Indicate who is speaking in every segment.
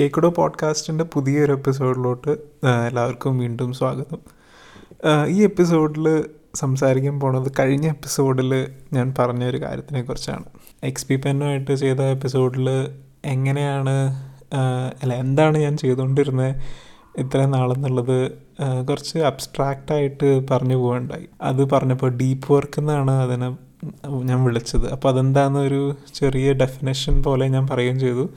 Speaker 1: കേക്കുടോ പോഡ്കാസ്റ്റിന്റെ പുതിയൊരു എപ്പിസോഡിലോട്ട് എല്ലാവർക്കും വീണ്ടും സ്വാഗതം. ഈ എപ്പിസോഡിൽ സംസാരിക്കാൻ പോണത് കഴിഞ്ഞ എപ്പിസോഡിൽ ഞാൻ പറഞ്ഞ ഒരു കാര്യത്തിനെ കുറിച്ചാണ്. എക്സ് പി പെന്നുമായിട്ട് ചെയ്ത എപ്പിസോഡിൽ എങ്ങനെയാണ് അല്ല എന്താണ് ഞാൻ ചെയ്തുകൊണ്ടിരുന്നത് ഇത്രയും നാളെന്നുള്ളത് കുറച്ച് അബ്സ്ട്രാക്റ്റായിട്ട് പറഞ്ഞു പോകണ്ടായി അത് പറഞ്ഞപ്പോൾ ഡീപ്പ് വർക്ക് എന്നാണ് അതിനെ ഞാൻ വിളിച്ചത്. അപ്പോൾ അതെന്താണെന്നൊരു ചെറിയ ഡെഫിനേഷൻ പോലെ ഞാൻ പറയുകയും ചെയ്തു.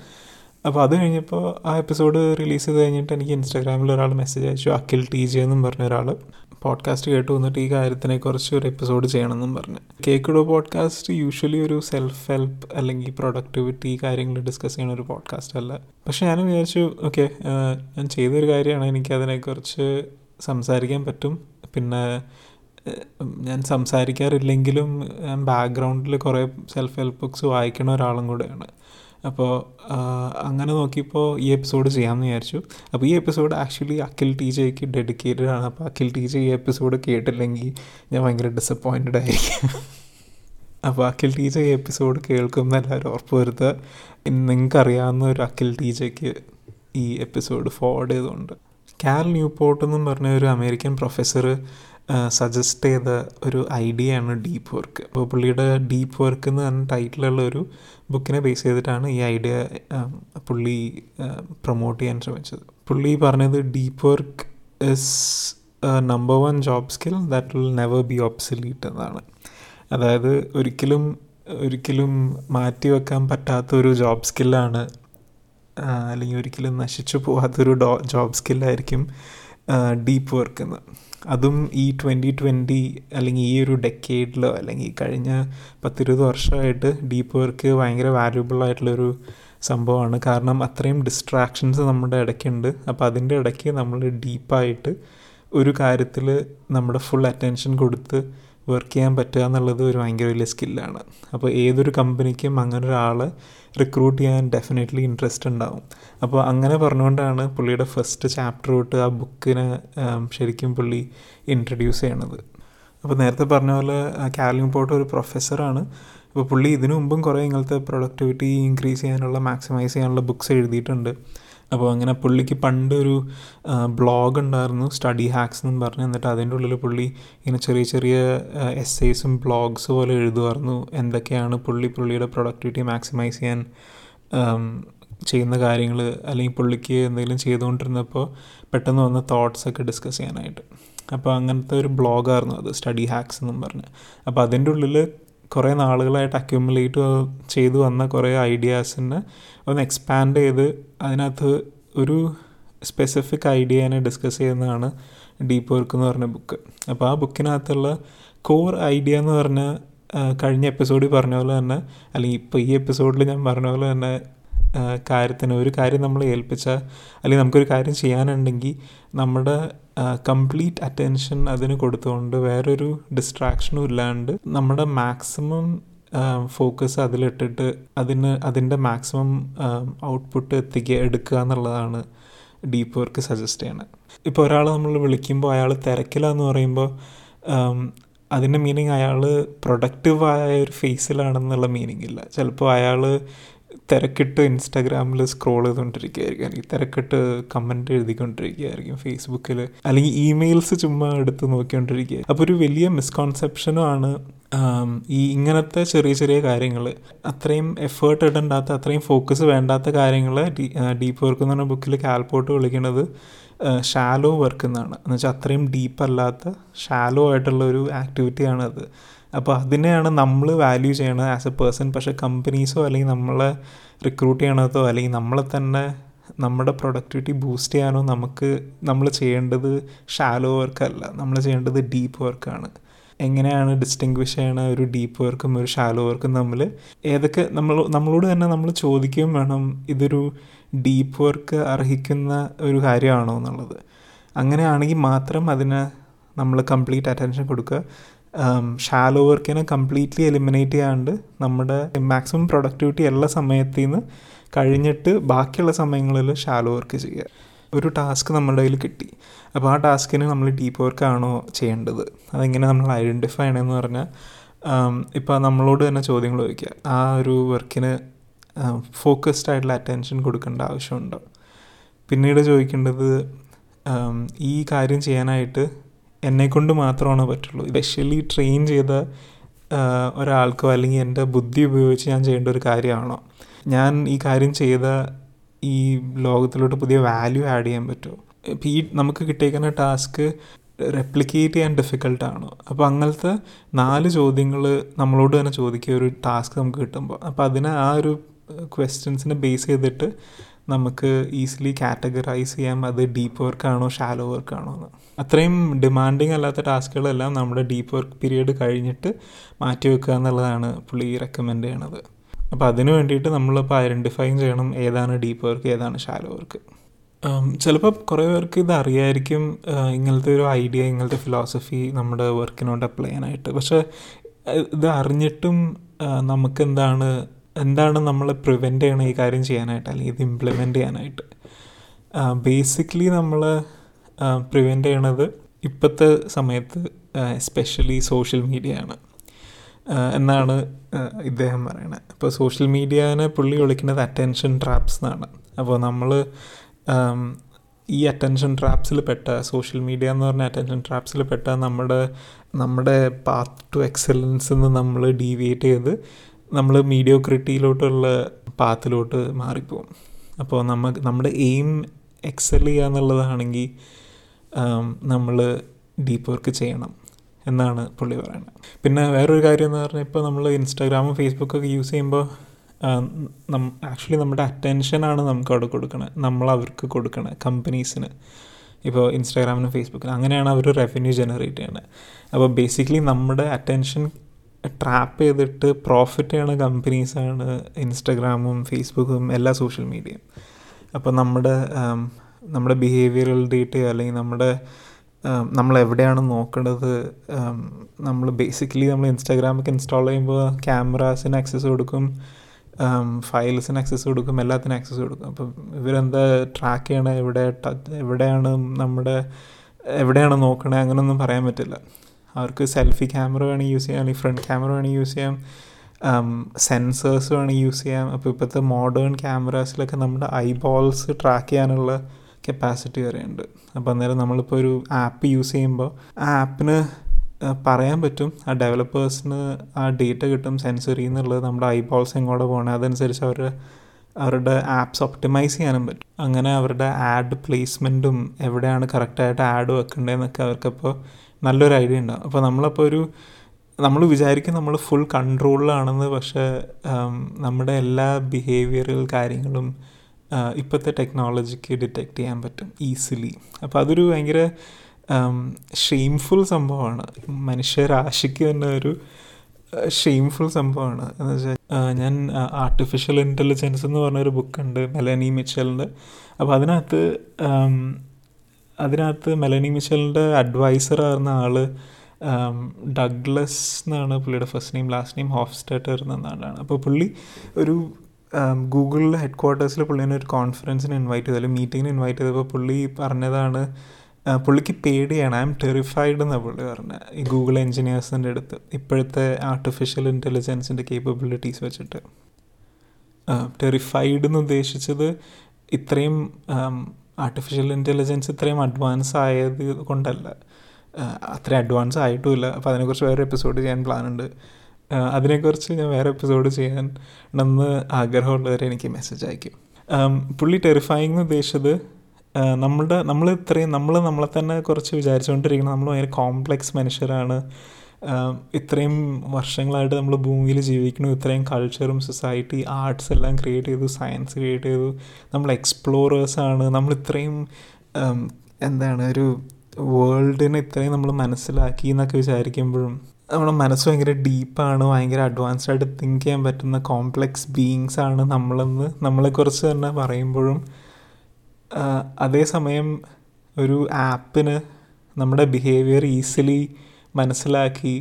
Speaker 1: അപ്പോൾ അത് കഴിഞ്ഞപ്പോൾ ആ എപ്പിസോഡ് റിലീസ് ചെയ്ത് കഴിഞ്ഞിട്ട് എനിക്ക് ഇൻസ്റ്റാഗ്രാമിൽ ഒരാൾ മെസ്സേജ് അയച്ചു അഖിൽ ടി ജെ എന്നും പറഞ്ഞ ഒരാൾ. പോഡ്കാസ്റ്റ് കേട്ട് വന്നിട്ട് ഈ കാര്യത്തിനെ കുറിച്ച് ഒരു എപ്പിസോഡ് ചെയ്യണമെന്നും പറഞ്ഞു. കേക്കിടോ പോഡ്കാസ്റ്റ് യൂഷ്വലി ഒരു സെൽഫ് ഹെൽപ്പ് അല്ലെങ്കിൽ പ്രൊഡക്ടിവിറ്റി കാര്യങ്ങൾ ഡിസ്കസ് ചെയ്യുന്ന ഒരു പോഡ്കാസ്റ്റ് അല്ല. പക്ഷേ ഞാൻ വിചാരിച്ചു ഓക്കെ ഞാൻ ചെയ്തൊരു കാര്യമാണ് എനിക്ക് അതിനെക്കുറിച്ച് സംസാരിക്കാൻ പറ്റും. പിന്നെ ഞാൻ സംസാരിക്കാറില്ലെങ്കിലും ബാക്ക്ഗ്രൗണ്ടിൽ കുറേ സെൽഫ് ഹെൽപ്പ് ബുക്സ് വായിക്കുന്ന ഒരാളും കൂടെയാണ്. അപ്പോൾ അങ്ങനെ നോക്കിയപ്പോൾ ഈ എപ്പിസോഡ് ചെയ്യാമെന്ന് വിചാരിച്ചു. അപ്പോൾ ഈ എപ്പിസോഡ് ആക്ച്വലി അഖിൽ ടീച്ചയ്ക്ക് ഡെഡിക്കേറ്റഡ് ആണ്. അപ്പോൾ അഖിൽ ടീച്ചർ ഈ എപ്പിസോഡ് കേട്ടില്ലെങ്കിൽ ഞാൻ ഭയങ്കര ഡിസപ്പോയിന്റഡ് ആയിരിക്കും. അപ്പോൾ അഖിൽ ടീച്ചർ ഈ എപ്പിസോഡ് കേൾക്കുമ്പോൾ എല്ലാവരും ഉറപ്പ് വരുത്തുക. നിങ്ങൾക്ക് അറിയാവുന്ന ഒരു അഖിൽ ടീച്ചയ്ക്ക് ഈ എപ്പിസോഡ് ഫോർവേഡ് ചെയ്തുകൊണ്ട്. കാൽ ന്യൂപോർട്ട് എന്നും പറഞ്ഞ ഒരു അമേരിക്കൻ പ്രൊഫസർ സജസ്റ്റ് ചെയ്ത ഒരു ഐഡിയ ആണ് ഡീപ്പ് വർക്ക് അപ്പോൾ പുള്ളിയുടെ ഡീപ്പ് വർക്ക് എന്ന് പറഞ്ഞ ടൈറ്റിലുള്ള ഒരു ബുക്കിനെ ബേസ് ചെയ്തിട്ടാണ് ഈ ഐഡിയ പുള്ളി പ്രൊമോട്ട് ചെയ്യാൻ ശ്രമിച്ചത്. പുള്ളി പറഞ്ഞത് deep work is number one job skill that will never be obsolete എന്നാണ്. അതായത് ഒരിക്കലും ഒരിക്കലും മാറ്റി വെക്കാൻ പറ്റാത്ത ഒരു ജോബ് സ്കില്ലാണ് അല്ലെങ്കിൽ ഒരിക്കലും നശിച്ചു പോകാത്തൊരു ഡോ ജോബ് സ്കില്ലായിരിക്കും ഡീപ്പ് വർക്ക് എന്ന്. അതും ഈ ട്വന്റി ട്വന്റി അല്ലെങ്കിൽ ഈ ഒരു ഡെക്കേഡിലോ അല്ലെങ്കിൽ കഴിഞ്ഞ പത്തിരുപത് വർഷമായിട്ട് ഡീപ്പ് വർക്ക് ഭയങ്കര വാല്യുബിൾ ആയിട്ടുള്ളൊരു സംഭവമാണ്. കാരണം അത്രയും ഡിസ്ട്രാക്ഷൻസ് നമ്മുടെ ഇടയ്ക്കുണ്ട്. അപ്പോൾ അതിന്റെ ഇടയ്ക്ക് നമ്മൾ ഡീപ്പായിട്ട് ഒരു കാര്യത്തിൽ നമ്മുടെ ഫുൾ അറ്റൻഷൻ കൊടുത്ത് വർക്ക് ചെയ്യാൻ പറ്റുക എന്നുള്ളത് ഒരു ഭയങ്കര വലിയ സ്കില്ലാണ് അപ്പോൾ ഏതൊരു കമ്പനിക്കും അങ്ങനെ ഒരാളെ റിക്രൂട്ട് ചെയ്യാൻ ഡെഫിനറ്റ്ലി ഇൻട്രസ്റ്റ് ഉണ്ടാവും. അപ്പോൾ അങ്ങനെ പറഞ്ഞുകൊണ്ടാണ് പുള്ളിയുടെ ഫസ്റ്റ് ചാപ്റ്റർ തൊട്ട് ആ ബുക്കിനെ ശരിക്കും പുള്ളി ഇൻട്രൊഡ്യൂസ് ചെയ്യണത്. അപ്പോൾ നേരത്തെ പറഞ്ഞ പോലെ കാലിംഗ് പോട്ട് ഒരു പ്രൊഫസറാണ് അപ്പോൾ പുള്ളി ഇതിനു മുമ്പും കുറേ ഇങ്ങനത്തെ പ്രൊഡക്ടിവിറ്റി ഇൻക്രീസ് ചെയ്യാനുള്ള മാക്സിമൈസ് ചെയ്യാനുള്ള ബുക്സ് എഴുതിയിട്ടുണ്ട്. അപ്പോൾ അങ്ങനെ പുള്ളിക്ക് പണ്ടൊരു ബ്ലോഗ് ഉണ്ടായിരുന്നു സ്റ്റഡി ഹാക്സ് എന്ന് പറഞ്ഞ്. എന്നിട്ട് അതിന്റെ ഉള്ളിൽ പുള്ളി ഇങ്ങനെ ചെറിയ ചെറിയ എസ്സേസും ബ്ലോഗ്സ് പോലെ എഴുതുമായിരുന്നു. എന്തൊക്കെയാണ് പുള്ളി പുള്ളിയുടെ പ്രൊഡക്ടിവിറ്റി മാക്സിമൈസ് ചെയ്യാൻ ചെയ്യുന്ന കാര്യങ്ങൾ അല്ലെങ്കിൽ പുള്ളിക്ക് എന്തെങ്കിലും ചെയ്തുകൊണ്ടിരുന്നപ്പോൾ പെട്ടെന്ന് വന്ന തോട്ട്സ് ഒക്കെ ഡിസ്കസ് ചെയ്യാനായിട്ട്. അപ്പോൾ അങ്ങനത്തെ ഒരു ബ്ലോഗായിരുന്നു അത് സ്റ്റഡി ഹാക്സ് എന്നും പറഞ്ഞ്. അപ്പോൾ അതിന്റെ ഉള്ളിൽ കുറേ നാളുകളായിട്ട് അക്യുമുലേറ്റ് ചെയ്തു വന്ന കുറേ ഐഡിയാസിനെ ഒന്ന് എക്സ്പാൻഡ് ചെയ്ത് അതിനകത്ത് ഒരു സ്പെസിഫിക് ഐഡിയനെ ഡിസ്കസ് ചെയ്യുന്നതാണ് ഡീപ്പ് വർക്ക് എന്ന് പറഞ്ഞ ബുക്ക് അപ്പോൾ ആ ബുക്കിനകത്തുള്ള കോർ ഐഡിയ എന്ന് പറഞ്ഞ കഴിഞ്ഞ എപ്പിസോഡിൽ പറഞ്ഞ പോലെ തന്നെ അല്ലെങ്കിൽ ഇപ്പോൾ ഈ എപ്പിസോഡിൽ ഞാൻ പറഞ്ഞ പോലെ തന്നെ കാര്യത്തിന് ഒരു കാര്യം നമ്മൾ ഏൽപ്പിച്ചാൽ അല്ലെങ്കിൽ നമുക്കൊരു കാര്യം ചെയ്യാനുണ്ടെങ്കിൽ നമ്മുടെ കംപ്ലീറ്റ് അറ്റൻഷൻ അതിന് കൊടുത്തുകൊണ്ട് വേറൊരു ഡിസ്ട്രാക്ഷനും ഇല്ലാണ്ട് നമ്മുടെ മാക്സിമം ഫോക്കസ് അതിലിട്ടിട്ട് അതിന് അതിന്റെ മാക്സിമം ഔട്ട്പുട്ട് എത്തിക്കുക എടുക്കുക എന്നുള്ളതാണ് ഡീപ്പ് വർക്ക് സജസ്റ്റ് ചെയ്യണത്. ഇപ്പോൾ ഒരാൾ നമ്മൾ വിളിക്കുമ്പോൾ അയാൾ തിരക്കിലാന്ന് പറയുമ്പോൾ അതിന്റെ മീനിങ് അയാൾ പ്രൊഡക്റ്റീവായ ഒരു ഫേസിലാണെന്നുള്ള മീനിങ് ഇല്ല. ചിലപ്പോൾ അയാൾ തിരക്കിട്ട് ഇൻസ്റ്റാഗ്രാമിൽ സ്ക്രോൾ ചെയ്തുകൊണ്ടിരിക്കുകയായിരിക്കും അല്ലെങ്കിൽ തിരക്കിട്ട് കമന്റ് എഴുതിക്കൊണ്ടിരിക്കുകയായിരിക്കും ഫേസ്ബുക്കിൽ അല്ലെങ്കിൽ ഇമെയിൽസ് ചുമ്മാ എടുത്ത് നോക്കിക്കൊണ്ടിരിക്കുക. അപ്പോൾ ഒരു വലിയ മിസ്കോൺസെപ്ഷനും ആണ് ഈ ഇങ്ങനത്തെ ചെറിയ ചെറിയ കാര്യങ്ങൾ അത്രയും എഫേർട്ട് ഇടണ്ടാത്ത അത്രയും ഫോക്കസ് വേണ്ടാത്ത കാര്യങ്ങൾ ഡീപ്പ് വർക്ക് എന്ന് പറഞ്ഞ ബുക്കിൽ കാൽപോട്ട് വിളിക്കുന്നത് ഷാലോ വർക്ക് എന്നാണ്. എന്ന് വെച്ചാൽ അത്രയും ഡീപ്പ് അല്ലാത്ത ഷാലോ ആയിട്ടുള്ള ഒരു ആക്ടിവിറ്റിയാണത് അപ്പോൾ അതിനെയാണ് നമ്മൾ വാല്യൂ ചെയ്യണത് ആസ് എ പേഴ്സൺ പക്ഷേ കമ്പനീസോ അല്ലെങ്കിൽ നമ്മളെ റിക്രൂട്ട് ചെയ്യണതോ അല്ലെങ്കിൽ നമ്മളെ തന്നെ നമ്മുടെ പ്രൊഡക്ടിവിറ്റി ബൂസ്റ്റ് ചെയ്യാനോ നമുക്ക് നമ്മൾ ചെയ്യേണ്ടത് ഷാലോ വർക്കല്ല നമ്മൾ ചെയ്യേണ്ടത് ഡീപ്പ് വർക്കാണ് എങ്ങനെയാണ് ഡിസ്റ്റിങ്വിഷ് ചെയ്യണ ഒരു ഡീപ്പ് വർക്കും ഒരു ഷാലോ വർക്കും തമ്മിൽ ഏതൊക്കെ നമ്മൾ നമ്മളോട് തന്നെ നമ്മൾ ചോദിക്കുകയും വേണം ഇതൊരു ഡീപ്പ് വർക്ക് അർഹിക്കുന്ന ഒരു കാര്യമാണോ എന്നുള്ളത്. അങ്ങനെയാണെങ്കിൽ മാത്രം അതിന് നമ്മൾ കംപ്ലീറ്റ് അറ്റൻഷൻ കൊടുക്കുക. ഷാലോ വർക്കിനെ കംപ്ലീറ്റ്ലി എലിമിനേറ്റ് ചെയ്യാണ്ട് നമ്മുടെ മാക്സിമം പ്രൊഡക്ടിവിറ്റി എല്ലാ സമയത്തു നിന്ന് കഴിഞ്ഞിട്ട് ബാക്കിയുള്ള സമയങ്ങളിൽ ഷാലോ വർക്ക് ചെയ്യുക. ഒരു ടാസ്ക് നമ്മുടെ കയ്യിൽ കിട്ടി. അപ്പോൾ ആ ടാസ്കിന് നമ്മൾ ഡീപ്പ് വർക്കാണോ ചെയ്യേണ്ടത്? അതെങ്ങനെ നമ്മൾ ഐഡന്റിഫൈ ചെയ്യണമെന്ന് പറഞ്ഞാൽ ഇപ്പോൾ നമ്മളോട് തന്നെ ചോദ്യങ്ങൾ ചോദിക്കുക. ആ ഒരു വർക്കിന് ഫോക്കസ്ഡ് ആയിട്ടുള്ള അറ്റൻഷൻ കൊടുക്കേണ്ട ആവശ്യമുണ്ടോ? പിന്നീട് ചോദിക്കേണ്ടത് ഈ കാര്യം ചെയ്യാനായിട്ട് എന്നെക്കൊണ്ട് മാത്രമാണ് പറ്റുള്ളൂ. സ്പെഷ്യലി ട്രെയിൻ ചെയ്ത ഒരാൾക്കോ അല്ലെങ്കിൽ എന്റെ ബുദ്ധി ഉപയോഗിച്ച് ഞാൻ ചെയ്യേണ്ട ഒരു കാര്യമാണോ? ഞാൻ ഈ കാര്യം ചെയ്ത ഈ ലോകത്തിലോട്ട് പുതിയ വാല്യൂ ആഡ് ചെയ്യാൻ പറ്റുമോ? ഇപ്പം ഈ നമുക്ക് കിട്ടിയേക്കുന്ന ടാസ്ക് റെപ്ലിക്കേറ്റ് ചെയ്യാൻ ഡിഫിക്കൽട്ടാണോ അപ്പോൾ അങ്ങനത്തെ നാല് ചോദ്യങ്ങൾ നമ്മളോട് തന്നെ ചോദിക്കുക ഒരു ടാസ്ക് നമുക്ക് കിട്ടുമ്പോൾ അപ്പോൾ അതിനെ ആ ഒരു ക്വസ്റ്റ്യൻസിനെ ബേസ് ചെയ്തിട്ട് നമുക്ക് ഈസിലി കാറ്റഗറൈസ് ചെയ്യാം. അത് ഡീപ്പ് വർക്കാണോ ഷാലോ വർക്കാണോ എന്ന്. അത്രയും ഡിമാൻഡിങ് അല്ലാത്ത ടാസ്കുകളെല്ലാം നമ്മുടെ ഡീപ്പ് വർക്ക് പീരീഡ് കഴിഞ്ഞിട്ട് മാറ്റി വെക്കുക എന്നുള്ളതാണ് പുള്ളി റെക്കമെൻഡ് ചെയ്യണത്. അപ്പോൾ അതിന് വേണ്ടിയിട്ട് നമ്മളിപ്പോൾ ഐഡന്റിഫൈ ചെയ്യണം ഏതാണ് ഡീപ്പ് വർക്ക് ഏതാണ് ഷാലോ വർക്ക് ചിലപ്പോൾ കുറേ പേർക്ക് ഇത് അറിയായിരിക്കും ഇങ്ങനത്തെ ഒരു ഐഡിയ ഇങ്ങനത്തെ ഫിലോസഫി നമ്മുടെ വർക്കിനോട് അപ്ലൈ ചെയ്യാനായിട്ട്. പക്ഷേ ഇത് അറിഞ്ഞിട്ടും നമുക്ക് എന്താണ് എന്താണ് നമ്മളെ പ്രിവെന്റ് ചെയ്യണം ഈ കാര്യം ചെയ്യാനായിട്ട് അല്ലെങ്കിൽ ഇത് ഇംപ്ലിമെന്റ് ചെയ്യാനായിട്ട്. ബേസിക്കലി നമ്മൾ പ്രിവെന്റ് ചെയ്യണത് ഇപ്പോഴത്തെ സമയത്ത് എസ്പെഷ്യലി സോഷ്യൽ മീഡിയയാണ് എന്നാണ് ഇദ്ദേഹം പറയുന്നത് അപ്പോൾ സോഷ്യൽ മീഡിയനെ പുള്ളി വിളിക്കുന്നത് അറ്റൻഷൻ ട്രാപ്സ് എന്നാണ്. അപ്പോൾ നമ്മൾ ഈ അറ്റൻഷൻ ട്രാപ്സിൽ പെട്ട സോഷ്യൽ മീഡിയ എന്ന് പറഞ്ഞ അറ്റൻഷൻ ട്രാപ്സിൽ പെട്ട നമ്മുടെ നമ്മുടെ പാത്ത് ടു എക്സലൻസ് എന്ന് നമ്മൾ ഡീവിയേറ്റ് ചെയ്ത് നമ്മൾ മീഡിയോക്രിറ്റിയിലോട്ടുള്ള പാത്തിലോട്ട് മാറിപ്പോവും. അപ്പോൾ നമുക്ക് നമ്മുടെ എയിം എക്സൽ ചെയ്യുക എന്നുള്ളതാണെങ്കിൽ നമ്മൾ ഡീപ്പ് വർക്ക് ചെയ്യണം എന്നാണ് പുള്ളി പറയുന്നത്. പിന്നെ വേറൊരു കാര്യം എന്ന് പറഞ്ഞാൽ ഇപ്പോൾ നമ്മൾ ഇൻസ്റ്റാഗ്രാമും ഫേസ്ബുക്കൊക്കെ യൂസ് ചെയ്യുമ്പോൾ ആക്ച്വലി നമ്മുടെ അറ്റൻഷനാണ് നമുക്ക് അവിടെ കൊടുക്കണത് നമ്മൾ അവർക്ക് കൊടുക്കണത് കമ്പനീസിന് ഇപ്പോൾ ഇൻസ്റ്റാഗ്രാമിനും ഫേസ്ബുക്കിനും അങ്ങനെയാണ് അവർ റവന്യൂ ജനറേറ്റ് ചെയ്യുന്നത് അപ്പോൾ ബേസിക്കലി നമ്മുടെ അറ്റൻഷൻ ട്രാപ്പ് ചെയ്തിട്ട് പ്രോഫിറ്റ് ചെയ്യണ കമ്പനീസാണ് ഇൻസ്റ്റാഗ്രാമും ഫേസ്ബുക്കും എല്ലാ സോഷ്യൽ മീഡിയയും അപ്പോൾ നമ്മുടെ നമ്മുടെ ബിഹേവിയറൽ ഡേറ്റയോ അല്ലെങ്കിൽ നമ്മുടെ നമ്മൾ എവിടെയാണ് നോക്കേണ്ടത് നമ്മൾ ബേസിക്കലി നമ്മൾ ഇൻസ്റ്റാഗ്രാമൊക്കെ ഇൻസ്റ്റാൾ ചെയ്യുമ്പോൾ ക്യാമറാസിന് ആക്സസ് കൊടുക്കും ഫയൽസിന് ആക്സസ് കൊടുക്കും എല്ലാത്തിനും ആക്സസ് കൊടുക്കും. അപ്പം ഇവരെന്താ ട്രാക്ക് ചെയ്യണ? എവിടെ എവിടെയാണ് നമ്മുടെ എവിടെയാണ് നോക്കണേ? അങ്ങനെയൊന്നും പറയാൻ പറ്റില്ല. അവർക്ക് സെൽഫി ക്യാമറ വേണമെങ്കിൽ യൂസ് ചെയ്യാം അല്ലെങ്കിൽ ഫ്രണ്ട് ക്യാമറ വേണമെങ്കിൽ യൂസ് ചെയ്യാം സെൻസേഴ്സ് വേണമെങ്കിൽ യൂസ് ചെയ്യാം. അപ്പോൾ ഇപ്പോഴത്തെ മോഡേൺ ക്യാമറാസിലൊക്കെ നമ്മുടെ ഐബോൾസ് ട്രാക്ക് ചെയ്യാനുള്ള കപ്പാസിറ്റി വരെ ഉണ്ട് അപ്പോൾ അന്നേരം നമ്മളിപ്പോൾ ഒരു ആപ്പ് യൂസ് ചെയ്യുമ്പോൾ ആ ആപ്പിന് പറയാൻ പറ്റും ആ ഡെവലപ്പേഴ്സിന് ആ ഡേറ്റ കിട്ടും സെൻസറി എന്നുള്ളത് നമ്മുടെ ഐബോൾസ് എങ്ങോട്ട് പോകണേ അതനുസരിച്ച് അവർ അവരുടെ ആപ്സ് ഒപ്റ്റിമൈസ് ചെയ്യാനും പറ്റും. അങ്ങനെ അവരുടെ ആഡ് പ്ലേസ്മെന്റും എവിടെയാണ് കറക്റ്റായിട്ട് ആഡ് വെക്കേണ്ടതെന്നൊക്കെ അവർക്കപ്പോൾ നല്ലൊരു ഐഡിയ ഉണ്ടാവും അപ്പോൾ നമ്മളപ്പോൾ ഒരു നമ്മൾ വിചാരിക്കും നമ്മൾ ഫുൾ കൺട്രോളിലാണെന്ന് പക്ഷേ നമ്മുടെ എല്ലാ ബിഹേവിയറൽ കാര്യങ്ങളും ഇപ്പോഴത്തെ ടെക്നോളജിക്ക് ഡിറ്റക്റ്റ് ചെയ്യാൻ പറ്റും ഈസിലി അപ്പോൾ അതൊരു ഭയങ്കര ഷെയിംഫുൾ സംഭവമാണ്. മനുഷ്യരാശിക്ക് തന്നെ ഒരു ഷെയിംഫുൾ സംഭവമാണ്. എന്ന് വെച്ചാൽ ഞാൻ ആർട്ടിഫിഷ്യൽ ഇന്റലിജൻസ് എന്ന് പറഞ്ഞൊരു ബുക്കുണ്ട് മെലനി മിച്ചലിന്റെ അപ്പോൾ അതിനകത്ത് അതിനകത്ത് മെലനി മിച്ചലിന്റെ അഡ്വൈസർ ആയിരുന്ന ആൾ ഡഗ്ലസ് എന്നാണ് പുള്ളിയുടെ first name last name Hofstadter എന്നാണ് അപ്പോൾ പുള്ളി ഒരു ഗൂഗിളിലെ ഹെഡ് ക്വാർട്ടേഴ്സിൽ പുള്ളീനെ ഒരു കോൺഫറൻസിന് ഇൻവൈറ്റ് ചെയ്തു അല്ലെങ്കിൽ മീറ്റിങ്ങിന് ഇൻവൈറ്റ് ചെയ്തപ്പോൾ പുള്ളി പറഞ്ഞതാണ് പുള്ളിക്ക് പേടിയാണ് ഐ എം ടെറിഫൈഡ് എന്നാണ് പുള്ളി പറഞ്ഞത് ഈ ഗൂഗിൾ എൻജിനീയേഴ്സിന്റെ അടുത്ത് ഇപ്പോഴത്തെ ആർട്ടിഫിഷ്യൽ ഇന്റലിജൻസിന്റെ കേപ്പബിലിറ്റീസ് വെച്ചിട്ട്. ടെറിഫൈഡ് എന്ന് ഉദ്ദേശിച്ചത് ഇത്രയും ആർട്ടിഫിഷ്യൽ ഇന്റലിജൻസ് ഇത്രയും അഡ്വാൻസ് ആയത് കൊണ്ടല്ല. അത്രയും അഡ്വാൻസ് ആയിട്ടുമില്ല അപ്പോൾ അതിനെക്കുറിച്ച് വേറെ എപ്പിസോഡ് ചെയ്യാൻ ആ, അതിനെക്കുറിച്ച് ഞാൻ വേറെ എപ്പിസോഡ് ചെയ്യാൻ നന്ന് ആഗ്രഹമുള്ളവരെ എനിക്ക് മെസ്സേജ് അയക്കും. പുള്ളി ടെറിഫൈങ് ഉദ്ദേശിച്ചത് നമ്മളുടെ നമ്മൾ ഇത്രയും നമ്മൾ നമ്മളെ തന്നെ കുറച്ച് വിചാരിച്ചുകൊണ്ടിരിക്കണം നമ്മൾ ഭയങ്കര കോംപ്ലെക്സ് മനുഷ്യരാണ്. ഇത്രയും വർഷങ്ങളായിട്ട് നമ്മൾ ഭൂമിയിൽ ജീവിക്കുന്നു ഇത്രയും കൾച്ചറും സൊസൈറ്റി ആർട്സ് എല്ലാം ക്രിയേറ്റ് ചെയ്തു സയൻസ് ക്രിയേറ്റ് ചെയ്തു. നമ്മൾ എക്സ്പ്ലോറേഴ്സാണ് നമ്മൾ ഇത്രയും എന്താണ് ഒരു വേൾഡിനെ ഇത്രയും നമ്മൾ മനസ്സിലാക്കി എന്നൊക്കെ വിചാരിക്കുമ്പോഴും നമ്മുടെ മനസ്സ് ഭയങ്കര ഡീപ്പാണ് ഭയങ്കര അഡ്വാൻസ്ഡ് ആയിട്ട് തിങ്ക് ചെയ്യാൻ പറ്റുന്ന കോംപ്ലെക്സ് ബീയിങ്സ് ആണ് നമ്മളെന്ന് നമ്മളെക്കുറിച്ച് തന്നെ പറയുമ്പോഴും അതേസമയം ഒരു ആപ്പിന് നമ്മുടെ ബിഹേവിയർ ഈസിലി മനസ്സിലാക്കി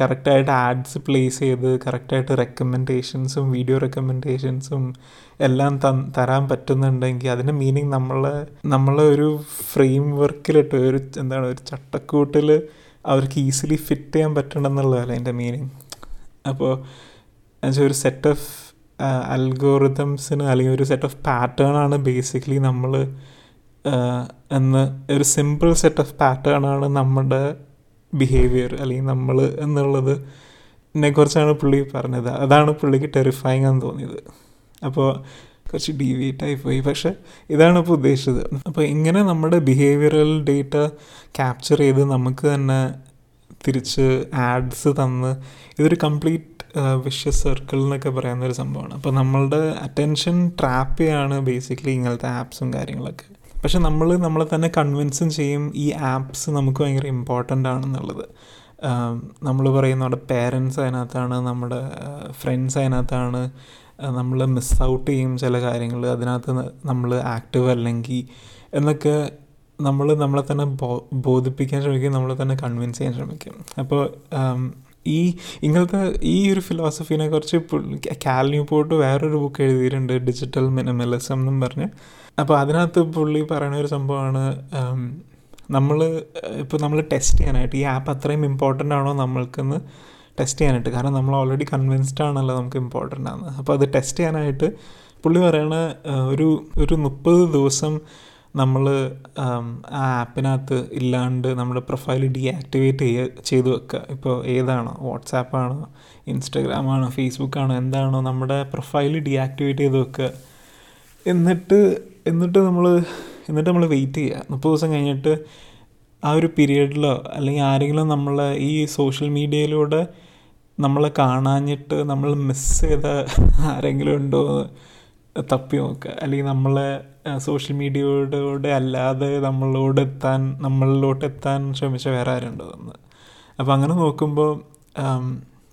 Speaker 1: കറക്റ്റായിട്ട് ആഡ്സ് പ്ലേസ് ചെയ്ത് കറക്റ്റായിട്ട് റെക്കമെൻഡേഷൻസും വീഡിയോ റെക്കമെൻഡേഷൻസും എല്ലാം തരാൻ പറ്റുന്നുണ്ടെങ്കിൽ അതിന്റെ മീനിങ് നമ്മളെ നമ്മളെ ഒരു ഫ്രെയിം വർക്കിലിട്ട് ഒരു എന്താണ് ഒരു ചട്ടക്കൂട്ടിൽ അവർക്ക് ഈസിലി ഫിറ്റ് ചെയ്യാൻ പറ്റണം എന്നുള്ളതല്ല എന്റെ മീനിങ് അപ്പോൾ എന്നുവെച്ചാൽ ഒരു സെറ്റ് ഓഫ് അൽഗോറിതംസിന് അല്ലെങ്കിൽ ഒരു സെറ്റ് ഓഫ് പാറ്റേൺ ആണ് ബേസിക്കലി നമ്മൾ എന്ന് ഒരു സിമ്പിൾ സെറ്റ് ഓഫ് പാറ്റേൺ ആണ് നമ്മുടെ ബിഹേവിയർ അല്ലെങ്കിൽ നമ്മൾ എന്നുള്ളത് എന്നെ കുറിച്ചാണ് പുള്ളി പറഞ്ഞത്. അതാണ് പുള്ളിക്ക് ടെറിഫൈങ് എന്ന് തോന്നിയത്. അപ്പോൾ കുറച്ച് ഡീവിയേറ്റ് പോയി. പക്ഷേ ഇതാണ് ഇപ്പോൾ ഉദ്ദേശിച്ചത്. അപ്പോൾ ഇങ്ങനെ നമ്മുടെ ബിഹേവിയറൽ ഡേറ്റ ക്യാപ്ചർ ചെയ്ത് നമുക്ക് തന്നെ തിരിച്ച് ആഡ്സ് തന്ന് ഇതൊരു കംപ്ലീറ്റ് വിഷ സർക്കിൾ എന്നൊക്കെ പറയുന്ന ഒരു സംഭവമാണ്. അപ്പോൾ നമ്മളുടെ അറ്റൻഷൻ ട്രാപ്പ് ചെയ്യാണ് ബേസിക്കലി ഇങ്ങനത്തെ ആപ്സും കാര്യങ്ങളൊക്കെ. പക്ഷെ നമ്മൾ നമ്മളെ തന്നെ കൺവിൻസും ചെയ്യും ഈ ആപ്സ് നമുക്ക് ഭയങ്കര ഇമ്പോർട്ടന്റ് ആണെന്നുള്ളത്. നമ്മൾ പറയുന്ന നമ്മുടെ പേരൻസ് അതിനകത്താണ് നമ്മുടെ ഫ്രണ്ട്സ് അതിനകത്താണ് നമ്മൾ മിസ് ഔട്ട് ചെയ്യും ചില കാര്യങ്ങൾ അതിനകത്ത് നമ്മൾ ആക്റ്റീവ് അല്ലെങ്കിൽ എന്നൊക്കെ നമ്മൾ നമ്മളെ തന്നെ ബോധിപ്പിക്കാൻ ശ്രമിക്കും നമ്മളെ തന്നെ കൺവിൻസ് ചെയ്യാൻ ശ്രമിക്കും. അപ്പോൾ ഈ ഇങ്ങനത്തെ ഈ ഒരു ഫിലോസഫീനെ കുറിച്ച് കാൽ ന്യൂ ന്യൂപോർട്ട് വേറൊരു ബുക്ക് എഴുതിയിട്ടുണ്ട് ഡിജിറ്റൽ മിനിമലിസം എന്നും പറഞ്ഞ്. അപ്പോൾ അതിനകത്ത് പുള്ളി പറയുന്ന ഒരു സംഭവമാണ് നമ്മൾ ഇപ്പോൾ നമ്മൾ ടെസ്റ്റ് ചെയ്യാനായിട്ട് ഈ ആപ്പ് അത്രയും ഇമ്പോർട്ടന്റ് ആണോ നമ്മൾക്കെന്ന് ടെസ്റ്റ് ചെയ്യാനായിട്ട്. കാരണം നമ്മൾ ഓൾറെഡി കൺവിൻസ്ഡ് ആണല്ലോ നമുക്ക് ഇമ്പോർട്ടന്റ് ആണ് അപ്പോൾ അത് ടെസ്റ്റ് ചെയ്യാനായിട്ട് പുള്ളി പറയണ ഒരു ഒരു മുപ്പത് ദിവസം നമ്മൾ ആ ആപ്പിനകത്ത് ഇല്ലാണ്ട് നമ്മുടെ പ്രൊഫൈൽ ഡീആക്ടിവേറ്റ് ചെയ്യുക ചെയ്ത് വെക്കുക ഇപ്പോൾ ഏതാണോ? വാട്സാപ്പാണോ ഇൻസ്റ്റഗ്രാമാണോ ഫേസ്ബുക്കാണോ എന്താണോ? നമ്മുടെ പ്രൊഫൈൽ ഡീആക്ടിവേറ്റ് ചെയ്ത് വെക്കുക എന്നിട്ട് എന്നിട്ട് നമ്മൾ എന്നിട്ട് നമ്മൾ വെയിറ്റ് ചെയ്യുക മുപ്പത് ദിവസം കഴിഞ്ഞിട്ട് ആ ഒരു പീരീഡിലോ അല്ലെങ്കിൽ ആരെങ്കിലും നമ്മളെ ഈ സോഷ്യൽ മീഡിയയിലൂടെ നമ്മളെ കാണാഞ്ഞിട്ട് നമ്മൾ മിസ് ചെയ്ത ആരെങ്കിലും ഉണ്ടോ എന്ന് തപ്പി നോക്കുക അല്ലെങ്കിൽ നമ്മളെ സോഷ്യൽ മീഡിയയോടെ അല്ലാതെ നമ്മളോട് എത്താൻ നമ്മളിലോട്ട് എത്താൻ ശ്രമിച്ച വേറെ ആരുണ്ടോ എന്ന്. അപ്പോൾ അങ്ങനെ നോക്കുമ്പോൾ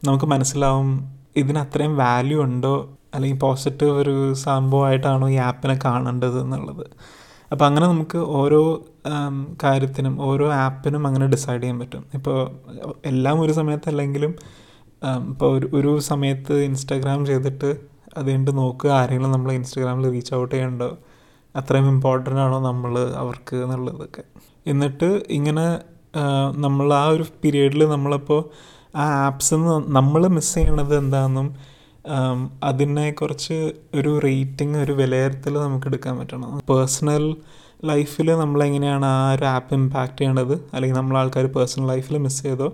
Speaker 1: നമുക്ക് മനസ്സിലാവും ഇതിന് അത്രയും വാല്യൂ ഉണ്ടോ? അല്ലെങ്കിൽ പോസിറ്റീവ് ഒരു സംഭവമായിട്ടാണോ ഈ ആപ്പിനെ കാണേണ്ടത് എന്നുള്ളത്. അപ്പോൾ അങ്ങനെ നമുക്ക് ഓരോ കാര്യത്തിനും ഓരോ ആപ്പിനും അങ്ങനെ ഡിസൈഡ് ചെയ്യാൻ പറ്റും. ഇപ്പോൾ എല്ലാം ഒരു സമയത്തല്ലെങ്കിലും ഇപ്പോൾ ഒരു ഒരു സമയത്ത് ഇൻസ്റ്റാഗ്രാം ചെയ്തിട്ട് അത് കഴിഞ്ഞിട്ട് നോക്കുക ആരെങ്കിലും നമ്മൾ ഇൻസ്റ്റാഗ്രാമിൽ റീച്ച് ഔട്ട് ചെയ്യണ്ടോ? അത്രയും ഇമ്പോർട്ടന്റ് ആണോ നമ്മൾ അവർക്ക് എന്നുള്ളതൊക്കെ. എന്നിട്ട് ഇങ്ങനെ നമ്മൾ ആ ഒരു പീരീഡിൽ നമ്മളപ്പോൾ ആ ആപ്സ് നമ്മൾ മിസ് ചെയ്യണത് എന്താണെന്നും കുറച്ച് ഒരു റേറ്റിംഗ് ഒരു വിലയിരുത്തൽ നമുക്ക് എടുക്കാൻ പറ്റണം. പേഴ്സണൽ ലൈഫിൽ നമ്മളെങ്ങനെയാണ് ആ ഒരു ആപ്പ് ഇമ്പാക്റ്റ് ചെയ്യണത്? അല്ലെങ്കിൽ നമ്മൾ ആൾക്കാർ പേഴ്സണൽ ലൈഫിൽ മിസ് ചെയ്തോ?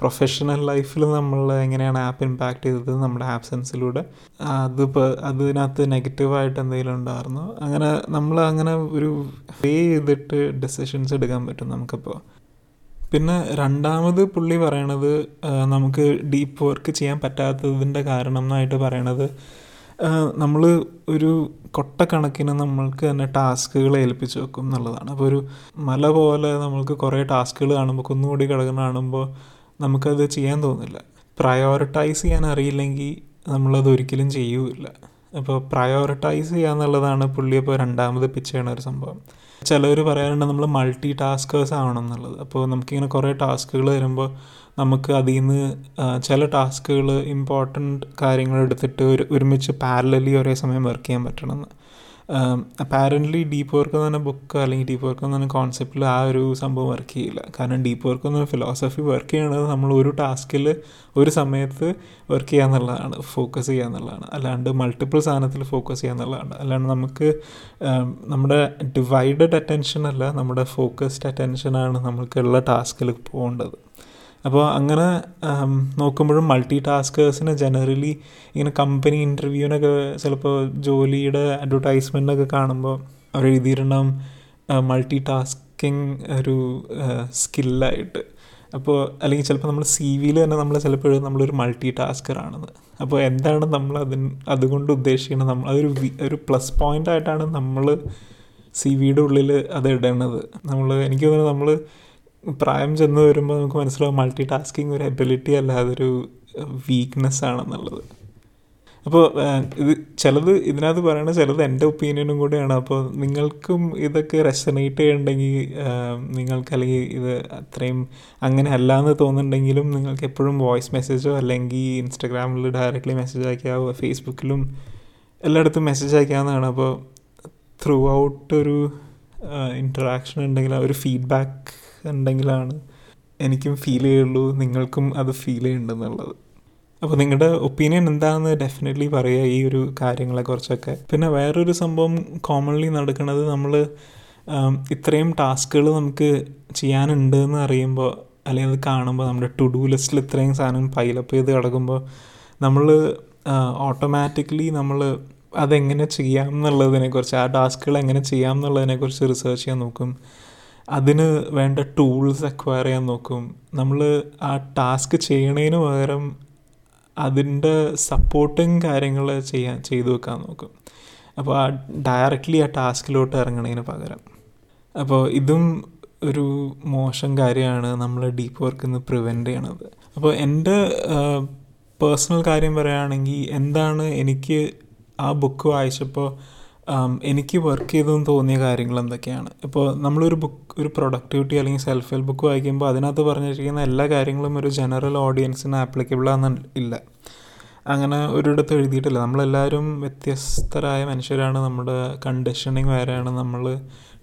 Speaker 1: പ്രൊഫഷണൽ ലൈഫിൽ നമ്മൾ എങ്ങനെയാണ് ആപ്പ് ഇമ്പാക്റ്റ് ചെയ്തത് നമ്മുടെ ആബ്സെൻസിലൂടെ അത് അതിനകത്ത് നെഗറ്റീവായിട്ട് എന്തെങ്കിലും ഉണ്ടായിരുന്നു? അങ്ങനെ നമ്മൾ അങ്ങനെ ഒരു വേ ചെയ്തിട്ട് ഡെസിഷൻസ് എടുക്കാൻ പറ്റും നമുക്കിപ്പോൾ പിന്നെ രണ്ടാമത് പുള്ളി പറയണത് നമുക്ക് ഡീപ്പ് വർക്ക് ചെയ്യാൻ പറ്റാത്തതിന്റെ കാരണം എന്നായിട്ട് പറയണത് നമ്മൾ ഒരു കൊട്ടക്കണക്കിന് നമ്മൾക്ക് തന്നെ ടാസ്കുകൾ ഏൽപ്പിച്ച് വെക്കും എന്നുള്ളതാണ്. അപ്പോൾ ഒരു മല പോലെ നമ്മൾക്ക് കുറേ ടാസ്കുകൾ കാണുമ്പോൾ കുന്നുകൂടി കിടക്കുന്ന കാണുമ്പോൾ നമുക്കത് ചെയ്യാൻ തോന്നില്ല. പ്രയോറിറ്റൈസ് ചെയ്യാൻ അറിയില്ലെങ്കിൽ നമ്മളത് ഒരിക്കലും ചെയ്യൂല അപ്പോൾ പ്രയോറിറ്റൈസ് ചെയ്യുക എന്നുള്ളതാണ് പുള്ളി ഇപ്പോൾ രണ്ടാമത് പിച്ച് ചെയ്യണ ഒരു സംഭവം. ചിലവർ പറയാറുണ്ട് നമ്മൾ മൾട്ടി ടാസ്കേഴ്സ് ആവണം എന്നുള്ളത്. അപ്പോൾ നമുക്കിങ്ങനെ കുറേ ടാസ്കുകൾ വരുമ്പോൾ നമുക്ക് അതിൽ നിന്ന് ചില ടാസ്കുകൾ ഇമ്പോർട്ടന്റ് കാര്യങ്ങൾ എടുത്തിട്ട് ഒരു ഒരുമിച്ച് പാരലലി ഒരേ സമയം വർക്ക് ചെയ്യാൻ പറ്റണമെന്ന്. അപ്പാരന്റ്ലി ഡീപ്പ് വർക്ക് എന്ന് പറഞ്ഞ ബുക്ക് അല്ലെങ്കിൽ ഡീപ്പ് വർക്ക് എന്ന് പറഞ്ഞ കോൺസെപ്റ്റിൽ ആ ഒരു സംഭവം വർക്ക് ചെയ്യില്ല. കാരണം ഡീപ്പ് വർക്ക് എന്ന ഫിലോസഫി വർക്ക് ചെയ്യണത് നമ്മൾ ഒരു ടാസ്കിൽ ഒരു സമയത്ത് വർക്ക് ചെയ്യുക എന്നുള്ളതാണ് ഫോക്കസ് ചെയ്യുക എന്നുള്ളതാണ്. അല്ലാണ്ട് മൾട്ടിപ്പിൾ സാധനത്തിൽ ഫോക്കസ് ചെയ്യുക എന്നുള്ളതാണ്. അല്ലാണ്ട് നമുക്ക് നമ്മുടെ ഡിവൈഡഡ് അറ്റൻഷൻ അല്ല നമ്മുടെ ഫോക്കസ്ഡ് അറ്റൻഷനാണ് നമുക്കുള്ള ടാസ്കിൽ പോകേണ്ടത്. അപ്പോൾ അങ്ങനെ നോക്കുമ്പോഴും മൾട്ടി ടാസ്കേഴ്സിന് ജനറലി ഇങ്ങനെ കമ്പനി ഇന്റർവ്യൂവിനൊക്കെ ചിലപ്പോൾ ജോലിയുടെ അഡ്വർടൈസ്മെന്റൊക്കെ കാണുമ്പോൾ അവർ എഴുതിയിട്ടുണ്ടാവും മൾട്ടി ടാസ്കിങ് ഒരു സ്കില്ലായിട്ട് അപ്പോൾ അല്ലെങ്കിൽ ചിലപ്പോൾ നമ്മൾ സി വിയിൽ തന്നെ നമ്മൾ ചിലപ്പോഴും നമ്മളൊരു മൾട്ടി ടാസ്കറാണെന്ന് അപ്പോൾ എന്താണ് നമ്മൾ അതിന് അതുകൊണ്ട് ഉദ്ദേശിക്കുന്നത്? നമ്മൾ അതൊരു ഒരു പ്ലസ് പോയിന്റ് ആയിട്ടാണ് നമ്മൾ സി വിയുടെ ഉള്ളിൽ അത് ഇടേണ്ടത് നമ്മൾ എനിക്ക് തോന്നുന്നത് നമ്മൾ പ്രായം ചെന്ന് വരുമ്പോൾ നമുക്ക് മനസ്സിലാവും മൾട്ടി ടാസ്കിങ് ഒരു എബിലിറ്റി അല്ല അതൊരു വീക്ക്നെസ് ആണെന്നുള്ളത്. അപ്പോൾ ഇത് ചിലത് ഇതിനകത്ത് പറയണ ചിലത് എന്റെ ഒപ്പീനിയനും കൂടെയാണ്. അപ്പോൾ നിങ്ങൾക്കും ഇതൊക്കെ റെസനേറ്റ് ചെയ്യണ്ടെങ്കിൽ നിങ്ങൾക്ക് അല്ലെങ്കിൽ ഇത് അത്രയും അങ്ങനെ അല്ല എന്ന് തോന്നുന്നുണ്ടെങ്കിലും നിങ്ങൾക്ക് എപ്പോഴും വോയിസ് മെസ്സേജോ അല്ലെങ്കിൽ ഇൻസ്റ്റഗ്രാമിൽ ഡയറക്റ്റ്ലി മെസ്സേജ് അയക്കാവോ ഫേസ്ബുക്കിലും എല്ലായിടത്തും മെസ്സേജ് അയക്കാവുന്നതാണ്. അപ്പോൾ ത്രൂ ഔട്ട് ഒരു ഇന്ററാക്ഷൻ ഉണ്ടെങ്കിൽ ഒരു ഫീഡ്ബാക്ക് ഉണ്ടെങ്കിലാണ് എനിക്കും ഫീൽ ചെയ്യുള്ളൂ നിങ്ങൾക്കും അത് ഫീൽ ചെയ്യുന്നുണ്ടെന്നുള്ളത്. അപ്പോൾ നിങ്ങളുടെ ഒപ്പീനിയൻ എന്താണെന്ന് ഡെഫിനറ്റ്ലി പറയുക ഈ ഒരു കാര്യങ്ങളെ കാര്യങ്ങളെക്കുറിച്ചൊക്കെ പിന്നെ വേറൊരു സംഭവം കോമൺലി നടക്കുന്നത് നമ്മൾ ഇത്രയും ടാസ്കുകൾ നമുക്ക് ചെയ്യാനുണ്ട് എന്ന് അറിയുമ്പോൾ അല്ലെങ്കിൽ അത് കാണുമ്പോൾ നമ്മുടെ ടു ഡു ലിസ്റ്റിൽ ഇത്രയും സാധനം പൈലപ്പ് ചെയ്ത് കിടക്കുമ്പോൾ നമ്മൾ ഓട്ടോമാറ്റിക്കലി നമ്മൾ അതെങ്ങനെ ചെയ്യാം എന്നുള്ളതിനെക്കുറിച്ച് ആ ടാസ്കുകൾ എങ്ങനെ ചെയ്യാം എന്നുള്ളതിനെക്കുറിച്ച് റിസർച്ച് ചെയ്യാൻ നോക്കും. അതിന് വേണ്ട ടൂൾസ് അക്വയർ ചെയ്യാൻ നോക്കും. നമ്മൾ ആ ടാസ്ക് ചെയ്യണതിന് പകരം അതിന്റെ സപ്പോർട്ടിങ് കാര്യങ്ങൾ ചെയ്യാൻ ചെയ്തു വെക്കാൻ നോക്കും. അപ്പോൾ ആ ഡയറക്റ്റ്ലി ആ ടാസ്കിലോട്ട് ഇറങ്ങണതിന് പകരം. അപ്പോൾ ഇതും ഒരു മോശം കാര്യമാണ്. നമ്മൾ ഡീപ്പ് വർക്കിൽ നിന്ന് പ്രിവെന്റ് ചെയ്യണത്. അപ്പോൾ എന്റെ പേഴ്സണൽ കാര്യം പറയുകയാണെങ്കിൽ എന്താണ് എനിക്ക് ആ ബുക്ക് വായിച്ചപ്പോൾ എനിക്ക് വർക്ക് ചെയ്തെന്ന് തോന്നിയ കാര്യങ്ങൾ എന്തൊക്കെയാണ്? ഇപ്പോൾ നമ്മളൊരു ബുക്ക് ഒരു പ്രൊഡക്ടിവിറ്റി അല്ലെങ്കിൽ സെൽഫ് ഹെൽപ്പ് ബുക്ക് വായിക്കുമ്പോൾ അതിനകത്ത് പറഞ്ഞിരിക്കുന്ന എല്ലാ കാര്യങ്ങളും ഒരു ജനറൽ ഓഡിയൻസിന് ആപ്ലിക്കബിൾ ആണെന്ന് ഇല്ല. അങ്ങനെ ഒരിടത്ത് എഴുതിയിട്ടില്ല. നമ്മളെല്ലാവരും വ്യത്യസ്തരായ മനുഷ്യരാണ്. നമ്മുടെ കണ്ടീഷനിങ് വേറെയാണ്. നമ്മൾ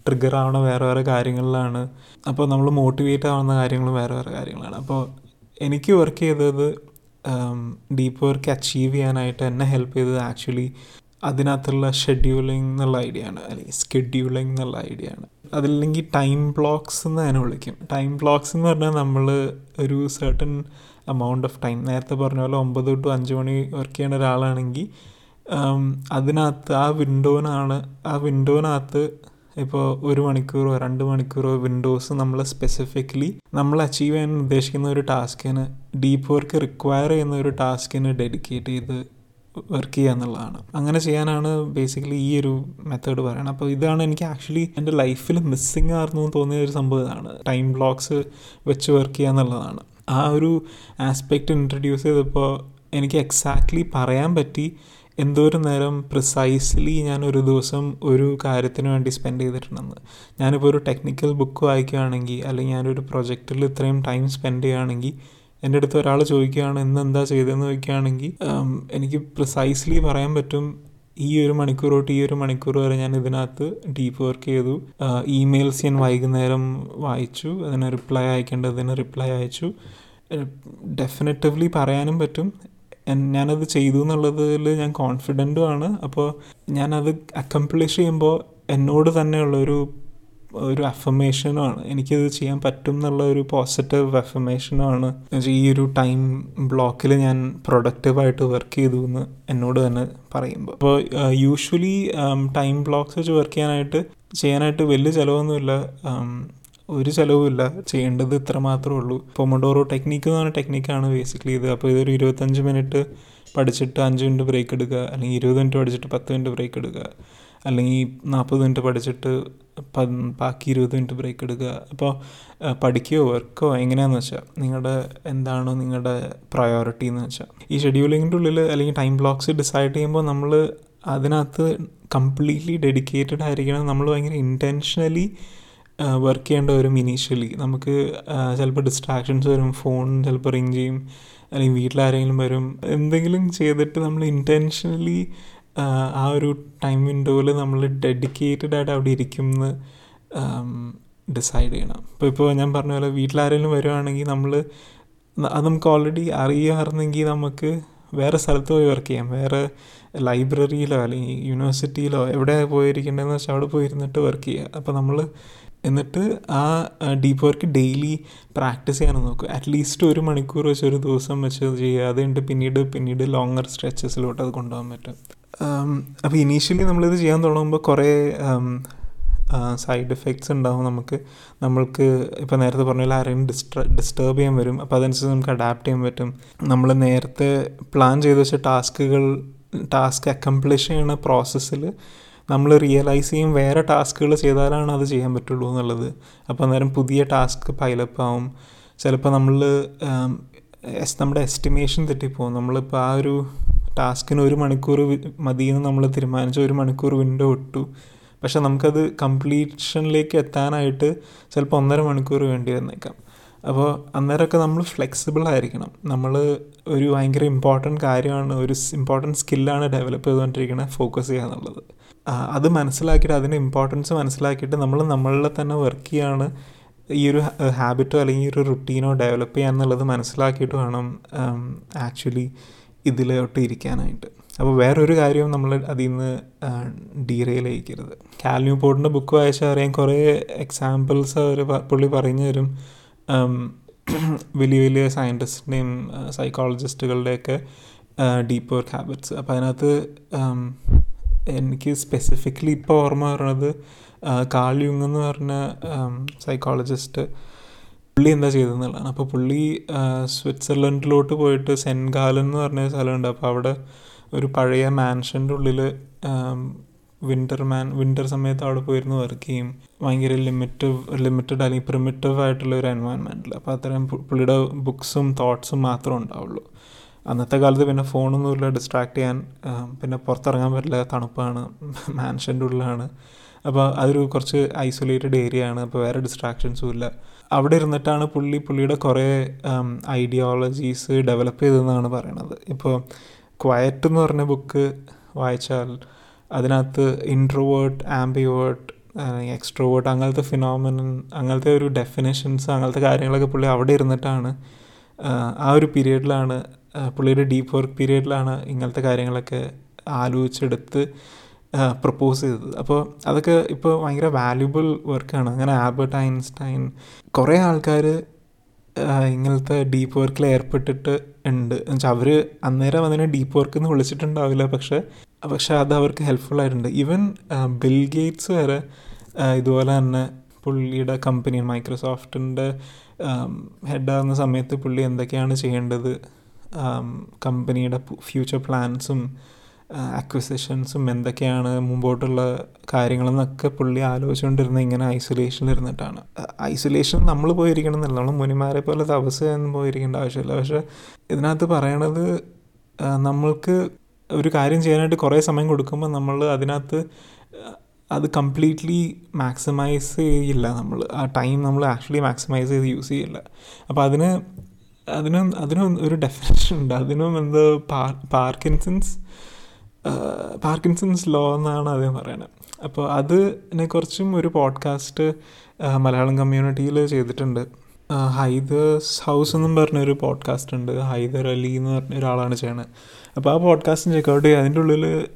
Speaker 1: ട്രിഗർ ആവണ വേറെ വേറെ കാര്യങ്ങളിലാണ്. അപ്പോൾ നമ്മൾ മോട്ടിവേറ്റ് ആവുന്ന കാര്യങ്ങളും വേറെ വേറെ കാര്യങ്ങളാണ്. അപ്പോൾ എനിക്ക് വർക്ക് ചെയ്തത് ഡീപ്പ് വർക്ക് അച്ചീവ് ചെയ്യാനായിട്ട് എന്നെ ഹെൽപ്പ് ചെയ്തത് ആക്ച്വലി അതിനകത്തുള്ള ഷെഡ്യൂളിംഗ് എന്നുള്ള ഐഡിയ ആണ്. അല്ലെങ്കിൽ സ്കെഡ്യൂളിംഗ് എന്നുള്ള ഐഡിയ ആണ്. അതില്ലെങ്കിൽ ടൈം ബ്ലോക്സ് എന്ന് തന്നെ വിളിക്കും. ടൈം ബ്ലോക്സ് എന്ന് പറഞ്ഞാൽ നമ്മൾ ഒരു സർട്ടൻ എമൗണ്ട് ഓഫ് ടൈം നേരത്തെ പറഞ്ഞ പോലെ ഒമ്പത് ടു അഞ്ച് മണി വർക്ക് ചെയ്യുന്ന ഒരാളാണെങ്കിൽ അതിനകത്ത് ആ വിൻഡോനാണ് ആ വിൻഡോനകത്ത് ഇപ്പോൾ ഒരു മണിക്കൂറോ രണ്ട് മണിക്കൂറോ വിൻഡോസ് നമ്മൾ സ്പെസിഫിക്കലി നമ്മൾ അച്ചീവ് ചെയ്യാൻ ഉദ്ദേശിക്കുന്ന ഒരു ടാസ്കിന് ഡീപ്പ് വർക്ക് റിക്വയർ ചെയ്യുന്ന ഒരു ടാസ്കിന് ഡെഡിക്കേറ്റ് ചെയ്ത് വർക്ക് ചെയ്യുക എന്നുള്ളതാണ്. അങ്ങനെ ചെയ്യാനാണ് ബേസിക്കലി ഈ ഒരു മെത്തേഡ് പറയുന്നത്. അപ്പോൾ ഇതാണ് എനിക്ക് ആക്ച്വലി എന്റെ ലൈഫിൽ മിസ്സിങ് ആയിരുന്നു എന്ന് തോന്നിയ ഒരു സംഭവം ഇതാണ്. ടൈം ബ്ലോക്സ് വെച്ച് വർക്ക് ചെയ്യുക എന്നുള്ളതാണ്. ആ ഒരു ആസ്പെക്റ്റ് ഇൻട്രൊഡ്യൂസ് ചെയ്തപ്പോൾ എനിക്ക് എക്സാക്ട്ലി പറയാൻ പറ്റി എന്തോരം നേരം പ്രിസൈസ്ലി ഞാൻ ഒരു ദിവസം ഒരു കാര്യത്തിന് വേണ്ടി സ്പെൻഡ് ചെയ്തിട്ടുണ്ടെന്ന്. ഞാനിപ്പോൾ ഒരു ടെക്നിക്കൽ ബുക്ക് വായിക്കുകയാണെങ്കിൽ അല്ലെങ്കിൽ ഞാനൊരു പ്രൊജക്റ്റിൽ ഇത്രയും ടൈം സ്പെൻഡ് ചെയ്യുകയാണെങ്കിൽ എന്റെ അടുത്ത് ഒരാൾ ചോദിക്കുകയാണ് ഇന്ന് എന്താ ചെയ്തതെന്ന് ചോദിക്കുകയാണെങ്കിൽ എനിക്ക് പ്രിസൈസ്ലി പറയാൻ പറ്റും ഈ ഒരു മണിക്കൂർ തൊട്ട് ഈ ഒരു മണിക്കൂർ വരെ ഞാൻ ഇതിനകത്ത് ഡീപ്പ് വർക്ക് ചെയ്തു. ഇമെയിൽസ് ഞാൻ വൈകുന്നേരം വായിച്ചു അതിന് റിപ്ലൈ അയക്കേണ്ടതിന് റിപ്ലൈ അയച്ചു. ഡെഫിനറ്റീവ്ലി പറയാനും പറ്റും. ഞാനത് ചെയ്തു എന്നുള്ളതിൽ ഞാൻ കോൺഫിഡന്റും ആണ്. അപ്പോൾ ഞാനത് അക്കംപ്ലിഷ് ചെയ്യുമ്പോൾ എന്നോട് തന്നെയുള്ളൊരു ഒരു അഫമേഷനുമാണ് എനിക്കത് ചെയ്യാൻ പറ്റും എന്നുള്ള ഒരു പോസിറ്റീവ് അഫമേഷനുമാണ് ഈ ഒരു ടൈം ബ്ലോക്കിൽ ഞാൻ പ്രൊഡക്റ്റീവായിട്ട് വർക്ക് ചെയ്തു എന്ന് എന്നോട് തന്നെ പറയുമ്പോൾ അപ്പോൾ യൂഷ്വലി ടൈം ബ്ലോക്സ് വെച്ച് വർക്ക് ചെയ്യാനായിട്ട് ചെയ്യാനായിട്ട് വലിയ ചിലവൊന്നുമില്ല. ഒരു ചിലവുമില്ല. ചെയ്യേണ്ടത് ഇത്ര മാത്രമേ ഉള്ളൂ. പൊമഡോറോ ടെക്നിക്ക് എന്ന് പറഞ്ഞ ടെക്നിക്കാണ് ബേസിക്കലി ഇത്. അപ്പോൾ ഇതൊരു ഇരുപത്തഞ്ച് മിനിറ്റ് പഠിച്ചിട്ട് അഞ്ച് മിനിറ്റ് ബ്രേക്ക് എടുക്കുക. അല്ലെങ്കിൽ ഇരുപത് മിനിറ്റ് പഠിച്ചിട്ട് പത്ത് മിനിറ്റ് ബ്രേക്ക് എടുക്കുക. അല്ലെങ്കിൽ നാൽപ്പത് മിനിറ്റ് പഠിച്ചിട്ട് ബാക്കി ഇരുപത് മിനിറ്റ് ബ്രേക്ക് എടുക്കുക. അപ്പോൾ പഠിക്കുകയോ വർക്കോ എങ്ങനെയാണെന്ന് വെച്ചാൽ നിങ്ങളുടെ എന്താണ് നിങ്ങളുടെ പ്രയോറിറ്റി എന്ന് വെച്ചാൽ ഈ ഷെഡ്യൂളിങ്ങിന്റെ ഉള്ളിൽ അല്ലെങ്കിൽ ടൈം ബ്ലോക്സ് ഡിസൈഡ് ചെയ്യുമ്പോൾ നമ്മൾ അതിനകത്ത് കംപ്ലീറ്റ്ലി ഡെഡിക്കേറ്റഡ് ആയിരിക്കണം. നമ്മൾ ഭയങ്കര ഇന്റൻഷനലി വർക്ക് ചെയ്യേണ്ട വരും ഇനീഷ്യലി നമുക്ക് ചിലപ്പോൾ ഡിസ്ട്രാക്ഷൻസ് വരും ഫോൺ ചിലപ്പോൾ റിങ് ചെയ്യും അല്ലെങ്കിൽ വീട്ടിലാരെങ്കിലും വരും. എന്തെങ്കിലും ചെയ്തിട്ട് നമ്മൾ ഇന്റൻഷനലി ആ ഒരു ടൈം വിൻഡോയിൽ നമ്മൾ ഡെഡിക്കേറ്റഡ് ആയിട്ട് അവിടെ ഇരിക്കും എന്ന് ഡിസൈഡ് ചെയ്യണം. ഇപ്പോൾ ഇപ്പോൾ ഞാൻ പറഞ്ഞ പോലെ വീട്ടിലാരെങ്കിലും വരുവാണെങ്കിൽ നമ്മൾ അത് നമുക്ക് ഓൾറെഡി അറിയാമായിരുന്നെങ്കിൽ നമുക്ക് വേറെ സ്ഥലത്ത് പോയി വർക്ക് ചെയ്യാം. വേറെ ലൈബ്രറിയിലോ അല്ലെങ്കിൽ യൂണിവേഴ്സിറ്റിയിലോ എവിടെ പോയിരിക്കേണ്ടതെന്ന് വെച്ചാൽ അവിടെ പോയിരുന്നിട്ട് വർക്ക് ചെയ്യുക അപ്പോൾ നമ്മൾ എന്നിട്ട് ആ ഡീപ്പ് വർക്ക് ഡെയിലി പ്രാക്ടീസ് ചെയ്യാൻ നോക്കുക അറ്റ്ലീസ്റ്റ് ഒരു മണിക്കൂർ വെച്ച് ഒരു ദിവസം വെച്ച് ചെയ്യുക അതുകൊണ്ട് പിന്നീട് പിന്നീട് ലോങ്ങർ സ്ട്രെച്ചസിലോട്ട് അത് കൊണ്ടുപോകാൻ പറ്റും. അപ്പോൾ ഇനീഷ്യലി നമ്മളിത് ചെയ്യാൻ തുടങ്ങുമ്പോൾ കുറേ സൈഡ് എഫക്ട്സ് ഉണ്ടാവും നമുക്ക്. നമ്മൾക്ക് ഇപ്പോൾ നേരത്തെ പറഞ്ഞ പോലെ ആരെയും ഡിസ്റ്റർ ഡിസ്റ്റർബ് ചെയ്യാൻ വരും. അപ്പോൾ അതനുസരിച്ച് നമുക്ക് അഡാപ്റ്റ് ചെയ്യാൻ പറ്റും. നമ്മൾ നേരത്തെ പ്ലാൻ ചെയ്ത് വെച്ച ടാസ്കുകൾ ടാസ്ക് അക്കംപ്ലിഷ് ചെയ്യുന്ന പ്രോസസ്സിൽ നമ്മൾ റിയലൈസ് ചെയ്യും വേറെ ടാസ്കുകൾ ചെയ്താലാണ് അത് ചെയ്യാൻ പറ്റുള്ളൂ എന്നുള്ളത്. അപ്പോൾ അന്നേരം പുതിയ ടാസ്ക് പൈലപ്പ് ആവും. ചിലപ്പോൾ നമ്മൾ നമ്മുടെ എസ്റ്റിമേഷൻ തെറ്റിപ്പോവും. നമ്മളിപ്പോൾ ആ ഒരു ടാസ്കിന് ഒരു മണിക്കൂർ മതിയെന്ന് നമ്മൾ തീരുമാനിച്ച. ഒരു മണിക്കൂർ വിൻഡോ ഇട്ടു. പക്ഷെ നമുക്കത് കംപ്ലീഷനിലേക്ക് എത്താനായിട്ട് ചിലപ്പോൾ ഒന്നര മണിക്കൂർ വേണ്ടി വന്നേക്കാം. അപ്പോൾ അന്നേരമൊക്കെ നമ്മൾ ഫ്ലെക്സിബിൾ ആയിരിക്കണം. നമ്മൾ ഒരു ഭയങ്കര ഇമ്പോർട്ടന്റ് കാര്യമാണ് ഒരു ഇമ്പോർട്ടന്റ് സ്കില്ലാണ് ഡെവലപ്പ് ചെയ്തുകൊണ്ടിരിക്കുന്നത് ഫോക്കസ് ചെയ്യുക എന്നുള്ളത്. അത് മനസ്സിലാക്കിയിട്ട് അതിന്റെ ഇമ്പോർട്ടൻസ് മനസ്സിലാക്കിയിട്ട് നമ്മൾ നമ്മളിൽ തന്നെ വർക്ക് ചെയ്യാണ്. ഈ ഒരു ഹാബിറ്റോ അല്ലെങ്കിൽ ഒരു റുട്ടീനോ ഡെവലപ്പ് ചെയ്യാന്നുള്ളത് മനസ്സിലാക്കിയിട്ട് വേണം ആക്ച്വലി ഇതിലോട്ട് ഇരിക്കാനായിട്ട്. അപ്പോൾ വേറൊരു കാര്യവും നമ്മൾ അതിൽ നിന്ന് ഡീറെയിലയിക്കരുത്. കാൽന്യൂ പോർട്ടിന്റെ ബുക്ക് വായിച്ചാൽ അറിയാം കുറേ എക്സാമ്പിൾസ് അവർ പുള്ളി പറഞ്ഞു തരും. വലിയ വലിയ സയന്റിസ്റ്റിന്റെയും സൈക്കോളജിസ്റ്റുകളുടെയൊക്കെ ഡീപ്പ് വർക്ക് ഹാബിറ്റ്സ് അപ്പോൾ അതിനകത്ത് എനിക്ക് സ്പെസിഫിക്കലി ഇപ്പോൾ ഓർമ്മ വരുന്നത് കാൾ യുങ് എന്ന് പറഞ്ഞ സൈക്കോളജിസ്റ്റ് പുള്ളി എന്താ ചെയ്തതെന്നുള്ളതാണ്. അപ്പോൾ പുള്ളി സ്വിറ്റ്സർലൻഡിലോട്ട് പോയിട്ട് സെൻഗാലൻ എന്ന് പറഞ്ഞ സ്ഥലമുണ്ട്. അപ്പോൾ അവിടെ ഒരു പഴയ മാൻഷന്റെ ഉള്ളിൽ വിന്റർ മാൻ വിന്റർ സമയത്ത് അവിടെ പോയിരുന്നു വർക്ക് ചെയ്യും. ഭയങ്കര ലിമിറ്റീവ് ലിമിറ്റഡ് അല്ലെങ്കിൽ പ്രിമിറ്റീവ് ആയിട്ടുള്ള ഒരു എൻവയൺമെന്റിൽ അപ്പോൾ അത്രയും പുള്ളിയുടെ ബുക്സും തോട്ട്സും മാത്രമേ ഉണ്ടാവുള്ളൂ. അന്നത്തെ കാലത്ത് പിന്നെ ഫോണൊന്നുമില്ല ഡിസ്ട്രാക്ട് ചെയ്യാൻ പിന്നെ പുറത്തിറങ്ങാൻ പറ്റില്ല. തണുപ്പാണ് മാൻഷന്റെ ഉള്ളിലാണ്. അപ്പോൾ അതൊരു കുറച്ച് ഐസൊലേറ്റഡ് ഏരിയ ആണ്. അപ്പോൾ വേറെ ഡിസ്ട്രാക്ഷൻസും ഇല്ല. അവിടെ ഇരുന്നിട്ടാണ് പുള്ളി പുള്ളിയുടെ കുറേ ഐഡിയോളജീസ് ഡെവലപ്പ് ചെയ്തതെന്നാണ് പറയണത്. ഇപ്പോൾ ക്വയറ്റ് എന്ന് പറഞ്ഞ ബുക്ക് വായിച്ചാൽ അതിനകത്ത് ഇൻട്രോവേർട്ട് ആംബിവേർട്ട് എക്സ്ട്രോവേർട്ട് അങ്ങനത്തെ ഫിനോമിനൻ അങ്ങനത്തെ ഒരു ഡെഫിനേഷൻസ് അങ്ങനത്തെ കാര്യങ്ങളൊക്കെ പുള്ളി അവിടെ ഇരുന്നിട്ടാണ് ആ ഒരു പീരീഡിലാണ് പുള്ളിയുടെ ഡീപ്പ് വർക്ക് പീരീഡിലാണ് ഇങ്ങനത്തെ കാര്യങ്ങളൊക്കെ ആലോചിച്ചെടുത്ത് പ്രപ്പോസ് ചെയ്തത്. അപ്പോൾ അതൊക്കെ ഇപ്പോൾ ഭയങ്കര വാല്യുബിൾ വർക്കാണ് അങ്ങനെ ആൽബർട്ട് ഐൻസ്റ്റൈൻ കുറേ ആൾക്കാർ ഇങ്ങനത്തെ ഡീപ്പ് വർക്കിൽ ഏർപ്പെട്ടിട്ട് ഉണ്ട്. എന്നുവെച്ചാൽ അവർ അന്നേരം അതിനെ ഡീപ്പ് വർക്ക് എന്ന് വിളിച്ചിട്ടുണ്ടാവില്ല. പക്ഷേ പക്ഷേ അത് അവർക്ക് ഹെൽപ്ഫുൾ ആയിട്ടുണ്ട്. ഈവൻ ബിൽ ഗേറ്റ്സ് വരെ ഇതുപോലെ തന്നെ പുള്ളിയുടെ കമ്പനി മൈക്രോസോഫ്റ്റിന്റെ ഹെഡാകുന്ന സമയത്ത് പുള്ളി എന്തൊക്കെയാണ് ചെയ്യേണ്ടത് കമ്പനിയുടെ ഫ്യൂച്ചർ പ്ലാൻസും അക്വിസിഷൻസും എന്തൊക്കെയാണ് മുമ്പോട്ടുള്ള കാര്യങ്ങളെന്നൊക്കെ പുള്ളി ആലോചിച്ചുകൊണ്ടിരുന്ന ഇങ്ങനെ ഐസൊലേഷനിലിരുന്നിട്ടാണ് ഐസൊലേഷൻ നമ്മൾ പോയിരിക്കണം എന്നല്ല നമ്മൾ മുനിമാരെ പോലെ ഒന്നും പോയിരിക്കേണ്ട ആവശ്യമില്ല. പക്ഷേ ഇതിനകത്ത് പറയണത് നമ്മൾക്ക് ഒരു കാര്യം ചെയ്യാനായിട്ട് കുറേ സമയം കൊടുക്കുമ്പോൾ നമ്മൾ അതിനകത്ത് അത് കംപ്ലീറ്റ്ലി മാക്സിമൈസ് ചെയ്യില്ല നമ്മൾ. ആ ടൈം നമ്മൾ ആക്ച്വലി മാക്സിമൈസ് ചെയ്ത് യൂസ് ചെയ്യില്ല. അപ്പോൾ അതിന് അതിനും അതിനും ഒരു ഡെഫിനേഷൻ ഉണ്ട്. അതിനും എന്താ പാർ പാർക്കിൻസൺസ് പാർക്കിൻസൺസ് ലോ എന്നാണ് അദ്ദേഹം പറയുന്നത്. അപ്പോൾ അതിനെക്കുറിച്ചും ഒരു പോഡ്കാസ്റ്റ് മലയാളം കമ്മ്യൂണിറ്റിയിൽ ചെയ്തിട്ടുണ്ട്. ഹൈദേഴ്സ് ഹൗസ് എന്നും പറഞ്ഞൊരു പോഡ്കാസ്റ്റ് ഉണ്ട്. ഹൈദർ അലി എന്ന് പറഞ്ഞ ഒരാളാണ് ചെയ്യണത് അപ്പോൾ ആ പോഡ്കാസ്റ്റ് ചെക്കൗട്ട് ചെയ്യുക അതിന്റെ ഉള്ളിൽ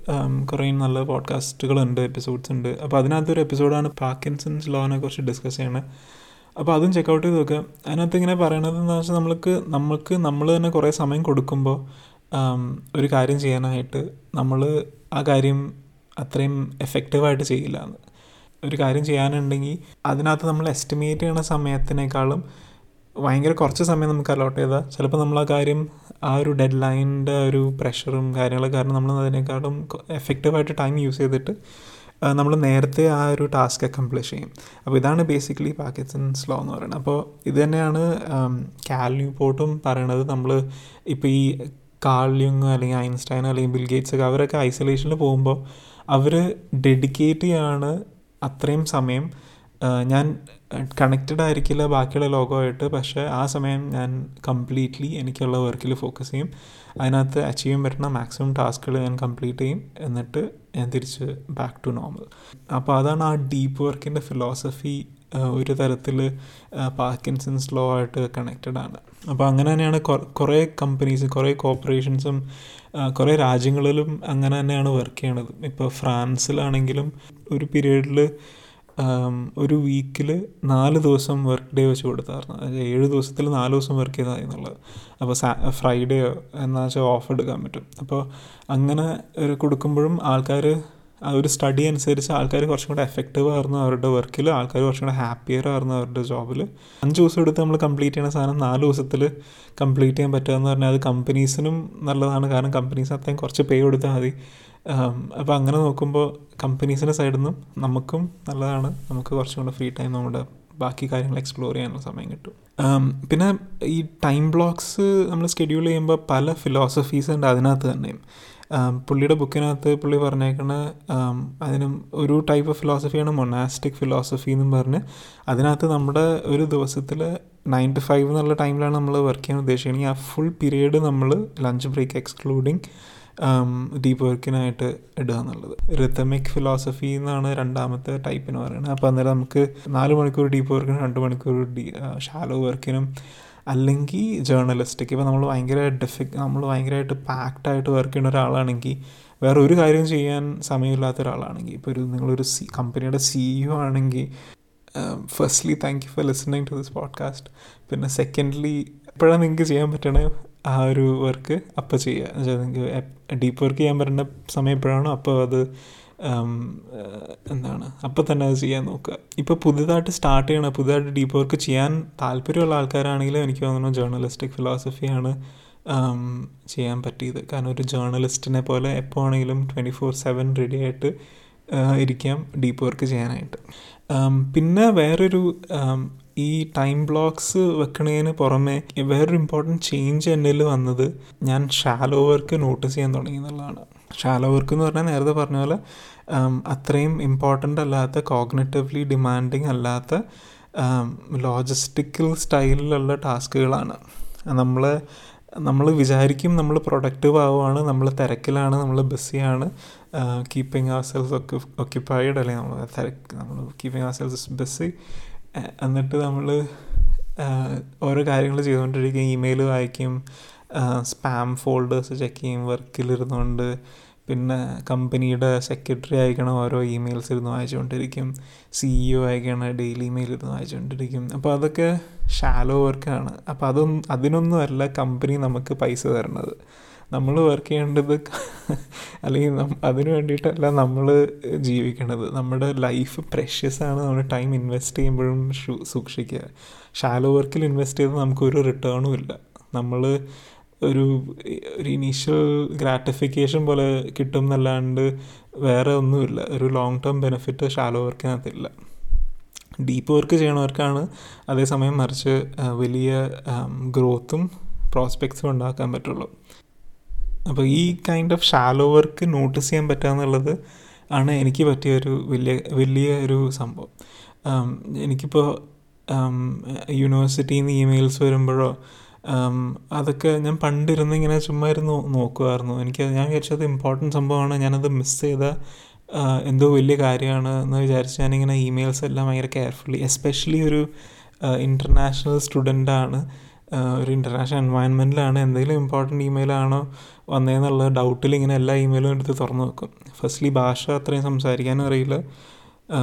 Speaker 1: കുറേ നല്ല പോഡ്കാസ്റ്റുകളുണ്ട് എപ്പിസോഡ്സ് ഉണ്ട്. അപ്പോൾ അതിനകത്തൊരു എപ്പിസോഡാണ് പാർക്കിൻസൺസ് ലോനെ കുറിച്ച് ഡിസ്കസ് ചെയ്യണത് അപ്പോൾ അതും ചെക്കൗട്ട് ചെയ്ത് നോക്കുക അതിനകത്ത് ഇങ്ങനെ പറയണതെന്ന് വെച്ചാൽ നമ്മൾക്ക് നമ്മൾക്ക് നമ്മൾ തന്നെ കുറേ സമയം കൊടുക്കുമ്പോൾ ഒരു കാര്യം ചെയ്യാനായിട്ട് നമ്മൾ ആ കാര്യം അത്രയും എഫക്റ്റീവായിട്ട് ചെയ്യില്ല എന്ന് ഒരു കാര്യം ചെയ്യാനുണ്ടെങ്കിൽ അതിനകത്ത് നമ്മൾ എസ്റ്റിമേറ്റ് ചെയ്യണ സമയത്തിനേക്കാളും ഭയങ്കര കുറച്ച് സമയം നമുക്ക് അലോട്ട് ചെയ്താൽ ചിലപ്പോൾ നമ്മൾ ആ കാര്യം ആ ഒരു ഡെഡ് ലൈനിന്റെ ഒരു പ്രഷറും കാര്യങ്ങളും കാരണം നമ്മൾ അതിനേക്കാളും എഫക്റ്റീവായിട്ട് ടൈം യൂസ് ചെയ്തിട്ട് നമ്മൾ നേരത്തെ ആ ഒരു ടാസ്ക് അക്കംപ്ലിഷ് ചെയ്യും. അപ്പോൾ ഇതാണ് ബേസിക്കലി പാക്കറ്റ്സ് ഇൻ സ്ലോ എന്ന് പറയുന്നത്. അപ്പോൾ ഇത് തന്നെയാണ് കാൽ ന്യൂപോർട്ടും പറയണത് നമ്മൾ ഇപ്പോൾ ഈ കാൾ അല്ലെങ്കിൽ ഐൻസ്റ്റൈൻ അല്ലെങ്കിൽ ബിൽ ഗേറ്റ്സ് ഒക്കെ അവരൊക്കെ ഐസൊലേഷനിൽ പോകുമ്പോൾ അവർ ഡെഡിക്കേറ്റ് ചെയ്യാണ് അത്രയും സമയം. ഞാൻ കണക്റ്റഡ് ആയിരിക്കില്ല ബാക്കിയുള്ള ലോകമായിട്ട് പക്ഷേ ആ സമയം ഞാൻ കംപ്ലീറ്റ്ലി എനിക്കുള്ള വർക്കിൽ ഫോക്കസ് ചെയ്യും. അതിനകത്ത് അച്ചീവ് ചെയ്യാൻ പറ്റുന്ന മാക്സിമം ടാസ്കുകൾ ഞാൻ കംപ്ലീറ്റ് ചെയ്യും. എന്നിട്ട് ഞാൻ തിരിച്ച് ബാക്ക് ടു നോർമൽ. അപ്പോൾ അതാണ് ആ ഡീപ്പ് വർക്കിന്റെ ഫിലോസഫി ഒരു തരത്തിൽ പാർക്കിൻസൺസ് ലോ ആയിട്ട് കണക്റ്റഡ് ആണ്. അപ്പോൾ അങ്ങനെ തന്നെയാണ് കുറേ കമ്പനീസ് കുറേ കോർപ്പറേഷൻസും കുറേ രാജ്യങ്ങളിലും അങ്ങനെ തന്നെയാണ് വർക്ക് ചെയ്യണത്. ഇപ്പോൾ ഫ്രാൻസിലാണെങ്കിലും ഒരു പീരീഡിൽ ഒരു വീക്കിൽ നാല് ദിവസം വർക്ക് ഡേ വെച്ച് കൊടുത്തായിരുന്നു. ഏഴ് ദിവസത്തിൽ നാല് ദിവസം വർക്ക് ചെയ്താൽ എന്നുള്ളത്. അപ്പോൾ ഫ്രൈഡേയോ എന്നാ വെച്ചാൽ ഓഫ് എടുക്കാൻ പറ്റും. അപ്പോൾ അങ്ങനെ കൊടുക്കുമ്പോഴും ആൾക്കാർ ആ ഒരു സ്റ്റഡി അനുസരിച്ച് ആൾക്കാർ കുറച്ചും കൂടെ എഫക്റ്റീവ് ആയിരുന്നു അവരുടെ വർക്കിൽ ആൾക്കാർ കുറച്ചും കൂടെ ഹാപ്പിയർ ആയിരുന്നു അവരുടെ ജോബിൽ അഞ്ച് ദിവസം എടുത്ത് നമ്മൾ കംപ്ലീറ്റ് ചെയ്യുന്ന സാധനം നാല് ദിവസത്തിൽ കംപ്ലീറ്റ് ചെയ്യാൻ പറ്റുക എന്ന് പറഞ്ഞാൽ അത് കമ്പനീസിനും നല്ലതാണ്. കാരണം കമ്പനീസ് അത്രയും കുറച്ച് പേ കൊടുത്താൽ മതി. അപ്പോൾ അങ്ങനെ നോക്കുമ്പോൾ കമ്പനീസിന്റെ സൈഡിൽ നിന്നും നമുക്കും നല്ലതാണ്. നമുക്ക് കുറച്ചും കൂടെ ഫ്രീ ടൈം നമ്മുടെ ബാക്കി കാര്യങ്ങൾ എക്സ്പ്ലോർ ചെയ്യാനുള്ള സമയം കിട്ടും. പിന്നെ ഈ ടൈം ബ്ലോക്സ് നമ്മൾ സ്കെഡ്യൂൾ ചെയ്യുമ്പോൾ പല ഫിലോസഫീസ് ഉണ്ട് അതിനകത്ത് തന്നെയും പുള്ളിയുടെ ബുക്കിനകത്ത് പുള്ളി പറഞ്ഞേക്കണ അതിനും ഒരു ടൈപ്പ് ഓഫ് ഫിലോസഫിയാണ് മൊണാസ്റ്റിക് ഫിലോസഫി എന്നും പറഞ്ഞ് അതിനകത്ത് നമ്മുടെ ഒരു ദിവസത്തിൽ നയൻ ടു ഫൈവ് എന്നുള്ള ടൈമിലാണ് നമ്മൾ വർക്ക് ചെയ്യാൻ ഉദ്ദേശിക്കുന്നത് ആ ഫുൾ പീരീഡ് നമ്മൾ ലഞ്ച് ബ്രേക്ക് എക്സ്ക്ലൂഡിങ് ഡീപ്പ് വർക്കിനായിട്ട് ഇടുക എന്നുള്ളത്. റിത്തമിക് ഫിലോസഫി എന്നാണ് രണ്ടാമത്തെ ടൈപ്പിന് പറയുന്നത്. അപ്പോൾ അന്നേരം നമുക്ക് നാല് മണിക്കൂർ ഡീപ്പ് വർക്കിനും രണ്ട് മണിക്കൂർ ഡീ ഷാലോ വർക്കിനും അല്ലെങ്കിൽ ജേർണലിസ്റ്റിക് ഇപ്പോൾ നമ്മൾ ഭയങ്കര ഡിഫിക് നമ്മൾ ഭയങ്കരമായിട്ട് പാക്ഡായിട്ട് വർക്ക് ചെയ്യുന്ന ഒരാളാണെങ്കിൽ വേറെ ഒരു കാര്യം ചെയ്യാൻ സമയമില്ലാത്ത ഒരാളാണെങ്കിൽ ഇപ്പോൾ ഒരു നിങ്ങളൊരു സി കമ്പനിയുടെ സിഇഒ ആണെങ്കിൽ firstly thank you for listening to this podcast പിന്നെ സെക്കൻഡ്ലി എപ്പോഴാണ് നിങ്ങൾക്ക് ചെയ്യാൻ പറ്റണേ ആ ഒരു വർക്ക് അപ്പോൾ ചെയ്യുക എന്നുവെച്ചാൽ നിങ്ങൾക്ക് ഡീപ്പ് വർക്ക് ചെയ്യാൻ പറ്റുന്ന സമയം എപ്പോഴാണോ അപ്പോൾ അത് എന്താണ്? അപ്പം തന്നെ അത് ചെയ്യാൻ നോക്കുക ഇപ്പോൾ പുതിയതായിട്ട് സ്റ്റാർട്ട് ചെയ്യണം പുതിയതായിട്ട് ഡീപ്പ് വർക്ക് ചെയ്യാൻ താല്പര്യമുള്ള ആൾക്കാരാണെങ്കിലും എനിക്ക് തോന്നുന്നു ജേർണലിസ്റ്റിക് ഫിലോസഫിയാണ് ചെയ്യാൻ പറ്റിയത്. കാരണം ഒരു ജേർണലിസ്റ്റിനെ പോലെ എപ്പോൾ ആണെങ്കിലും ട്വന്റി ഫോർ സെവൻ റെഡി ആയിട്ട് ഇരിക്കാം ഡീപ്പ് വർക്ക് ചെയ്യാനായിട്ട്. പിന്നെ വേറൊരു ഈ ടൈം ബ്ലോക്സ് വെക്കണതിന് പുറമെ വേറൊരു ഇമ്പോർട്ടന്റ് ചേഞ്ച് എന്നിൽ വന്നത് ഞാൻ ഷാലോ വർക്ക് നോട്ടീസ് ചെയ്യാൻ തുടങ്ങി എന്നുള്ളതാണ്. ഷാലോ വർക്ക് എന്ന് പറഞ്ഞാൽ നേരത്തെ പറഞ്ഞ പോലെ അത്രയും ഇമ്പോർട്ടന്റ് അല്ലാത്ത കോഗ്നറ്റീവ്ലി ഡിമാൻഡിങ് അല്ലാത്ത ലോജിസ്റ്റിക്കൽ സ്റ്റൈലിലുള്ള ടാസ്കുകളാണ്. നമ്മൾ നമ്മൾ വിചാരിക്കും നമ്മൾ പ്രൊഡക്റ്റീവ് ആവുകയാണ് നമ്മൾ തിരക്കിലാണ് നമ്മൾ ബിസിയാണ് കീപ്പിംഗ് അവർ സെൽസ് ഒക്കെ ഒക്യുപ്പൈഡ് അല്ലെങ്കിൽ നമ്മൾ തിരക്ക് നമ്മൾ കീപ്പിംഗ് അവർ സെൽസ് ബിസി എന്നിട്ട് നമ്മൾ ഓരോ കാര്യങ്ങൾ ചെയ്തുകൊണ്ടിരിക്കും ഇമെയിൽ വായിക്കും സ്പാം ഫോൾഡേഴ്സ് ചെക്ക് ചെയ്യും വർക്കിലിരുന്നുകൊണ്ട് പിന്നെ കമ്പനിയുടെ സെക്രട്ടറി അയക്കണ ഓരോ ഇമെയിൽസ് ഇരുന്ന് വായിച്ചുകൊണ്ടിരിക്കും സിഇഒ അയക്കണ ഡെയിലി ഇമെയിൽ ഇരുന്ന് വായിച്ചുകൊണ്ടിരിക്കും അപ്പോൾ അതൊക്കെ ഷാലോ വർക്കാണ് അപ്പോൾ അതൊന്നും അതിനൊന്നുമല്ല കമ്പനി നമുക്ക് പൈസ തരണത്. നമ്മൾ വർക്ക് ചെയ്യേണ്ടത് അല്ലെങ്കിൽ അതിന് വേണ്ടിയിട്ടല്ല നമ്മൾ ജീവിക്കണത്. നമ്മുടെ ലൈഫ് പ്രഷ്യസ് ആണ്. നമ്മൾ ടൈം ഇൻവെസ്റ്റ് ചെയ്യുമ്പോഴും സൂക്ഷിക്കുക. ഷാലോ വർക്കിൽ ഇൻവെസ്റ്റ് ചെയ്ത് നമുക്കൊരു റിട്ടേണും ഇല്ല. നമ്മൾ ഒരു ഒരു ഇനീഷ്യൽ ഗ്രാറ്റിഫിക്കേഷൻ പോലെ കിട്ടും എന്നല്ലാണ്ട് വേറെ ഒന്നുമില്ല. ഒരു ലോങ് ടേം ബെനിഫിറ്റ് ഷാലോ വർക്കിനകത്തില്ല ഡീപ്പ് വർക്ക് ചെയ്യണവർക്കാണ് അതേസമയം മറിച്ച് വലിയ ഗ്രോത്തും പ്രോസ്പെക്ട്സും ഉണ്ടാക്കാൻ പറ്റുള്ളൂ. അപ്പോൾ ഈ kind of shallow work notice ചെയ്യാൻ പറ്റുക എന്നുള്ളത് ആണ് എനിക്ക് പറ്റിയ ഒരു വലിയ വലിയ ഒരു സംഭവം. എനിക്കിപ്പോൾ യൂണിവേഴ്സിറ്റിയിൽ നിന്ന് ഇമെയിൽസ് വരുമ്പോഴോ അതൊക്കെ ഞാൻ പണ്ടിരുന്ന് ഇങ്ങനെ ചുമ്മാ ഇരുന്ന് നോക്കുമായിരുന്നു എനിക്ക് ഞാൻ വിചാരിച്ചത് ഇമ്പോർട്ടന്റ് സംഭവമാണ് ഞാനത് മിസ് ചെയ്ത എന്തോ വലിയ കാര്യമാണ് എന്ന് വിചാരിച്ച് ഞാനിങ്ങനെ ഇമെയിൽസ് എല്ലാം ഭയങ്കര കെയർഫുള്ളി എസ്പെഷ്യലി ഒരു ഇന്റർനാഷണൽ സ്റ്റുഡന്റാണ് ഒരു ഇന്റർനാഷണൽ എൻവയൺമെന്റിലാണ് എന്തെങ്കിലും ഇമ്പോർട്ടന്റ് ഇമെയിലാണോ വന്നതെന്നുള്ള ഡൗട്ടിൽ ഇങ്ങനെ എല്ലാ ഇമെയിലും എടുത്ത് തുറന്നു വെക്കും. ഫസ്റ്റ്ലി ഭാഷ അത്രയും സംസാരിക്കാനും അറിയില്ല.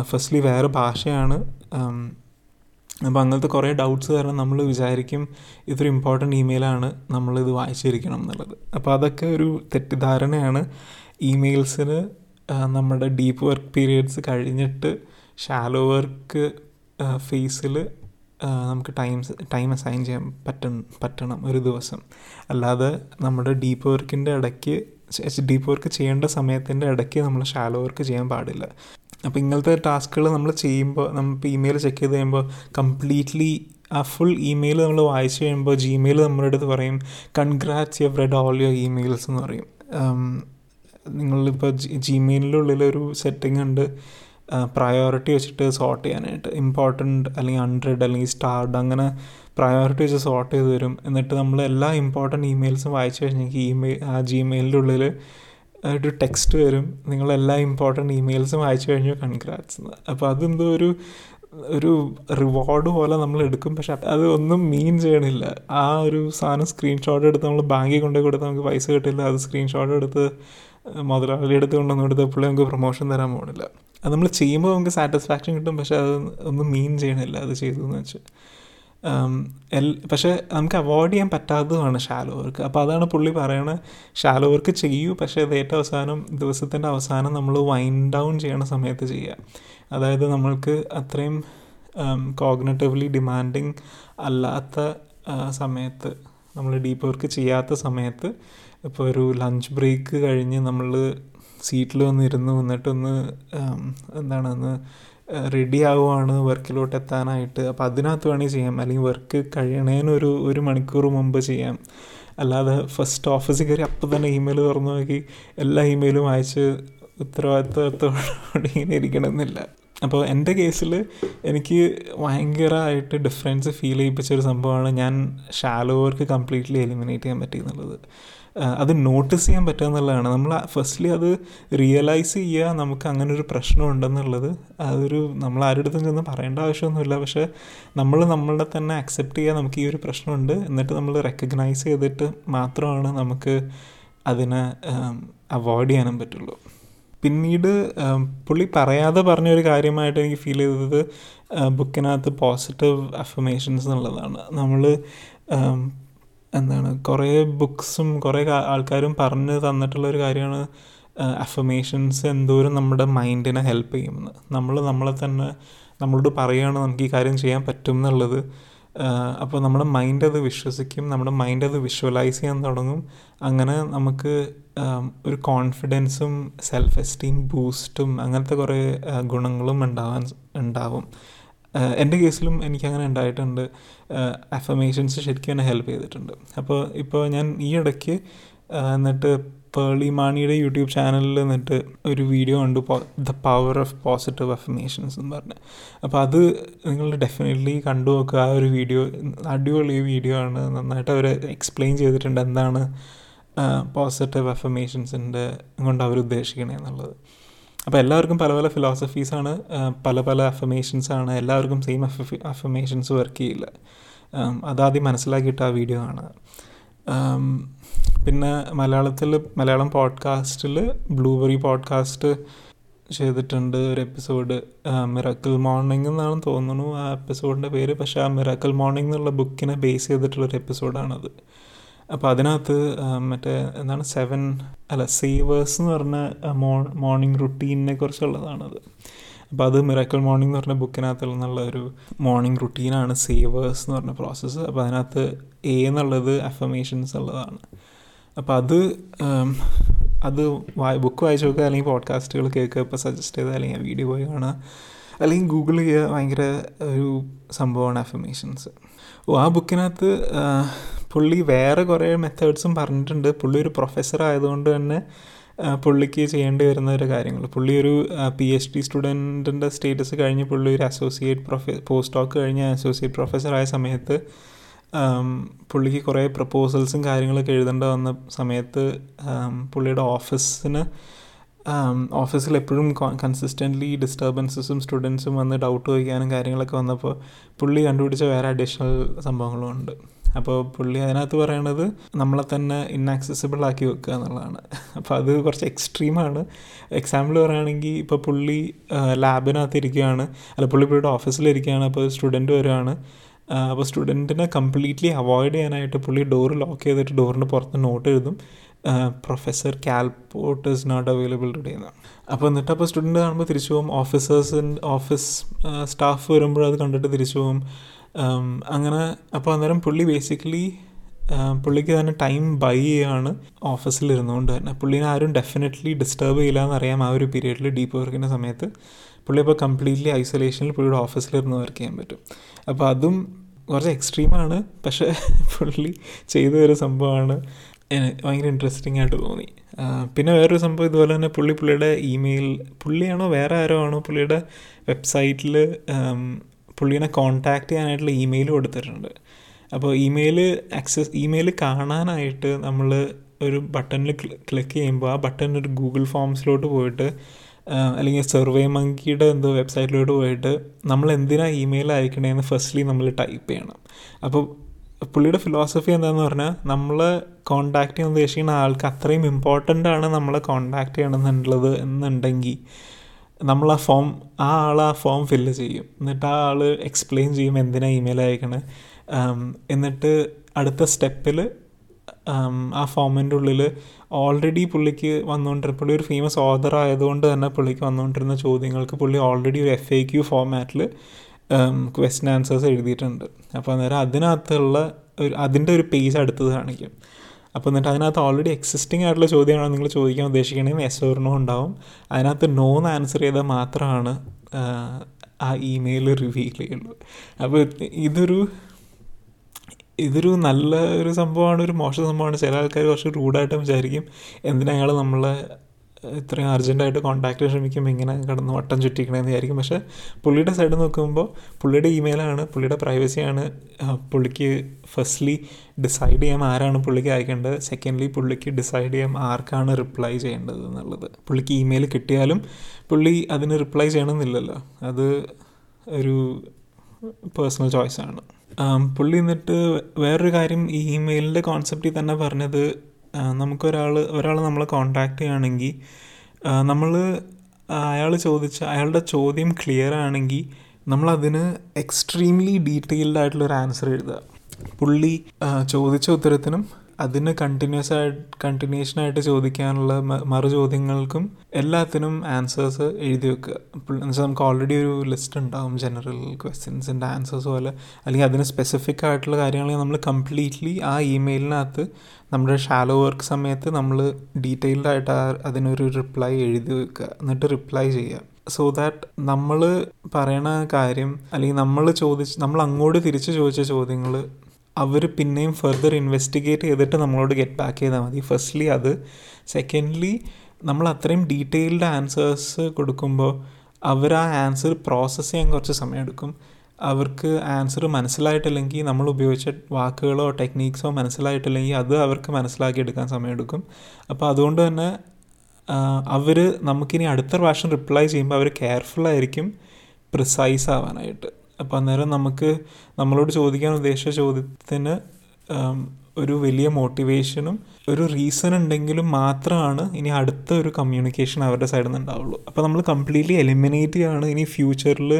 Speaker 1: ഫസ്റ്റ്ലി വേറെ ഭാഷയാണ്. അപ്പോൾ അങ്ങനത്തെ കുറേ ഡൗട്ട്സ് കാരണം നമ്മൾ വിചാരിക്കും ഇതൊരു ഇമ്പോർട്ടന്റ് ഇമെയിലാണ് നമ്മളിത് വായിച്ചിരിക്കണം എന്നുള്ളത്. അപ്പോൾ അതൊക്കെ ഒരു തെറ്റിദ്ധാരണയാണ്. ഇമെയിൽസിന് നമ്മുടെ ഡീപ്പ് വർക്ക് പീരിയഡ്സ് കഴിഞ്ഞിട്ട് ഷാലോ വർക്ക് ഫേസിൽ നമുക്ക് ടൈം ടൈം അസൈൻ ചെയ്യാൻ പറ്റ പറ്റണം ഒരു ദിവസം. അല്ലാതെ നമ്മുടെ ഡീപ്പ് വർക്കിന്റെ ഇടയ്ക്ക് ഡീപ്പ് വർക്ക് ചെയ്യേണ്ട സമയത്തിന്റെ ഇടയ്ക്ക് നമ്മൾ ഷാലോ വർക്ക് ചെയ്യാൻ പാടില്ല. അപ്പോൾ ഇങ്ങനത്തെ ടാസ്കുകൾ നമ്മൾ ചെയ്യുമ്പോൾ നമുക്ക് ഇമെയിൽ ചെക്ക് ചെയ്ത് കഴിയുമ്പോൾ കംപ്ലീറ്റ്ലി ആ ഫുൾ ഇമെയിൽ നമ്മൾ വായിച്ചു കഴിയുമ്പോൾ ജിമെയിൽ നമ്മുടെ അടുത്ത് പറയും congrats you read all your emails എന്ന് പറയും. നിങ്ങളിപ്പോൾ ജിമെയിലിന്റെ ഒരു സെറ്റിംഗ് ഉണ്ട്. പ്രയോറിറ്റി വെച്ചിട്ട് സോർട്ട് ചെയ്യാനായിട്ട്. ഇമ്പോർട്ടന്റ് അല്ലെങ്കിൽ ഹൺഡ്രഡ് അല്ലെങ്കിൽ സ്റ്റാർഡ് അങ്ങനെ പ്രയോറിറ്റി വെച്ച് സോർട്ട് ചെയ്ത് തരും. എന്നിട്ട് നമ്മൾ എല്ലാ ഇമ്പോർട്ടന്റ് ഇമെയിൽസും വായിച്ചു കഴിഞ്ഞാൽ ഇമെയിൽ ആ ജിമെയിലിന്റെ ഉള്ളിൽ ഒരു ടെക്സ്റ്റ് വരും. നിങ്ങളെല്ലാ ഇമ്പോർട്ടന്റ് ഇമെയിൽസും അയച്ചു കഴിഞ്ഞു. കൺഗ്രാറ്റ്സ് എന്ന്. അപ്പോൾ അതെന്തോ ഒരു ഒരു റിവാർഡ് പോലെ നമ്മൾ എടുക്കും. പക്ഷെ അത് ഒന്നും മീൻ ചെയ്യണില്ല. ആ ഒരു സാധനം സ്ക്രീൻഷോട്ട് എടുത്ത് നമ്മൾ ബാങ്കിൽ കൊണ്ടുപോയി കൊടുത്ത് നമുക്ക് പൈസ കിട്ടില്ല. അത് സ്ക്രീൻഷോട്ട് എടുത്ത് മുതലാളി എടുത്ത് കൊണ്ടുവന്ന് കൊടുത്ത് എപ്പോഴും നമുക്ക് പ്രൊമോഷൻ തരാൻ പോകണില്ല അത് നമ്മൾ ചെയ്യുമ്പോൾ നമുക്ക് സാറ്റിസ്ഫാക്ഷൻ കിട്ടും. പക്ഷെ അത് ഒന്നും മീൻ ചെയ്യണില്ല. അത് ചെയ്തു എന്ന് വെച്ച്. എൽ പക്ഷേ നമുക്ക് അവോയ്ഡ് ചെയ്യാൻ പറ്റാത്തതുമാണ് ഷാലോ വർക്ക്. അപ്പോൾ അതാണ് പുള്ളി പറയണത് ഷാലോ വർക്ക് ചെയ്യൂ പക്ഷേ അത് ഏറ്റവും അവസാനം ദിവസത്തിന്റെ അവസാനം നമ്മൾ വൈൻഡ് ഡൗൺ ചെയ്യണ സമയത്ത് ചെയ്യുക. അതായത് നമ്മൾക്ക് അത്രയും കോഗ്നറ്റീവ്ലി ഡിമാൻഡിങ് അല്ലാത്ത സമയത്ത് നമ്മൾ ഡീപ്പ് വർക്ക് ചെയ്യാത്ത സമയത്ത് ഇപ്പോൾ ഒരു ലഞ്ച് ബ്രേക്ക് കഴിഞ്ഞ് നമ്മൾ സീറ്റിൽ വന്നിരുന്ന് വന്നിട്ടൊന്ന് എന്താണ് ഒന്ന് റെഡി ആവുകയാണ് വർക്കിലോട്ട് എത്താനായിട്ട് അപ്പോൾ അതിനകത്ത് വേണമെങ്കിൽ ചെയ്യാം. അല്ലെങ്കിൽ വർക്ക് കഴിയണേനൊരു ഒരു മണിക്കൂർ മുമ്പ് ചെയ്യാം. അല്ലാതെ ഫസ്റ്റ് ഓഫീസിൽ കയറി അപ്പം തന്നെ ഇമെയിൽ തുറന്നു നോക്കി എല്ലാ ഇമെയിലും അയച്ച് ഉത്തരവാദിത്വത്തോടെ ഇങ്ങനെ ഇരിക്കണമെന്നില്ല. അപ്പോൾ എന്റെ കേസിൽ എനിക്ക് ഭയങ്കരമായിട്ട് ഡിഫറൻസ് ഫീൽ ചെയ്യിപ്പിച്ച ഒരു സംഭവമാണ് ഞാൻ ഷാലോ വർക്ക് കംപ്ലീറ്റ്ലി എലിമിനേറ്റ് ചെയ്യാൻ പറ്റി എന്നുള്ളത് അത് നോട്ടീസ് ചെയ്യാൻ പറ്റുക എന്നുള്ളതാണ്. നമ്മൾ ഫസ്റ്റ്ലി അത് റിയലൈസ് ചെയ്യുക നമുക്ക് അങ്ങനെ ഒരു പ്രശ്നം ഉണ്ടെന്നുള്ളത് അതൊരു നമ്മൾ ആരുടെ അടുത്തും ചെന്ന് പറയേണ്ട ആവശ്യമൊന്നുമില്ല. പക്ഷേ നമ്മൾ നമ്മളുടെ തന്നെ അക്സെപ്റ്റ് ചെയ്യുക നമുക്ക് ഈ ഒരു പ്രശ്നമുണ്ട്. എന്നിട്ട് നമ്മൾ റെക്കഗ്നൈസ് ചെയ്തിട്ട് മാത്രമാണ് നമുക്ക് അതിനെ അവോയ്ഡ് ചെയ്യാനും പറ്റുള്ളൂ. പിന്നീട് പുള്ളി പറയാതെ പറഞ്ഞൊരു കാര്യമായിട്ട് എനിക്ക് ഫീൽ ചെയ്തത് ബുക്കിനകത്ത് പോസിറ്റീവ് അഫമേഷൻസ് എന്നുള്ളതാണ്. നമ്മൾ എന്താണ് കുറേ ബുക്സും കുറേ ആൾക്കാരും പറഞ്ഞു തന്നിട്ടുള്ള ഒരു കാര്യമാണ് അഫമേഷൻസ് എന്തോരം നമ്മുടെ മൈൻഡിനെ ഹെൽപ്പ് ചെയ്യുമെന്ന്. നമ്മൾ നമ്മളെ തന്നെ നമ്മളോട് പറയുകയാണ് നമുക്ക് ഈ കാര്യം ചെയ്യാൻ പറ്റും എന്നുള്ളത് അപ്പോൾ നമ്മുടെ മൈൻഡ് അത് വിശ്വസിക്കും നമ്മുടെ മൈൻഡ് അത് വിഷ്വലൈസ് ചെയ്യാൻ തുടങ്ങും. അങ്ങനെ നമുക്ക് ഒരു കോൺഫിഡൻസും സെൽഫ് എസ്റ്റീം ബൂസ്റ്റും അങ്ങനത്തെ കുറേ ഗുണങ്ങളും ഉണ്ടാവാൻ ഉണ്ടാവും. എന്റെ കേസിലും എനിക്കങ്ങനെ ഉണ്ടായിട്ടുണ്ട്. അഫമേഷൻസ് ശരിക്കും എന്നെ ഹെൽപ്പ് ചെയ്തിട്ടുണ്ട്. അപ്പോൾ ഇപ്പോൾ ഞാൻ ഈ ഇടയ്ക്ക് എന്നിട്ട് പേളി മാണിയുടെ യൂട്യൂബ് ചാനലിൽ എന്നിട്ട് ഒരു വീഡിയോ ഉണ്ട് the power of positive affirmations എന്ന് പറഞ്ഞ്. അപ്പോൾ അത് നിങ്ങൾ ഡെഫിനറ്റ്ലി കണ്ടു നോക്കുക. ആ ഒരു വീഡിയോ അടിപൊളി വീഡിയോ ആണ്. നന്നായിട്ട് അവർ എക്സ്പ്ലെയിൻ ചെയ്തിട്ടുണ്ട് എന്താണ് പോസിറ്റീവ് അഫമേഷൻസിന്റെ കൊണ്ട് അവർ ഉദ്ദേശിക്കണേ എന്നുള്ളത്. അപ്പോൾ എല്ലാവർക്കും പല പല ഫിലോസഫീസാണ് പല പല അഫർമേഷൻസാണ് എല്ലാവർക്കും സെയിം അഫമേഷൻസ് വർക്ക് ചെയ്യില്ല. അതാദ്യം മനസ്സിലാക്കിയിട്ട് ആ വീഡിയോ ആണ് പിന്നെ മലയാളത്തിൽ മലയാളം പോഡ്കാസ്റ്റിൽ ബ്ലൂബെറി പോഡ്കാസ്റ്റ് ചെയ്തിട്ടുണ്ട് ഒരു എപ്പിസോഡ് മിറക്കിൾ മോർണിംഗ് എന്നാണ് തോന്നുന്നു ആ എപ്പിസോഡിന്റെ പേര്. പക്ഷേ ആ മിറക്കിൾ മോർണിംഗ് എന്നുള്ള ബുക്കിനെ ബേസ് ചെയ്തിട്ടുള്ളൊരു എപ്പിസോഡാണത് അപ്പോൾ അതിനകത്ത് മറ്റേ എന്താണ് സെവൻ അല്ല സേവേഴ്സ് എന്ന് പറഞ്ഞ മോ മോർണിംഗ് റുട്ടീനിനെ കുറിച്ചുള്ളതാണത്. അപ്പോൾ അത് മിറാക്കിൾ മോർണിംഗ് എന്ന് പറഞ്ഞ ബുക്കിനകത്തുള്ള നിന്നുള്ള ഒരു മോർണിംഗ് റുട്ടീനാണ് സേവേഴ്സ് എന്ന് പറഞ്ഞ പ്രോസസ്സ് അപ്പോൾ അതിനകത്ത് എ എന്നുള്ളത് അഫമേഷൻസ് ഉള്ളതാണ്. അപ്പോൾ അത് അത് വായ ബുക്ക് വായിച്ച് നോക്കുക അല്ലെങ്കിൽ പോഡ്കാസ്റ്റുകൾ കേൾക്കുക ഇപ്പോൾ സജസ്റ്റ് ചെയ്താൽ അല്ലെങ്കിൽ വീഡിയോ പോയി കാണുക അല്ലെങ്കിൽ ഗൂഗിൾ ചെയ്യുക ഭയങ്കര ഒരു സംഭവമാണ് അഫമേഷൻസ് ഓ ആ ബുക്കിനകത്ത് പുള്ളി വേറെ കുറേ മെത്തേഡ്സും പറഞ്ഞിട്ടുണ്ട്. പുള്ളി ഒരു പ്രൊഫസർ ആയതുകൊണ്ട് തന്നെ പുള്ളിക്ക് ചെയ്യേണ്ടി വരുന്ന ഒരു കാര്യങ്ങൾ. പുള്ളി ഒരു പി എച്ച് ഡി സ്റ്റുഡന്റിന്റെ സ്റ്റേറ്റസ് കഴിഞ്ഞ് പുള്ളി ഒരു അസോസിയേറ്റ് പ്രൊഫ പോസ്റ്റ് ഡോക്ക് കഴിഞ്ഞ് അസോസിയേറ്റ് പ്രൊഫസറായ സമയത്ത് പുള്ളിക്ക് കുറേ പ്രപ്പോസൽസും കാര്യങ്ങളൊക്കെ എഴുതേണ്ട വന്ന സമയത്ത് പുള്ളിയുടെ ഓഫീസിന് ഓഫീസിൽ എപ്പോഴും കൺസിസ്റ്റന്റ്ലി ഡിസ്റ്റർബൻസസും സ്റ്റുഡൻസും വന്ന് ഡൗട്ട് ചോദിക്കാനും കാര്യങ്ങളൊക്കെ വന്നപ്പോൾ പുള്ളി കണ്ടുപിടിച്ച വേറെ അഡീഷണൽ സംഭവങ്ങളും ഉണ്ട്. അപ്പോൾ പുള്ളി അതിനകത്ത് പറയണത് നമ്മളെ തന്നെ ഇന്നാക്സസിബിൾ ആക്കി വെക്കുക എന്നുള്ളതാണ്. അപ്പോൾ അത് കുറച്ച് എക്സ്ട്രീമാണ് എക്സാമ്പിൾ പറയുകയാണെങ്കിൽ ഇപ്പോൾ പുള്ളി ലാബിനകത്ത് ഇരിക്കുകയാണ്. അല്ല പുള്ളി പുള്ളിയുടെ ഓഫീസിലിരിക്കുകയാണ് അപ്പോൾ സ്റ്റുഡന്റ് വരുവാണ്. അപ്പോൾ സ്റ്റുഡന്റിനെ കംപ്ലീറ്റ്ലി അവോയ്ഡ് ചെയ്യാനായിട്ട് പുള്ളി ഡോർ ലോക്ക് ചെയ്തിട്ട് ഡോറിന്റെ പുറത്ത് നോട്ട് എഴുതും. Professor Cal Newport is not available today എന്ന്. അപ്പോൾ എന്നിട്ട് അപ്പോൾ സ്റ്റുഡന്റ് കാണുമ്പോൾ തിരിച്ചു പോകും. ഓഫീസേഴ്സ് ഓഫീസ് സ്റ്റാഫ് വരുമ്പോൾ അത് കണ്ടിട്ട് തിരിച്ചു പോകും. അങ്ങനെ അപ്പോൾ അന്നേരം പുള്ളി ബേസിക്കലി പുള്ളിക്ക് തന്നെ ടൈം ബൈ ചെയ്യാണ് ഓഫീസിൽ ഇരുന്നുകൊണ്ട് തന്നെ. പുള്ളീനെ ആരും ഡെഫിനറ്റ്ലി ഡിസ്റ്റർബ് ചെയ്യില്ല എന്നറിയാം ആ ഒരു പീരീഡിൽ ഡീപ്പ് വർക്കിന്റെ സമയത്ത്. പുള്ളി ഇപ്പോൾ കംപ്ലീറ്റ്ലി ഐസൊലേഷനിൽ പുള്ളിയുടെ ഓഫീസിലിരുന്ന് വർക്ക് ചെയ്യാൻ പറ്റും. അപ്പോൾ അതും കുറച്ച് എക്സ്ട്രീമാണ് പക്ഷേ പുള്ളി ചെയ്ത ഒരു സംഭവമാണ് ഭയങ്കര ഇൻട്രസ്റ്റിംഗ് ആയിട്ട് തോന്നി. പിന്നെ വേറൊരു സംഭവം ഇതുപോലെ തന്നെ പുള്ളി പുള്ളിയുടെ ഇമെയിൽ പുള്ളിയാണോ വേറെ ആരോ ആണോ പുള്ളിയുടെ വെബ്സൈറ്റിൽ പുള്ളീനെ കോൺടാക്റ്റ് ചെയ്യാനായിട്ടുള്ള ഇമെയിൽ കൊടുത്തിട്ടുണ്ട് അപ്പോൾ ഇമെയിൽ ആക്സസ് ഇമെയിൽ കാണാനായിട്ട് നമ്മൾ ഒരു ബട്ടണിൽ ക്ലിക്ക് ചെയ്യുമ്പോൾ ആ ബട്ടൺ ഒരു ഗൂഗിൾ ഫോംസിലോട്ട് പോയിട്ട് അല്ലെങ്കിൽ സർവേ മങ്കിയുടെ എന്തോ വെബ്സൈറ്റിലോട്ട് പോയിട്ട് നമ്മൾ എന്തിനാണ് ഇമെയിൽ അയക്കണേന്ന് ഫസ്റ്റ്ലി നമ്മൾ ടൈപ്പ് ചെയ്യണം. അപ്പോൾ പുള്ളിയുടെ ഫിലോസഫി എന്താണെന്ന് പറഞ്ഞാൽ നമ്മൾ കോണ്ടാക്ട് ചെയ്യാൻ ഉദ്ദേശിക്കുന്ന ആൾക്ക് അത്രയും ഇമ്പോർട്ടന്റ് ആണ് നമ്മളെ കോണ്ടാക്ട് ചെയ്യണമെന്നുള്ളത് എന്നുണ്ടെങ്കിൽ നമ്മൾ ആ ഫോം ആ ആൾ ആ ഫോം ഫില്ല് ചെയ്യും. എന്നിട്ട് ആ ആൾ എക്സ്പ്ലെയിൻ ചെയ്യും എന്തിനാ ഇമെയിൽ അയക്കണേ. എന്നിട്ട് അടുത്ത സ്റ്റെപ്പിൽ ആ ഫോമിന്റെ ഉള്ളിൽ ഓൾറെഡി പുള്ളിക്ക് വന്നുകൊണ്ടിരുന്ന പുള്ളി ഒരു ഫേമസ് ഓതർ ആയതുകൊണ്ട് തന്നെ പുള്ളിക്ക് വന്നുകൊണ്ടിരുന്ന ചോദ്യങ്ങൾക്ക് പുള്ളി ഓൾറെഡി ഒരു എഫ് എ ക്യു ഫോമാറ്റിൽ ക്വസ്റ്റൻ ആൻസേഴ്സ് എഴുതിയിട്ടുണ്ട്. അപ്പോൾ അന്നേരം അതിനകത്തുള്ള ഒരു അതിന്റെ ഒരു പേജ് അടുത്തത് കാണിക്കും. അപ്പോൾ എന്നിട്ട് അതിനകത്ത് ഓൾറെഡി എക്സിസ്റ്റിംഗ് ആയിട്ടുള്ള ചോദ്യമാണോ നിങ്ങൾ ചോദിക്കാൻ ഉദ്ദേശിക്കണമെങ്കിൽ എസ് ഓർ നോ ഉണ്ടാവും. അതിനകത്ത് നോ എന്ന് ആൻസർ ചെയ്താൽ മാത്രമാണ് ആ ഇമെയിൽ റിവീൽ ചെയ്യുള്ളൂ അപ്പോൾ ഇതൊരു ഇതൊരു നല്ല ഒരു സംഭവമാണ് ഒരു മോശം സംഭവമാണ്. ചില ആൾക്കാർ കുറച്ച് റൂഡായിട്ട് വിചാരിക്കും. എന്തിനാ അയാൾ നമ്മളെ ഇത്രയും അർജന്റായിട്ട് കോൺടാക്റ്റ് ശ്രമിക്കുമ്പോൾ ഇങ്ങനെ കിടന്ന് വട്ടം ചുറ്റിക്കണമെന്ന് വിചാരിക്കും. പക്ഷേ പുള്ളിയുടെ സൈഡ് നോക്കുമ്പോൾ പുള്ളിയുടെ ഇമെയിലാണ് പുള്ളിയുടെ പ്രൈവസിയാണ് പുള്ളിക്ക് ഫസ്റ്റ്ലി ഡിസൈഡ് ചെയ്യാൻ ആരാണ് പുള്ളിക്ക് അയക്കേണ്ടത്? സെക്കൻഡ്ലി പുള്ളിക്ക് ഡിസൈഡ് ചെയ്യാൻ ആർക്കാണ് റിപ്ലൈ ചെയ്യേണ്ടത് എന്നുള്ളത്. പുള്ളിക്ക് ഇമെയിൽ കിട്ടിയാലും പുള്ളി അതിന് റിപ്ലൈ ചെയ്യണമെന്നില്ലല്ലോ. അത് ഒരു പേഴ്സണൽ ചോയ്സാണ് പുള്ളി എന്നിട്ട് വേറൊരു കാര്യം ഈ ഇമെയിലിന്റെ കോൺസെപ്റ്റിൽ തന്നെ പറഞ്ഞത് നമുക്കൊരാൾ ഒരാൾ നമ്മളെ കോണ്ടാക്ട് ചെയ്യുകയാണെങ്കിൽ നമ്മൾ അയാൾ ചോദിച്ച അയാളുടെ ചോദ്യം ക്ലിയർ ആണെങ്കിൽ നമ്മളതിന് എക്സ്ട്രീംലി ഡീറ്റെയിൽഡ് ആയിട്ടുള്ളൊരു ആൻസർ എഴുതുക. പുള്ളി ചോദിച്ച ഉത്തരത്തിനും അതിന് കണ്ടിന്യൂസ് ആയിട്ട് കണ്ടിന്യൂഷൻ ആയിട്ട് ചോദിക്കാനുള്ള മറു ചോദ്യങ്ങൾക്കും എല്ലാത്തിനും ആൻസേഴ്സ് എഴുതി വെക്കുക. എന്നുവെച്ചാൽ നമുക്ക് ഓൾറെഡി ഒരു ലിസ്റ്റ് ഉണ്ടാവും ജനറൽ ക്വസ്റ്റ്യൻസിന്റെ ആൻസേഴ്സ് പോലെ. അല്ലെങ്കിൽ അതിന് സ്പെസിഫിക് ആയിട്ടുള്ള കാര്യങ്ങൾ നമ്മൾ കംപ്ലീറ്റ്ലി ആ ഇമെയിലിനകത്ത് നമ്മുടെ ഷാലോ വർക്ക് സമയത്ത് നമ്മൾ ഡീറ്റെയിൽഡ് ആയിട്ട് അതിനൊരു റിപ്ലൈ എഴുതി വെക്കുക എന്നിട്ട് റിപ്ലൈ ചെയ്യുക സോ ദാറ്റ് നമ്മൾ പറയണ കാര്യം അല്ലെങ്കിൽ നമ്മൾ ചോദിച്ച് നമ്മൾ അങ്ങോട്ട് തിരിച്ച് ചോദിച്ച ചോദ്യങ്ങൾ അവർ പിന്നെയും ഫെർദർ ഇൻവെസ്റ്റിഗേറ്റ് ചെയ്തിട്ട് നമ്മളോട് ഗെറ്റ് ബാക്ക് ചെയ്താൽ മതി. ഫസ്റ്റ്ലി അത്. സെക്കൻഡ്ലി നമ്മൾ അത്രയും ഡീറ്റെയിൽഡ് ആൻസേഴ്സ് കൊടുക്കുമ്പോൾ അവർ ആ ആൻസർ പ്രോസസ്സ് ചെയ്യാൻ കുറച്ച് സമയമെടുക്കും അവർക്ക് ആൻസർ മനസ്സിലായിട്ടില്ലെങ്കിൽ നമ്മൾ ഉപയോഗിച്ച വാക്കുകളോ ടെക്നീക്സോ മനസ്സിലായിട്ടില്ലെങ്കിൽ അത് അവർക്ക് മനസ്സിലാക്കിയെടുക്കാൻ സമയമെടുക്കും. അപ്പോൾ അതുകൊണ്ട് തന്നെ അവർ നമുക്കിനി അടുത്ത പ്രാവശ്യം റിപ്ലൈ ചെയ്യുമ്പോൾ അവർ കെയർഫുള്ളായിരിക്കും പ്രിസൈസ് ആവാനായിട്ട്. അപ്പോൾ അന്നേരം നമുക്ക് നമ്മളോട് ചോദിക്കാൻ ഉദ്ദേശിച്ച ചോദ്യത്തിന് ഒരു വലിയ മോട്ടിവേഷനും ഒരു റീസൺ ഉണ്ടെങ്കിലും മാത്രമാണ് ഇനി അടുത്ത ഒരു കമ്മ്യൂണിക്കേഷൻ അവരുടെ സൈഡിൽ നിന്ന് ഉണ്ടാവുള്ളൂ. അപ്പോൾ നമ്മൾ കംപ്ലീറ്റ്ലി എലിമിനേറ്റ് ചെയ്യാണ് ഇനി ഫ്യൂച്ചറിൽ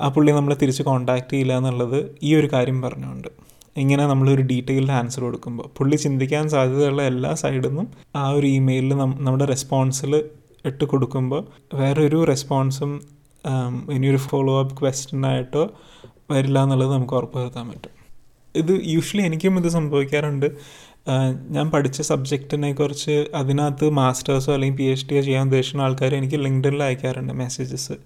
Speaker 1: ആ പുള്ളി നമ്മളെ തിരിച്ച് കോൺടാക്ട് ചെയ്യില്ല എന്നുള്ളത് ഈ ഒരു കാര്യം പറഞ്ഞുകൊണ്ട്. ഇങ്ങനെ നമ്മളൊരു ഡീറ്റെയിൽഡ് ആൻസർ കൊടുക്കുമ്പോൾ പുള്ളി ചിന്തിക്കാൻ സാധ്യതയുള്ള എല്ലാ സൈഡിൽ നിന്നും ആ ഒരു ഇമെയിലിൽ നമ്മുടെ റെസ്പോൺസിൽ ഇട്ട് കൊടുക്കുമ്പോൾ വേറൊരു റെസ്പോൺസും ഇനിയൊരു ഫോളോ അപ്പ് ക്വസ്റ്റ്യനായിട്ടോ വരില്ല എന്നുള്ളത് നമുക്ക് ഉറപ്പ് വരുത്താൻ പറ്റും. ഇത് യൂഷ്വലി എനിക്കും ഇത് സംഭവിക്കാറുണ്ട്. ഞാൻ പഠിച്ച സബ്ജക്റ്റിനെ കുറിച്ച് അതിനകത്ത് മാസ്റ്റേഴ്സോ അല്ലെങ്കിൽ പി എച്ച് ഡിയോ ചെയ്യാൻ ഉദ്ദേശിക്കുന്ന ആൾക്കാർ എനിക്ക് ലിങ്ക്ഡിനിൽ അയക്കാറുണ്ട് മെസ്സേജസ്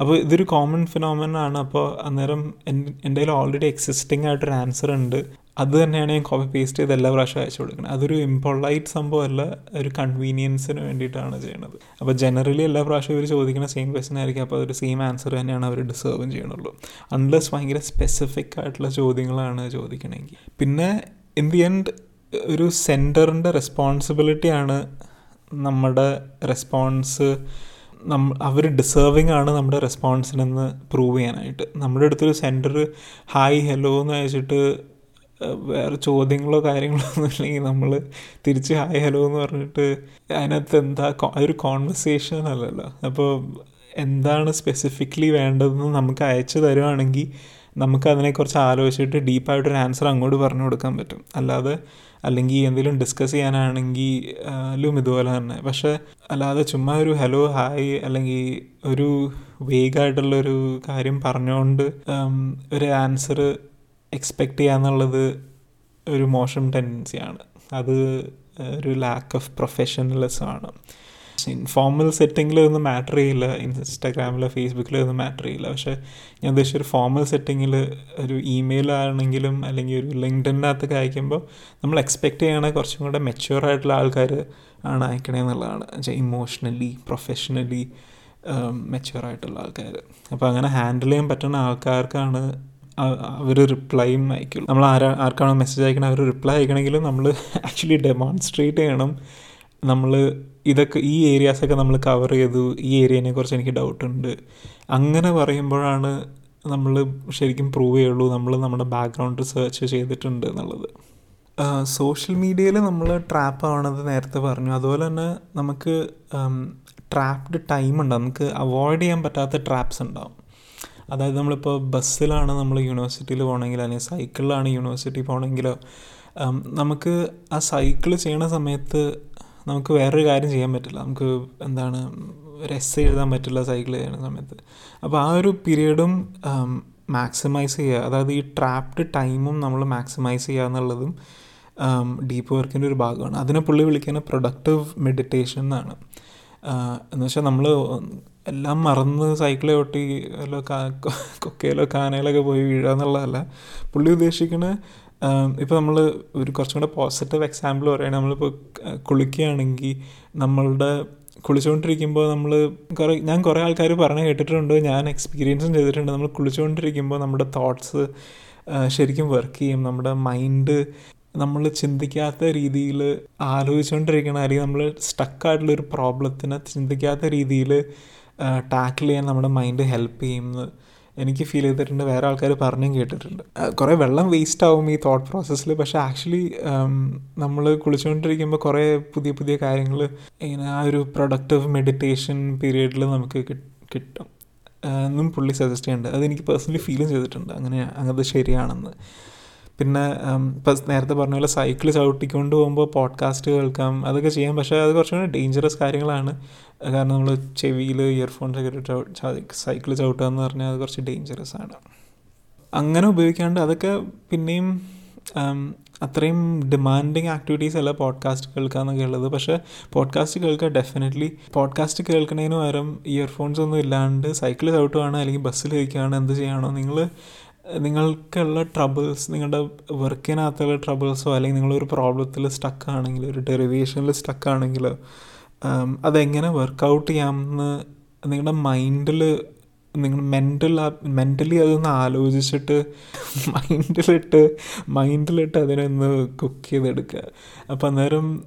Speaker 1: അപ്പോൾ ഇതൊരു കോമൺ ഫിനോമിനാണ് അപ്പോൾ അന്നേരം എന്റെ കയ്യിൽ ഓൾറെഡി എക്സിസ്റ്റിംഗ് ആയിട്ടൊരു ആൻസർ ഉണ്ട്. അത് തന്നെയാണ് ഞാൻ കോപ്പി പേസ്റ്റ് ചെയ്ത് എല്ലാ പ്രാവശ്യം അയച്ചു കൊടുക്കുന്നത്. അതൊരു ഇമ്പോളൈറ്റ് സംഭവമല്ല ഒരു കൺവീനിയൻസിന് വേണ്ടിയിട്ടാണ് ചെയ്യുന്നത് അപ്പോൾ ജനറലി എല്ലാ പ്രാവശ്യവും ഇവർ ചോദിക്കുന്ന സെയിം ക്വസ്റ്റൻ ആയിരിക്കും. അപ്പോൾ അതൊരു സെയിം ആൻസർ തന്നെയാണ് അവർ ഡിസേർവും ചെയ്യണുള്ളൂ അൺലെസ് ഭയങ്കര സ്പെസിഫിക് ആയിട്ടുള്ള ചോദ്യങ്ങളാണ് ചോദിക്കണമെങ്കിൽ പിന്നെ ഇൻ ദി എൻഡ് ഒരു സെന്ററിന്റെ റെസ്പോൺസിബിലിറ്റിയാണ് നമ്മുടെ റെസ്പോൺസ് നമ്മ അവർ ഡിസേർവിങ് ആണ് നമ്മുടെ റെസ്പോൺസിനെന്ന് പ്രൂവ് ചെയ്യാനായിട്ട്. നമ്മുടെ അടുത്തൊരു സെന്റർ ഹായ് ഹലോ എന്ന് അയച്ചിട്ട് വേറെ ചോദ്യങ്ങളോ കാര്യങ്ങളോ ഒന്നും ഇല്ലെങ്കിൽ നമ്മൾ തിരിച്ച് ഹായ് ഹലോ എന്ന് പറഞ്ഞിട്ട് അതിനകത്ത് എന്താ ഒരു കോൺവെർസേഷൻ അല്ലല്ലോ. അപ്പോൾ എന്താണ് സ്പെസിഫിക്കലി വേണ്ടതെന്ന് നമുക്ക് അയച്ചു തരുവാണെങ്കിൽ നമുക്ക് അതിനെക്കുറിച്ച് ആലോചിച്ചിട്ട് ഡീപ്പായിട്ടൊരു ആൻസർ അങ്ങോട്ട് പറഞ്ഞു കൊടുക്കാൻ പറ്റും. അല്ലാതെ അല്ലെങ്കിൽ എന്തെങ്കിലും ഡിസ്കസ് ചെയ്യാനാണെങ്കിൽ ചെയ്യാനാണെങ്കിലും ഇതുപോലെ തന്നെ. പക്ഷേ അല്ലാതെ ചുമ്മാ ഒരു ഹലോ ഹായ് അല്ലെങ്കിൽ ഒരു വേഗമായിട്ടുള്ളൊരു കാര്യം പറഞ്ഞുകൊണ്ട് ഒരു ആൻസർ എക്സ്പെക്റ്റ് ചെയ്യാന്നുള്ളത് ഒരു മോശം ടെൻഡൻസിയാണ് അത് ഒരു ലാക്ക് ഓഫ് പ്രൊഫഷണലിസമാണ് ഇൻഫോർമൽ സെറ്റിങ്ങിൽ ഒന്നും മാറ്റർ ചെയ്യില്ല. ഇൻസ്റ്റാഗ്രാമിലോ ഫേസ്ബുക്കിലോ ഒന്നും മാറ്റർ ചെയ്യില്ല. പക്ഷേ ഞാൻ ഉദ്ദേശിച്ച ഒരു ഫോർമൽ സെറ്റിങ്ങിൽ ഒരു ഇമെയിൽ ആണെങ്കിലും അല്ലെങ്കിൽ ഒരു ലിങ്ക്ഡിനകത്തൊക്കെ അയക്കുമ്പോൾ നമ്മൾ എക്സ്പെക്റ്റ് ചെയ്യണ കുറച്ചും കൂടെ മെച്യൂർ ആയിട്ടുള്ള ആൾക്കാർ ആണ് അയക്കണേ എന്നുള്ളതാണ്. ഇമോഷണലി പ്രൊഫഷണലി മെച്യൂർ ആയിട്ടുള്ള ആൾക്കാർ. അപ്പോൾ അങ്ങനെ ഹാൻഡിൽ ചെയ്യാൻ പറ്റുന്ന ആൾക്കാർക്കാണ് അവർ റിപ്ലൈയും അയക്കുള്ളൂ. നമ്മൾ ആരാ ആർക്കാണോ മെസ്സേജ് അയക്കണം അവർ റിപ്ലൈ അയക്കണമെങ്കിലും നമ്മൾ ആക്ച്വലി ഡെമോൺസ്ട്രേറ്റ് ചെയ്യണം. നമ്മൾ ഇതൊക്കെ ഈ ഏരിയാസൊക്കെ നമ്മൾ കവർ ചെയ്തു. ഈ ഏരിയനെ കുറിച്ച് എനിക്ക് ഡൗട്ടുണ്ട് അങ്ങനെ പറയുമ്പോഴാണ് നമ്മൾ ശരിക്കും പ്രൂവ് ചെയ്യുള്ളൂ നമ്മൾ നമ്മുടെ ബാക്ക്ഗ്രൗണ്ട് റിസർച്ച് ചെയ്തിട്ടുണ്ട് എന്നുള്ളത്. സോഷ്യൽ മീഡിയയിൽ നമ്മൾ ട്രാപ്പ് ആവണത് നേരത്തെ പറഞ്ഞു. അതുപോലെ തന്നെ നമുക്ക് ട്രാപ്ഡ് ടൈം ഉണ്ടാവും. നമുക്ക് അവോയ്ഡ് ചെയ്യാൻ പറ്റാത്ത ട്രാപ്സ് ഉണ്ടാവും. അതായത് നമ്മളിപ്പോൾ ബസ്സിലാണ് നമ്മൾ യൂണിവേഴ്സിറ്റിയിൽ പോകണമെങ്കിൽ അല്ലെങ്കിൽ സൈക്കിളിലാണ് യൂണിവേഴ്സിറ്റി പോകണമെങ്കിലോ നമുക്ക് ആ സൈക്കിൾ ചെയ്യണ സമയത്ത് നമുക്ക് വേറൊരു കാര്യം ചെയ്യാൻ പറ്റില്ല. നമുക്ക് എന്താണ് ഒരു എസ് എഴുതാൻ പറ്റില്ല സൈക്കിൾ ചെയ്യുന്ന സമയത്ത്. അപ്പോൾ ആ ഒരു പീരീഡും മാക്സിമൈസ് ചെയ്യുക അതായത് ഈ ട്രാപ്ഡ് ടൈമും നമ്മൾ മാക്സിമൈസ് ചെയ്യുക എന്നുള്ളതും ഡീപ്പ് വർക്കിന്റെ ഒരു ഭാഗമാണ്. അതിനെ പുള്ളി വിളിക്കുന്ന പ്രൊഡക്റ്റീവ് മെഡിറ്റേഷൻ എന്നാണ്. എന്ന് വെച്ചാൽ നമ്മൾ എല്ലാം മറന്ന് സൈക്കിൾ ഓട്ടി വല്ല കൊക്കയിലോ കാനയിലൊക്കെ പോയി വീഴുക എന്നുള്ളതല്ല പുള്ളി ഉദ്ദേശിക്കുന്നത് ഇപ്പോൾ നമ്മൾ ഒരു കുറച്ചും കൂടെ പോസിറ്റീവ് എക്സാമ്പിൾ പറയുകയാണെങ്കിൽ നമ്മളിപ്പോൾ കുളിക്കുകയാണെങ്കിൽ നമ്മളുടെ കുളിച്ചുകൊണ്ടിരിക്കുമ്പോൾ നമ്മൾ കുറേ ഞാൻ കുറേ ആൾക്കാർ പറഞ്ഞ് കേട്ടിട്ടുണ്ട് ഞാൻ എക്സ്പീരിയൻസും ചെയ്തിട്ടുണ്ട്. നമ്മൾ കുളിച്ചുകൊണ്ടിരിക്കുമ്പോൾ നമ്മുടെ തോട്ട്സ് ശരിക്കും വർക്ക് ചെയ്യും. നമ്മുടെ മൈൻഡ് നമ്മൾ ചിന്തിക്കാത്ത രീതിയിൽ ആലോചിച്ചുകൊണ്ടിരിക്കണം അല്ലെങ്കിൽ നമ്മൾ സ്റ്റക്കായിട്ടുള്ള ഒരു പ്രോബ്ലത്തിനെ ചിന്തിക്കാത്ത രീതിയിൽ ടാക്കിൾ ചെയ്യാൻ നമ്മുടെ മൈൻഡ് ഹെൽപ്പ് ചെയ്യുന്നത് എനിക്ക് ഫീൽ ചെയ്തിട്ടുണ്ട്. വേറെ ആൾക്കാർ പറഞ്ഞും കേട്ടിട്ടുണ്ട്. കുറേ വെള്ളം വേസ്റ്റ് ആവും ഈ തോട്ട് പ്രോസസ്സിൽ പക്ഷേ ആക്ച്വലി നമ്മൾ കുളിച്ചുകൊണ്ടിരിക്കുമ്പോൾ കുറേ പുതിയ പുതിയ കാര്യങ്ങൾ ഇങ്ങനെ ആ ഒരു പ്രൊഡക്റ്റീവ് മെഡിറ്റേഷൻ പീരീഡിൽ നമുക്ക് കിട്ടും. എന്നും പുള്ളി സജസ്റ്റ് ചെയ്യുന്നുണ്ട്. അതെനിക്ക് പേഴ്സണലി ഫീലും ചെയ്തിട്ടുണ്ട്. അങ്ങനെ അത് ശരിയാണെന്ന്. പിന്നെ ഇപ്പം നേരത്തെ പറഞ്ഞ പോലെ സൈക്കിൾ ചവിട്ടിക്കൊണ്ട് പോകുമ്പോൾ പോഡ്കാസ്റ്റ് കേൾക്കാം അതൊക്കെ ചെയ്യാം. പക്ഷേ അത് കുറച്ചുകൂടി ഡേഞ്ചറസ് കാര്യങ്ങളാണ്. കാരണം നമ്മൾ ചെവിയിൽ ഇയർഫോൺസ് സൈക്കിൾ ചവിട്ടുക എന്ന് പറഞ്ഞാൽ അത് കുറച്ച് ഡേഞ്ചറസ് ആണ്. അങ്ങനെ ഉപയോഗിക്കാണ്ട് അതൊക്കെ പിന്നെയും അത്രയും ഡിമാൻഡിങ് ആക്ടിവിറ്റീസ് അല്ല പോഡ്കാസ്റ്റ് കേൾക്കുക എന്നൊക്കെ ഉള്ളത്. പക്ഷേ പോഡ്കാസ്റ്റ് കേൾക്കുക ഡെഫിനറ്റ്ലി പോഡ്കാസ്റ്റ് കേൾക്കുന്നതിന് പകരം ഇയർഫോൺസ് ഒന്നും ഇല്ലാണ്ട് സൈക്കിൾ ചവിട്ടുകയാണ് അല്ലെങ്കിൽ ബസ്സിൽ ഇരിക്കുകയാണ് എന്ത് ചെയ്യണോ നിങ്ങൾ നിങ്ങൾക്കുള്ള ട്രബിൾസ് നിങ്ങളുടെ വർക്കിനകത്തുള്ള ട്രബിൾസോ അല്ലെങ്കിൽ നിങ്ങളൊരു പ്രോബ്ലത്തിൽ സ്റ്റക്കാണെങ്കിൽ ഒരു ഡെറിവേഷനിൽ സ്റ്റക്കാണെങ്കിൽ അതെങ്ങനെ വർക്കൗട്ട് ചെയ്യാമെന്ന് നിങ്ങളുടെ മൈൻഡിൽ നിങ്ങൾ മെന്റൽ മെന്റലി അതൊന്ന് ആലോചിച്ചിട്ട് മൈൻഡിലിട്ട് മൈൻഡിലിട്ട് അതിനൊന്ന് കുക്ക് ചെയ്തെടുക്കുക. അപ്പോൾ അന്നേരം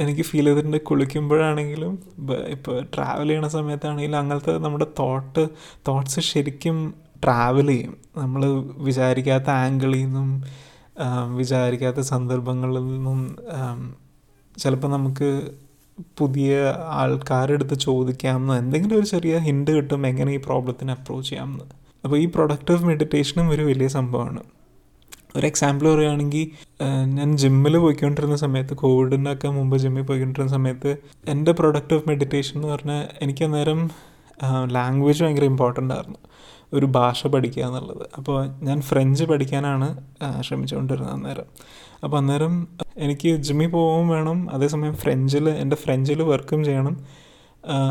Speaker 1: എനിക്ക് ഫീൽ ചെയ്തിട്ടുണ്ട് കുളിക്കുമ്പോഴാണെങ്കിലും ഇപ്പോൾ ട്രാവൽ ചെയ്യണ സമയത്താണെങ്കിലും അങ്ങനത്തെ നമ്മുടെ തോട്ട് തോട്ട്സ് ശരിക്കും ട്രാവൽ ചെയ്യും. നമ്മൾ വിചാരിക്കാത്ത ആംഗിളിൽ നിന്നും വിചാരിക്കാത്ത സന്ദർഭങ്ങളിൽ നിന്നും ചിലപ്പോൾ നമുക്ക് പുതിയ ആൾക്കാരെടുത്ത് ചോദിക്കാമെന്ന് എന്തെങ്കിലും ഒരു ചെറിയ ഹിൻഡ് കിട്ടും എങ്ങനെ ഈ പ്രോബ്ലത്തിന് അപ്രോച്ച് ചെയ്യാമെന്ന്. അപ്പോൾ ഈ പ്രൊഡക്റ്റീവ് മെഡിറ്റേഷനും ഒരു വലിയ സംഭവമാണ്. ഒരു എക്സാമ്പിൾ പറയുകയാണെങ്കിൽ ഞാൻ ജിമ്മിൽ പോയിക്കൊണ്ടിരുന്ന സമയത്ത് കോവിഡിനൊക്കെ മുമ്പ് ജിമ്മിൽ പോയിക്കൊണ്ടിരുന്ന സമയത്ത് എന്റെ പ്രൊഡക്റ്റീവ് മെഡിറ്റേഷൻ എന്ന് പറഞ്ഞാൽ എനിക്ക് അന്നേരം ലാംഗ്വേജ് ഭയങ്കര ഇമ്പോർട്ടന്റ് ആയിരുന്നു. ഒരു ഭാഷ പഠിക്കുക എന്നുള്ളത്. അപ്പോൾ ഞാൻ ഫ്രഞ്ച് പഠിക്കാനാണ് ശ്രമിച്ചുകൊണ്ടിരുന്നത് അന്നേരം. അപ്പോൾ അന്നേരം എനിക്ക് ജിമ്മിൽ പോവും വേണം അതേസമയം ഫ്രഞ്ചിൽ എന്റെ ഫ്രഞ്ചിൽ വർക്കും ചെയ്യണം.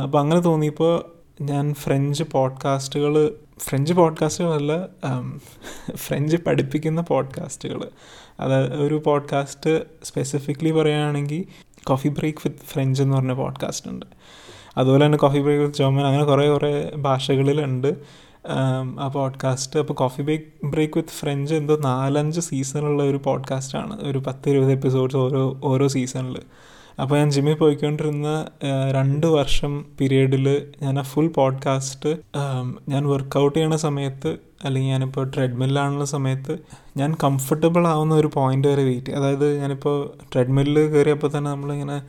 Speaker 1: അപ്പോൾ അങ്ങനെ തോന്നിയപ്പോൾ ഞാൻ ഫ്രഞ്ച് പോഡ്കാസ്റ്റുകൾ ഫ്രഞ്ച് പോഡ്കാസ്റ്റുകളല്ല ഫ്രഞ്ച് പഠിപ്പിക്കുന്ന പോഡ്കാസ്റ്റുകൾ അത് ഒരു പോഡ്കാസ്റ്റ് സ്പെസിഫിക്കലി പറയുകയാണെങ്കിൽ കോഫി ബ്രേക്ക് വിത്ത് ഫ്രഞ്ച് എന്ന് പറഞ്ഞ പോഡ്കാസ്റ്റ് ഉണ്ട്. അതുപോലെ തന്നെ കോഫി ബ്രേക്ക് വിത്ത് ജർമ്മൻ അങ്ങനെ കുറേ കുറേ ഭാഷകളിലുണ്ട്. ആ പോഡ്കാസ്റ്റ് അപ്പോൾ coffee break break with French എന്തോ നാലഞ്ച് സീസണുള്ള ഒരു പോഡ്കാസ്റ്റാണ് ഒരു പത്ത് ഇരുപത് എപ്പിസോഡ്സ് ഓരോ ഓരോ സീസണിൽ അപ്പോൾ ഞാൻ ജിമ്മിൽ പോയിക്കൊണ്ടിരുന്ന രണ്ട് വർഷം പീരീഡിൽ ഞാൻ ആ ഫുൾ പോഡ്കാസ്റ്റ് ഞാൻ വർക്കൗട്ട് ചെയ്യണ സമയത്ത് അല്ലെങ്കിൽ ഞാനിപ്പോൾ ട്രെഡ്മില്ലാണുള്ള സമയത്ത് ഞാൻ കംഫർട്ടബിൾ ആവുന്ന ഒരു പോയിന്റ് വരെ വെയിറ്റ് അതായത് ഞാനിപ്പോൾ ട്രെഡ്മില്ലിൽ കയറിയപ്പോൾ തന്നെ നമ്മളിങ്ങനെ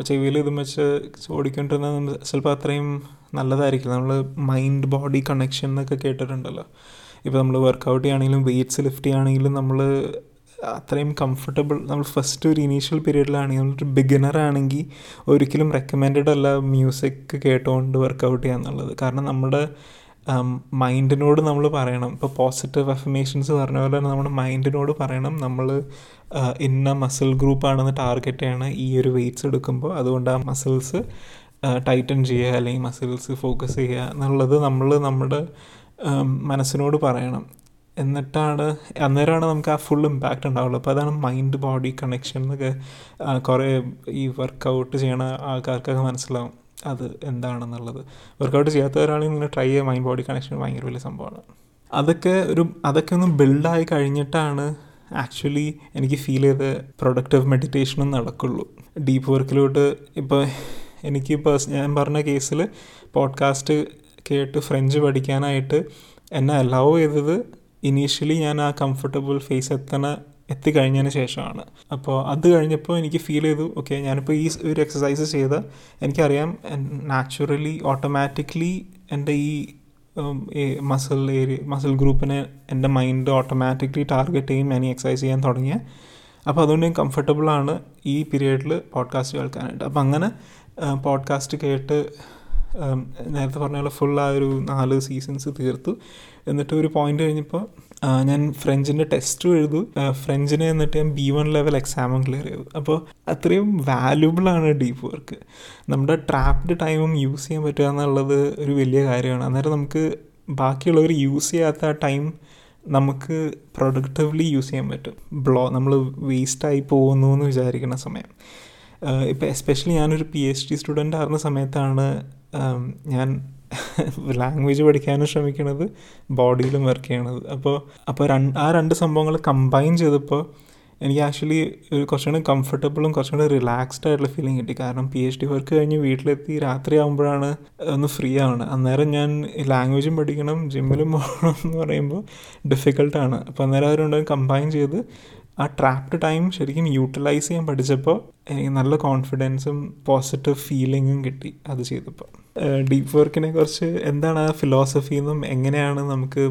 Speaker 1: ചെവിയിൽ ഇതും വെച്ച് ഓടിക്കൊണ്ടിരുന്ന ചിലപ്പോൾ അത്രയും നല്ലതായിരിക്കില്ല. നമ്മൾ മൈൻഡ് ബോഡി കണക്ഷൻ എന്നൊക്കെ കേട്ടിട്ടുണ്ടല്ലോ. ഇപ്പോൾ നമ്മൾ വർക്കൗട്ട് ചെയ്യുകയാണെങ്കിലും വെയ്റ്റ്സ് ലിഫ്റ്റ് ചെയ്യുകയാണെങ്കിലും നമ്മൾ അത്രയും കംഫർട്ടബിൾ നമ്മൾ ഫസ്റ്റ് ഒരു ഇനീഷ്യൽ പീരീഡിലാണെങ്കിൽ നമ്മളൊരു ബിഗിനർ ആണെങ്കിൽ ഒരിക്കലും റെക്കമെൻഡഡ് അല്ല മ്യൂസിക് കേട്ടുകൊണ്ട് വർക്കൗട്ട് ചെയ്യുക എന്നുള്ളത്. കാരണം നമ്മുടെ മൈൻഡിനോട് നമ്മൾ പറയണം. ഇപ്പോൾ പോസിറ്റീവ് അഫർമേഷൻസ് പറഞ്ഞ പോലെ തന്നെ നമ്മുടെ മൈൻഡിനോട് പറയണം. നമ്മൾ ഇന്ന മസിൽ ഗ്രൂപ്പാണെന്ന് ടാർഗറ്റ് ചെയ്യണം ഈ ഒരു വെയ്റ്റ്സ് എടുക്കുമ്പോൾ അതുകൊണ്ട് ആ മസിൽസ് ടൈറ്റൻ ചെയ്യുക അല്ലെങ്കിൽ മസിൽസ് ഫോക്കസ് ചെയ്യുക എന്നുള്ളത് നമ്മൾ നമ്മുടെ മനസ്സിനോട് പറയണം. എന്നിട്ടാണ് അന്നേരമാണ് നമുക്ക് ആ ഫുൾ ഇമ്പാക്റ്റ് ഉണ്ടാവുള്ളൂ. അപ്പോൾ അതാണ് മൈൻഡ് ബോഡി കണക്ഷൻ എന്നൊക്കെ കുറേ ഈ വർക്കൗട്ട് ചെയ്യണ ആൾക്കാർക്കൊക്കെ മനസ്സിലാവും അത് എന്താണെന്നുള്ളത്. വർക്കൗട്ട് ചെയ്യാത്ത ഒരാളെയും ട്രൈ ചെയ്യുക മൈൻഡ് ബോഡി കണക്ഷൻ ഭയങ്കര വലിയ സംഭവമാണ്. അതൊക്കെ ഒരു അതൊക്കെ ഒന്ന് ബിൽഡായി കഴിഞ്ഞിട്ടാണ് ആക്ച്വലി എനിക്ക് ഫീൽ ചെയ്ത പ്രൊഡക്റ്റീവ് മെഡിറ്റേഷനും നടക്കുള്ളൂ. ഡീപ്പ് വർക്കിലോട്ട് ഇപ്പോൾ എനിക്ക് പേഴ്സ് ഞാൻ പറഞ്ഞ കേസിൽ പോഡ്കാസ്റ്റ് കേട്ട് ഫ്രഞ്ച് പഠിക്കാനായിട്ട് എന്നെ അലൗ ചെയ്തത് ഇനീഷ്യലി ഞാൻ ആ കംഫർട്ടബിൾ ഫേസ് എത്തണ എത്തിക്കഴിഞ്ഞതിന് ശേഷമാണ്. അപ്പോൾ അത് കഴിഞ്ഞപ്പോൾ എനിക്ക് ഫീൽ ചെയ്തു ഓക്കെ ഞാനിപ്പോൾ ഈ ഒരു എക്സസൈസ് ചെയ്ത എനിക്കറിയാം നാച്ചുറലി ഓട്ടോമാറ്റിക്കലി എന്റെ ഈ മസിൽ ഏരിയ മസിൽ ഗ്രൂപ്പിനെ എന്റെ മൈൻഡ് ഓട്ടോമാറ്റിക്കലി ടാർഗറ്റ് ചെയ്യും ഞാൻ ഈ എക്സസൈസ് ചെയ്യാൻ തുടങ്ങിയ. അപ്പോൾ അതുകൊണ്ട് ഞാൻ കംഫർട്ടബിളാണ് ഈ പീരീഡിൽ പോഡ്കാസ്റ്റ് കേൾക്കാനായിട്ട്. അപ്പോൾ അങ്ങനെ പോഡ്കാസ്റ്റ് കേട്ട് നേരത്തെ പറഞ്ഞ പോലെ ഫുൾ ആ ഒരു നാല് സീസൺസ് തീർത്തു. എന്നിട്ട് ഒരു പോയിന്റ് കഴിഞ്ഞപ്പോൾ ഞാൻ ഫ്രഞ്ചിന്റെ ടെസ്റ്റ് എഴുതു. ഫ്രഞ്ചിനെ എന്നിട്ട് ഞാൻ ബി വൺ ലെവൽ എക്സാമും ക്ലിയർ ചെയ്തു. അപ്പോൾ അത്രയും വാല്യുബിളാണ് ഡീപ്പ് വർക്ക് നമ്മുടെ ട്രാപ്ഡ് ടൈമും യൂസ് ചെയ്യാൻ പറ്റുക എന്നുള്ളത് ഒരു വലിയ കാര്യമാണ്. അന്നേരം നമുക്ക് ബാക്കിയുള്ളവർ യൂസ് ചെയ്യാത്ത ആ ടൈം നമുക്ക് പ്രൊഡക്റ്റീവ്ലി യൂസ് ചെയ്യാൻ പറ്റും. ബ്ലോ നമ്മൾ വേസ്റ്റായി പോകുന്നു എന്ന് വിചാരിക്കുന്ന സമയം. ഇപ്പം എസ്പെഷ്യലി ഞാനൊരു പി എച്ച് ഡി സ്റ്റുഡന്റ് ആയിരുന്ന സമയത്താണ് ഞാൻ ലാംഗ്വേജ് പഠിക്കാനും ശ്രമിക്കണത് ബോഡിയിലും വർക്ക് ചെയ്യണത്. അപ്പോൾ അപ്പോൾ രണ്ട് ആ രണ്ട് സംഭവങ്ങൾ കമ്പൈൻ ചെയ്തപ്പോൾ എനിക്ക് ആക്ച്വലി ഒരു കുറച്ചുകൂടി കംഫർട്ടബിളും കുറച്ചുകൂടി റിലാക്സ്ഡ് ആയിട്ടുള്ള ഫീലിംഗ് കിട്ടി. കാരണം പി എച്ച് ഡി വർക്ക് കഴിഞ്ഞ് വീട്ടിലെത്തി രാത്രി ആകുമ്പോഴാണ് ഒന്ന് ഫ്രീ ആവുന്നത് അന്നേരം ഞാൻ ലാംഗ്വേജും പഠിക്കണം ജിമ്മിലും പോകണം എന്ന് പറയുമ്പോൾ ഡിഫിക്കൽട്ടാണ് അപ്പോൾ അന്നേരം അവരുണ്ടെങ്കിൽ രണ്ടും കമ്പൈൻ ചെയ്ത് ആ ട്രാപ്ഡ് ടൈം ശരിക്കും യൂട്ടിലൈസ് ചെയ്യാൻ പഠിച്ചപ്പോൾ എനിക്ക് നല്ല കോൺഫിഡൻസും പോസിറ്റീവ് ഫീലിങ്ങും കിട്ടി അത് ചെയ്തപ്പോൾ ഡീപ്പ് വർക്കിനെ കുറിച്ച് എന്താണ് ആ ഫിലോസഫി എന്നും എങ്ങനെയാണ് നമുക്ക്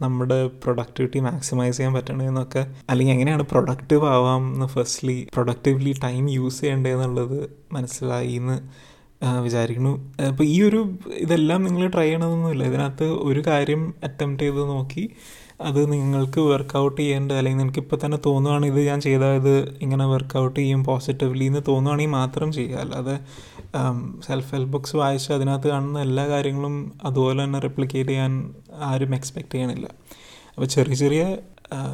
Speaker 1: നമ്മുടെ പ്രൊഡക്ടിവിറ്റി മാക്സിമൈസ് ചെയ്യാൻ പറ്റണമെന്നൊക്കെ അല്ലെങ്കിൽ എങ്ങനെയാണ് പ്രൊഡക്റ്റീവ് ആവാം എന്ന് ഫസ്റ്റ്ലി പ്രൊഡക്റ്റീവ്ലി ടൈം യൂസ് ചെയ്യേണ്ടതെന്നുള്ളത് മനസ്സിലായി എന്ന് വിചാരിക്കുന്നു. അപ്പോൾ ഈ ഒരു ഇതെല്ലാം നിങ്ങൾ ട്രൈ ചെയ്യണമെന്നൊന്നുമില്ല ഇതിനകത്ത് ഒരു കാര്യം അറ്റംപ്റ്റ് ചെയ്ത് നോക്കി അത് നിങ്ങൾക്ക് വർക്കൗട്ട് ചെയ്യേണ്ട അല്ലെങ്കിൽ നിങ്ങൾക്ക് ഇപ്പോൾ തന്നെ തോന്നുകയാണ് ഇത് ഞാൻ ചെയ്താൽ ഇത് ഇങ്ങനെ വർക്കൗട്ട് ചെയ്യും പോസിറ്റീവ്ലി എന്ന് തോന്നുകയാണെങ്കിൽ മാത്രം ചെയ്യുക. അല്ലാതെ സെൽഫ് ഹെൽപ്പ് ബുക്സ് വായിച്ച് അതിനകത്ത് കാണുന്ന എല്ലാ കാര്യങ്ങളും അതുപോലെ തന്നെ റെപ്ലിക്കേറ്റ് ചെയ്യാൻ ആരും എക്സ്പെക്റ്റ് ചെയ്യണില്ല. അപ്പോൾ ചെറിയ ചെറിയ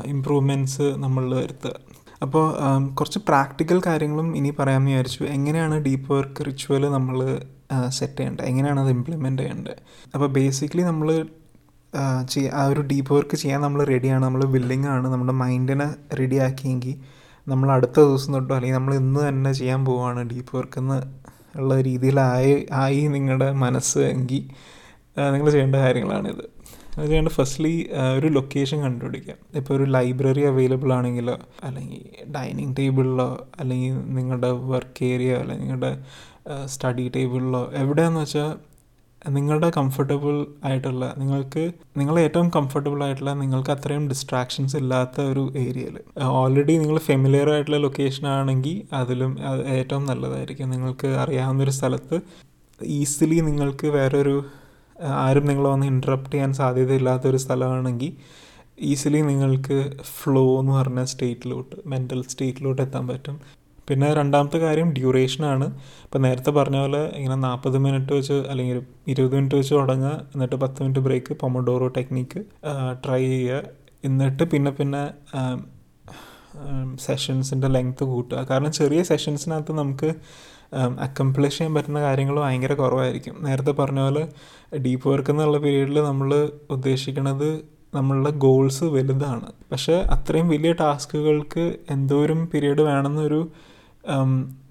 Speaker 1: ഇമ്പ്രൂവ്മെന്റ്സ് നമ്മളിൽ വരുത്തുക. അപ്പോൾ കുറച്ച് പ്രാക്ടിക്കൽ കാര്യങ്ങളും ഇനി പറയാമെന്ന് വിചാരിച്ചു. എങ്ങനെയാണ് ഡീപ്പ് വർക്ക് റിച്വൽ നമ്മൾ സെറ്റ് ചെയ്യേണ്ടത്? എങ്ങനെയാണ് അത് ഇംപ്ലിമെന്റ് ചെയ്യേണ്ടത്? അപ്പോൾ ബേസിക്കലി നമ്മൾ ആ ഒരു ഡീപ്പ് വർക്ക് ചെയ്യാൻ നമ്മൾ റെഡിയാണ് നമ്മൾ ബില്ലിംഗ് ആണ്. നമ്മുടെ മൈൻഡിനെ റെഡി ആക്കിയെങ്കിൽ നമ്മൾ അടുത്ത ദിവസം തൊട്ടോ അല്ലെങ്കിൽ നമ്മൾ ഇന്ന് തന്നെ ചെയ്യാൻ പോവുകയാണ് ഡീപ്പ് വർക്ക് എന്ന് ഉള്ള രീതിയിലായി ആയി നിങ്ങളുടെ മനസ്സ് എങ്കിൽ നിങ്ങൾ ചെയ്യേണ്ട കാര്യങ്ങളാണിത്. അത് ചെയ്യേണ്ട ഫസ്റ്റ്ലി ഒരു ലൊക്കേഷൻ കണ്ടുപിടിക്കുക. ഇപ്പോൾ ഒരു ലൈബ്രറി അവൈലബിൾ ആണെങ്കിലോ അല്ലെങ്കിൽ ഡൈനിങ് ടേബിളിലോ അല്ലെങ്കിൽ നിങ്ങളുടെ വർക്ക് ഏരിയ അല്ലെങ്കിൽ നിങ്ങളുടെ സ്റ്റഡി ടേബിളിലോ എവിടെയാണെന്ന് വെച്ചാൽ നിങ്ങളുടെ കംഫർട്ടബിൾ ആയിട്ടുള്ള നിങ്ങൾക്ക് നിങ്ങൾ ഏറ്റവും കംഫർട്ടബിൾ ആയിട്ടുള്ള നിങ്ങൾക്ക് അത്രയും ഡിസ്ട്രാക്ഷൻസ് ഇല്ലാത്ത ഒരു ഏരിയയിൽ ഓൾറെഡി നിങ്ങൾ ഫെമിലിയർ ആയിട്ടുള്ള ലൊക്കേഷൻ ആണെങ്കിൽ അതിലും ഏറ്റവും നല്ലതായിരിക്കും. നിങ്ങൾക്ക് അറിയാവുന്നൊരു സ്ഥലത്ത് ഈസിലി നിങ്ങൾക്ക് വേറൊരു ആരും നിങ്ങളെ വന്ന് ഇന്ററപ്റ്റ് ചെയ്യാൻ സാധ്യതയില്ലാത്തൊരു സ്ഥലമാണെങ്കിൽ ഈസിലി നിങ്ങൾക്ക് ഫ്ലോ എന്ന് പറഞ്ഞ സ്റ്റേറ്റിലോട്ട് മെന്റൽ സ്റ്റേറ്റിലോട്ട് എത്താൻ പറ്റും. പിന്നെ രണ്ടാമത്തെ കാര്യം ഡ്യൂറേഷനാണ് ഇപ്പോൾ നേരത്തെ പറഞ്ഞ പോലെ ഇങ്ങനെ നാൽപ്പത് മിനിറ്റ് വെച്ച് അല്ലെങ്കിൽ ഇരുപത് മിനിറ്റ് വെച്ച് തുടങ്ങുക എന്നിട്ട് പത്ത് minute break pomodoro technique try ചെയ്യുക. എന്നിട്ട് പിന്നെ പിന്നെ സെഷൻസിന്റെ ലെങ്ത്ത് കൂട്ടുക. കാരണം ചെറിയ സെഷൻസിനകത്ത് നമുക്ക് അക്കംപ്ലിഷ് ചെയ്യാൻ പറ്റുന്ന കാര്യങ്ങൾ ഭയങ്കര കുറവായിരിക്കും. നേരത്തെ പറഞ്ഞ പോലെ ഡീപ്പ് വർക്ക് എന്നുള്ള പീരീഡിൽ നമ്മൾ ഉദ്ദേശിക്കുന്നത് നമ്മളുടെ ഗോൾസ് വലുതാണ്. പക്ഷേ അത്രയും വലിയ ടാസ്കുകൾക്ക് എന്തോരം പീരീഡ് വേണമെന്നൊരു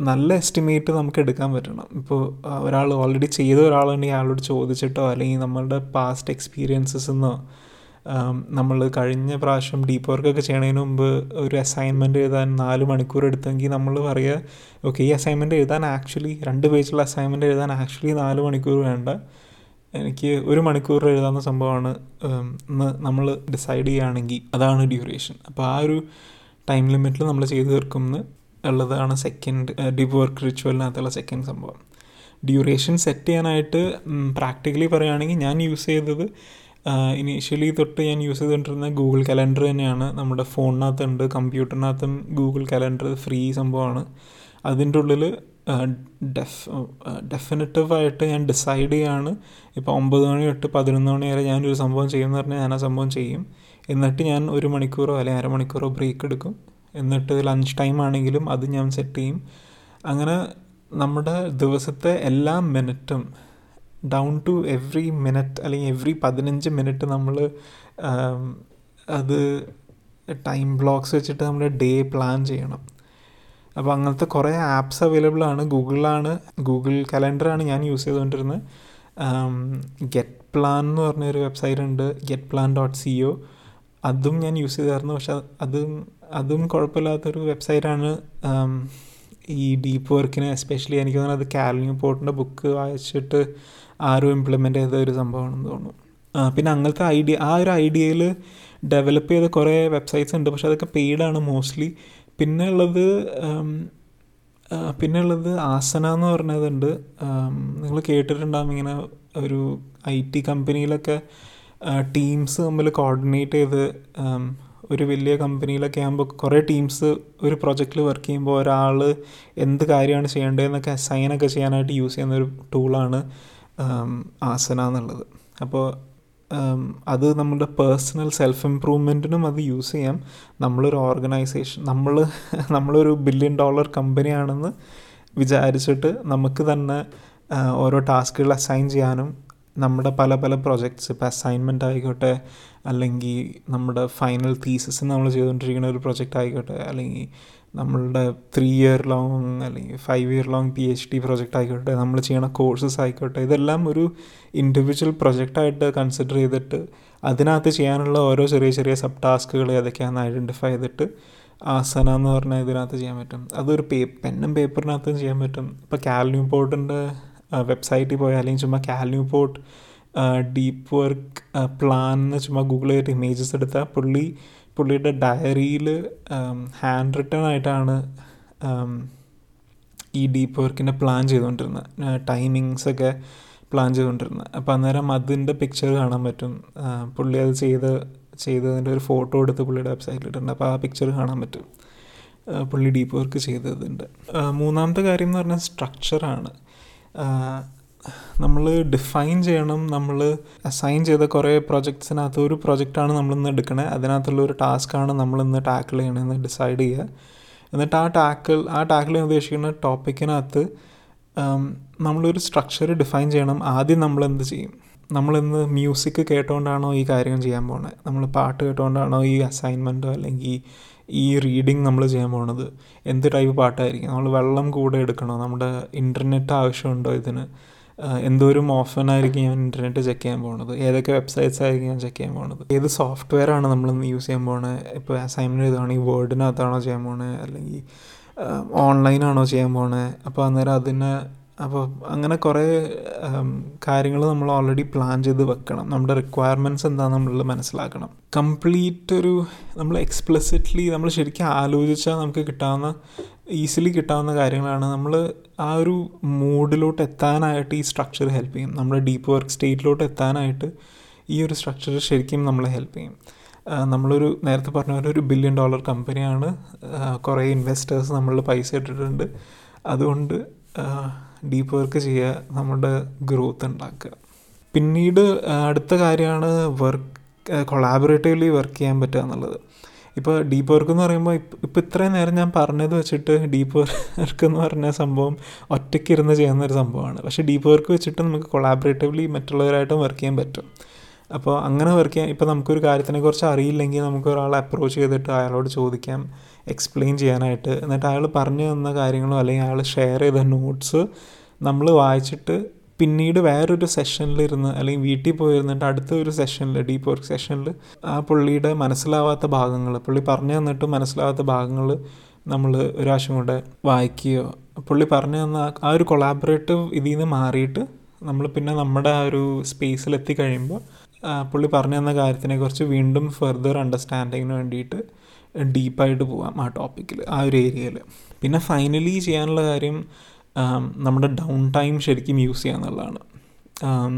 Speaker 1: നല്ല എസ്റ്റിമേറ്റ് നമുക്ക് എടുക്കാൻ പറ്റണം. ഇപ്പോൾ ഒരാൾ ഓൾറെഡി ചെയ്ത ഒരാളുണ്ടെങ്കിൽ അയാളോട് ചോദിച്ചിട്ടോ അല്ലെങ്കിൽ നമ്മളുടെ പാസ്റ്റ് എക്സ്പീരിയൻസസ് എന്നോ നമ്മൾ കഴിഞ്ഞ പ്രാവശ്യം ഡീപ്പ് വർക്കൊക്കെ ചെയ്യണതിന് മുമ്പ് ഒരു അസൈൻമെന്റ് എഴുതാൻ നാല് മണിക്കൂർ എടുത്തെങ്കിൽ നമ്മൾ പറയുക ഓക്കെ ഈ അസൈൻമെന്റ് എഴുതാൻ ആക്ച്വലി രണ്ട് പേജുള്ള അസൈൻമെന്റ് എഴുതാൻ ആക്ച്വലി നാല് മണിക്കൂർ വേണ്ട. എനിക്ക് ഒരു മണിക്കൂർ എഴുതാവുന്ന സംഭവമാണ് നമ്മൾ ഡിസൈഡ് ചെയ്യുകയാണെങ്കിൽ. അതാണ് ഡ്യൂറേഷൻ അപ്പോൾ ആ ഒരു ടൈം ലിമിറ്റിൽ നമ്മൾ ചെയ്ത് തീർക്കുമെന്ന് ഉള്ളതാണ് സെക്കൻഡ് ഡീപ്പ് വർക്ക് റിച്വലിനകത്തുള്ള സെക്കൻഡ് സംഭവം. ഡ്യൂറേഷൻ സെറ്റ് ചെയ്യാനായിട്ട് പ്രാക്ടിക്കലി പറയുകയാണെങ്കിൽ ഞാൻ യൂസ് ചെയ്തത് ഇനീഷ്യലി തൊട്ട് ഞാൻ യൂസ് ചെയ്തുകൊണ്ടിരുന്ന ഗൂഗിൾ കലണ്ടർ തന്നെയാണ്. നമ്മുടെ ഫോണിനകത്തുണ്ട് കമ്പ്യൂട്ടറിനകത്തും ഗൂഗിൾ കലണ്ടർ ഫ്രീ സംഭവമാണ്. അതിന്റെ ഉള്ളിൽ ഡെഫ് ഡെഫിനറ്റീവായിട്ട് ഞാൻ ഡിസൈഡ് ചെയ്യാണ്. ഇപ്പോൾ ഒമ്പത് മണി തൊട്ട് പതിനൊന്ന് മണി വരെ ഞാനൊരു സംഭവം ചെയ്യുമെന്ന് പറഞ്ഞാൽ ഞാൻ ആ സംഭവം ചെയ്യും. എന്നിട്ട് ഞാൻ ഒരു മണിക്കൂറോ അല്ലെങ്കിൽ അരമണിക്കൂറോ ബ്രേക്ക് എടുക്കും. എന്നിട്ട് ലഞ്ച് ടൈം ആണെങ്കിലും അത് ഞാൻ സെറ്റ് ചെയ്യും. അങ്ങനെ നമ്മുടെ ദിവസത്തെ എല്ലാ മിനിറ്റും ഡൗൺ ടു എവ്രി മിനിറ്റ് അല്ലെങ്കിൽ എവ്രി പതിനഞ്ച് മിനിറ്റ് നമ്മൾ അത് ടൈം ബ്ലോക്സ് വെച്ചിട്ട് നമ്മൾ ഡേ പ്ലാൻ ചെയ്യണം. അപ്പോൾ അങ്ങനത്തെ കുറേ ആപ്സ് അവൈലബിൾ ആണ്. ഗൂഗിളാണ് ഗൂഗിൾ കലണ്ടറാണ് ഞാൻ യൂസ് ചെയ്തുകൊണ്ടിരുന്നത്. ഗെറ്റ് പ്ലാൻ എന്ന് പറഞ്ഞൊരു വെബ്സൈറ്റ് ഉണ്ട്. Get plan dot C O അതും ഞാൻ യൂസ് ചെയ്തായിരുന്നു. പക്ഷെ അതും അതും കുഴപ്പമില്ലാത്തൊരു വെബ്സൈറ്റാണ് ഈ ഡീപ്പ് വർക്കിന് എസ്പെഷ്യലി എനിക്ക് തോന്നുന്നത് കാലിംഗ് പോർട്ടിന്റെ ബുക്ക് വായിച്ചിട്ട് ആരും ഇംപ്ലിമെന്റ് ചെയ്ത ഒരു സംഭവമാണെന്ന് തോന്നുന്നു. പിന്നെ അങ്ങനത്തെ ഐഡിയ ആ ഒരു ഐഡിയയിൽ ഡെവലപ്പ് ചെയ്ത കുറേ വെബ്സൈറ്റ്സ് ഉണ്ട് പക്ഷെ അതൊക്കെ പെയ്ഡാണ് മോസ്റ്റ്ലി പിന്നെ ഉള്ളത് പിന്നെ ഉള്ളത് ആസന എന്ന് പറഞ്ഞതുണ്ട്. നിങ്ങൾ കേട്ടിട്ടുണ്ടാകും ഇങ്ങനെ ഒരു ഐ ടി കമ്പനിയിലൊക്കെ ടീംസ് തമ്മിൽ കോർഡിനേറ്റ് ചെയ്ത് ഒരു വലിയ കമ്പനിയിലൊക്കെ ആകുമ്പോൾ കുറേ ടീംസ് ഒരു പ്രൊജക്റ്റിൽ വർക്ക് ചെയ്യുമ്പോൾ ഒരാൾ എന്ത് കാര്യമാണ് ചെയ്യേണ്ടതെന്നൊക്കെ അസൈനൊക്കെ ചെയ്യാനായിട്ട് യൂസ് ചെയ്യുന്ന ഒരു ടൂളാണ് ആസന എന്നുള്ളത്. അപ്പോൾ അത് നമ്മുടെ പേഴ്സണൽ സെൽഫ് ഇമ്പ്രൂവ്മെന്റിനും അത് യൂസ് ചെയ്യാം. നമ്മളൊരു ഓർഗനൈസേഷൻ നമ്മൾ നമ്മളൊരു ബില്യൺ ഡോളർ കമ്പനിയാണെന്ന് വിചാരിച്ചിട്ട് നമുക്ക് തന്നെ ഓരോ ടാസ്കുകൾ അസൈൻ ചെയ്യാനും നമ്മുടെ പല പല പ്രൊജക്ട്സ് ഇപ്പോൾ അസൈൻമെന്റ് ആയിക്കോട്ടെ അല്ലെങ്കിൽ നമ്മുടെ ഫൈനൽ തീസിസ് നമ്മൾ ചെയ്തുകൊണ്ടിരിക്കുന്ന ഒരു പ്രൊജക്റ്റ് ആയിക്കോട്ടെ അല്ലെങ്കിൽ നമ്മളുടെ ത്രീ ഇയർ ലോങ് അല്ലെങ്കിൽ five year long P H D project ആയിക്കോട്ടെ നമ്മൾ ചെയ്യണ കോഴ്സസ് ആയിക്കോട്ടെ ഇതെല്ലാം ഒരു ഇൻഡിവിജ്വൽ പ്രൊജക്റ്റായിട്ട് കൺസിഡർ ചെയ്തിട്ട് അതിനകത്ത് ചെയ്യാനുള്ള ഓരോ ചെറിയ ചെറിയ സബ് ടാസ്കുകൾ ഏതൊക്കെയാണെന്ന് ഐഡന്റിഫൈ ചെയ്തിട്ട് ആസന എന്ന് പറഞ്ഞാൽ ഇതിനകത്ത് ചെയ്യാൻ പറ്റും. അതൊരു പേ പെന്നും പേപ്പറിനകത്തും ചെയ്യാൻ പറ്റും. ഇപ്പോൾ കാൽന്യൂ പോർട്ടിന്റെ വെബ്സൈറ്റിൽ പോയാൽ അല്ലെങ്കിൽ ചുമ്മാ Cal Newport deep work plan എന്ന് ചുമ്മാ ഗൂഗിൾ ചെയ്തിട്ട് ഇമേജസ് എടുത്താൽ പുള്ളി പുള്ളിയുടെ ഡയറിയിൽ ഹാൻഡ് റിട്ടേൺ ആയിട്ടാണ് ഈ ഡീപ്പ് വർക്കിന്റെ പ്ലാൻ ചെയ്തുകൊണ്ടിരുന്നത്. ടൈമിങ്സ് ഒക്കെ പ്ലാൻ ചെയ്തുകൊണ്ടിരുന്നത്. അപ്പോൾ അന്നേരം അതിന്റെ പിക്ചർ കാണാൻ പറ്റും. പുള്ളി അത് ചെയ്ത് ചെയ്തതിന്റെ ഒരു ഫോട്ടോ എടുത്ത് പുള്ളിയുടെ വെബ്സൈറ്റിൽ ഇട്ടിട്ടുണ്ട്. അപ്പോൾ ആ പിക്ചർ കാണാൻ പറ്റും. പുള്ളി ഡീപ്പ് വർക്ക് ചെയ്തതിന്റെ മൂന്നാമത്തെ കാര്യം എന്ന് പറഞ്ഞാൽ സ്ട്രക്ചറാണ് നമ്മൾ ഡിഫൈൻ ചെയ്യണം നമ്മൾ അസൈൻ ചെയ്ത കുറേ പ്രൊജക്ട്സിനകത്ത് ഒരു പ്രൊജക്റ്റാണ് നമ്മളിന്ന് എടുക്കണേ. അതിനകത്തുള്ള ഒരു ടാസ്ക്കാണ് നമ്മളിന്ന് ടാക്കിൾ ചെയ്യണമെന്ന് ഡിസൈഡ് ചെയ്യുക എന്നിട്ട് ആ ടാക്കിൾ ആ ടാക്കിൾ ചെയ്യാൻ ഉദ്ദേശിക്കുന്ന ടോപ്പിക്കിനകത്ത് നമ്മളൊരു സ്ട്രക്ചർ ഡിഫൈൻ ചെയ്യണം. ആദ്യം നമ്മൾ എന്ത് ചെയ്യും? നമ്മളിന്ന് മ്യൂസിക് കേട്ടുകൊണ്ടാണോ ഈ കാര്യം ചെയ്യാൻ പോകുന്നത് നമ്മൾ പാട്ട് കേട്ടുകൊണ്ടാണോ ഈ അസൈൻമെന്റോ അല്ലെങ്കിൽ ഈ റീഡിങ് നമ്മൾ ചെയ്യാൻ പോകുന്നത് എന്ത് ടൈപ്പ് പാട്ടായിരിക്കും? നമ്മൾ വെള്ളം കൂടെ എടുക്കണോ? നമ്മുടെ ഇന്റർനെറ്റ് ആവശ്യമുണ്ടോ ഇതിന്? എന്തോരം ഓഫനായിരിക്കും ഞാൻ ഇന്റർനെറ്റ് ചെക്ക് ചെയ്യാൻ പോകുന്നത് ഏതൊക്കെ വെബ്സൈറ്റ്സ് ആയിരിക്കും ഞാൻ ചെക്ക് ചെയ്യാൻ പോകുന്നത് ഏത് സോഫ്റ്റ്വെയർ ആണ് നമ്മൾ യൂസ് ചെയ്യാൻ പോകുന്നത് ഇപ്പോൾ അസൈൻമെന്റ് ചെയ്താണെങ്കിൽ വേർഡിനകത്താണോ ചെയ്യാൻ പോകുന്നത് അല്ലെങ്കിൽ ഓൺലൈനാണോ ചെയ്യാൻ പോകുന്നത് അപ്പോൾ അന്നേരം അതിന് അപ്പോൾ അങ്ങനെ കുറേ കാര്യങ്ങൾ നമ്മൾ ഓൾറെഡി പ്ലാൻ ചെയ്ത് വെക്കണം. നമ്മുടെ റിക്വയർമെന്റ്സ് എന്താണെന്ന് നമ്മൾ മനസ്സിലാക്കണം. കംപ്ലീറ്റ് ഒരു നമ്മൾ എക്സ്പ്ലിസിറ്റ്ലി നമ്മൾ ശരിക്കും ആലോചിച്ചാൽ നമുക്ക് കിട്ടാവുന്ന ഈസിലി കിട്ടാവുന്ന കാര്യങ്ങളാണ്. നമ്മൾ ആ ഒരു മൂഡിലോട്ട് എത്താനായിട്ട് ഈ സ്ട്രക്ചർ ഹെൽപ്പ് ചെയ്യും. നമ്മുടെ ഡീപ്പ് വർക്ക് സ്റ്റേറ്റിലോട്ട് എത്താനായിട്ട് ഈ ഒരു സ്ട്രക്ചർ ശരിക്കും നമ്മളെ ഹെൽപ്പ് ചെയ്യും. നമ്മളൊരു നേരത്തെ പറഞ്ഞ പോലെ ഒരു ബില്യൺ ഡോളർ കമ്പനിയാണ് കുറേ ഇൻവെസ്റ്റേഴ്സ് നമ്മളിൽ പൈസ ഇട്ടിട്ടുണ്ട്. അതുകൊണ്ട് ഡീപ്പ് വർക്ക് ചെയ്യുക നമ്മുടെ ഗ്രോത്ത് ഉണ്ടാക്കുക. പിന്നീട് അടുത്ത കാര്യമാണ് വർക്ക് കൊളാബറേറ്റീവ്ലി വർക്ക് ചെയ്യാൻ പറ്റുക എന്നുള്ളത്. ഇപ്പോൾ ഡീപ്പ് വർക്ക് എന്ന് പറയുമ്പോൾ ഇപ്പം ഇപ്പം ഇത്രയും നേരം ഞാൻ പറഞ്ഞത് വെച്ചിട്ട് ഡീപ്പ് വർക്ക് എന്ന് പറഞ്ഞ സംഭവം ഒറ്റയ്ക്ക് ഇരുന്ന് ചെയ്യുന്ന ഒരു സംഭവമാണ്. പക്ഷേ ഡീപ്പ് വർക്ക് വെച്ചിട്ട് നമുക്ക് കൊളാബറേറ്റീവ്ലി മറ്റുള്ളവരായിട്ടും വർക്ക് ചെയ്യാൻ പറ്റും. അപ്പോൾ അങ്ങനെ വർക്ക് ചെയ്യാൻ ഇപ്പോൾ നമുക്കൊരു കാര്യത്തിനെ കുറിച്ച് അറിയില്ലെങ്കിൽ നമുക്ക് ഒരാളെ അപ്രോച്ച് ചെയ്തിട്ട് അയാളോട് ചോദിക്കാം എക്സ്പ്ലെയിൻ ചെയ്യാനായിട്ട്. എന്നിട്ട് അയാൾ പറഞ്ഞു തന്ന കാര്യങ്ങളും അല്ലെങ്കിൽ അയാൾ ഷെയർ ചെയ്ത നോട്ട്സ് നമ്മൾ വായിച്ചിട്ട് പിന്നീട് വേറൊരു സെഷനിലിരുന്ന് അല്ലെങ്കിൽ വീട്ടിൽ പോയിരുന്നിട്ട് അടുത്ത ഒരു സെഷനിൽ ഡീപ്പ് വർക്ക് സെഷനിൽ ആ പുള്ളിയുടെ മനസ്സിലാവാത്ത ഭാഗങ്ങൾ പുള്ളി പറഞ്ഞു തന്നിട്ട് മനസ്സിലാവാത്ത ഭാഗങ്ങൾ നമ്മൾ ഒരു പ്രാവശ്യം കൂടെ വായിക്കുകയോ പുള്ളി പറഞ്ഞു തന്ന ആ- ഒരു കൊളാബറേറ്റീവ് ഇതിൽ നിന്ന് മാറിയിട്ട് നമ്മൾ പിന്നെ നമ്മുടെ ആ ഒരു സ്പേസിൽ എത്തിക്കഴിയുമ്പോൾ ആ, പുള്ളി പറഞ്ഞു തന്ന കാര്യത്തിനെക്കുറിച്ച് വീണ്ടും ഫെർദർ അണ്ടർസ്റ്റാൻഡിങ്ങിന് വേണ്ടിയിട്ട് ഡീപ്പായിട്ട് പോവാം ആ ടോപ്പിക്കിൽ ആ ഒരു ഏരിയയിൽ പിന്നെ ഫൈനലി ചെയ്യാനുള്ള കാര്യം നമ്മുടെ ഡൗൺ ടൈം ശരിക്കും യൂസ് ചെയ്യുക എന്നുള്ളതാണ്.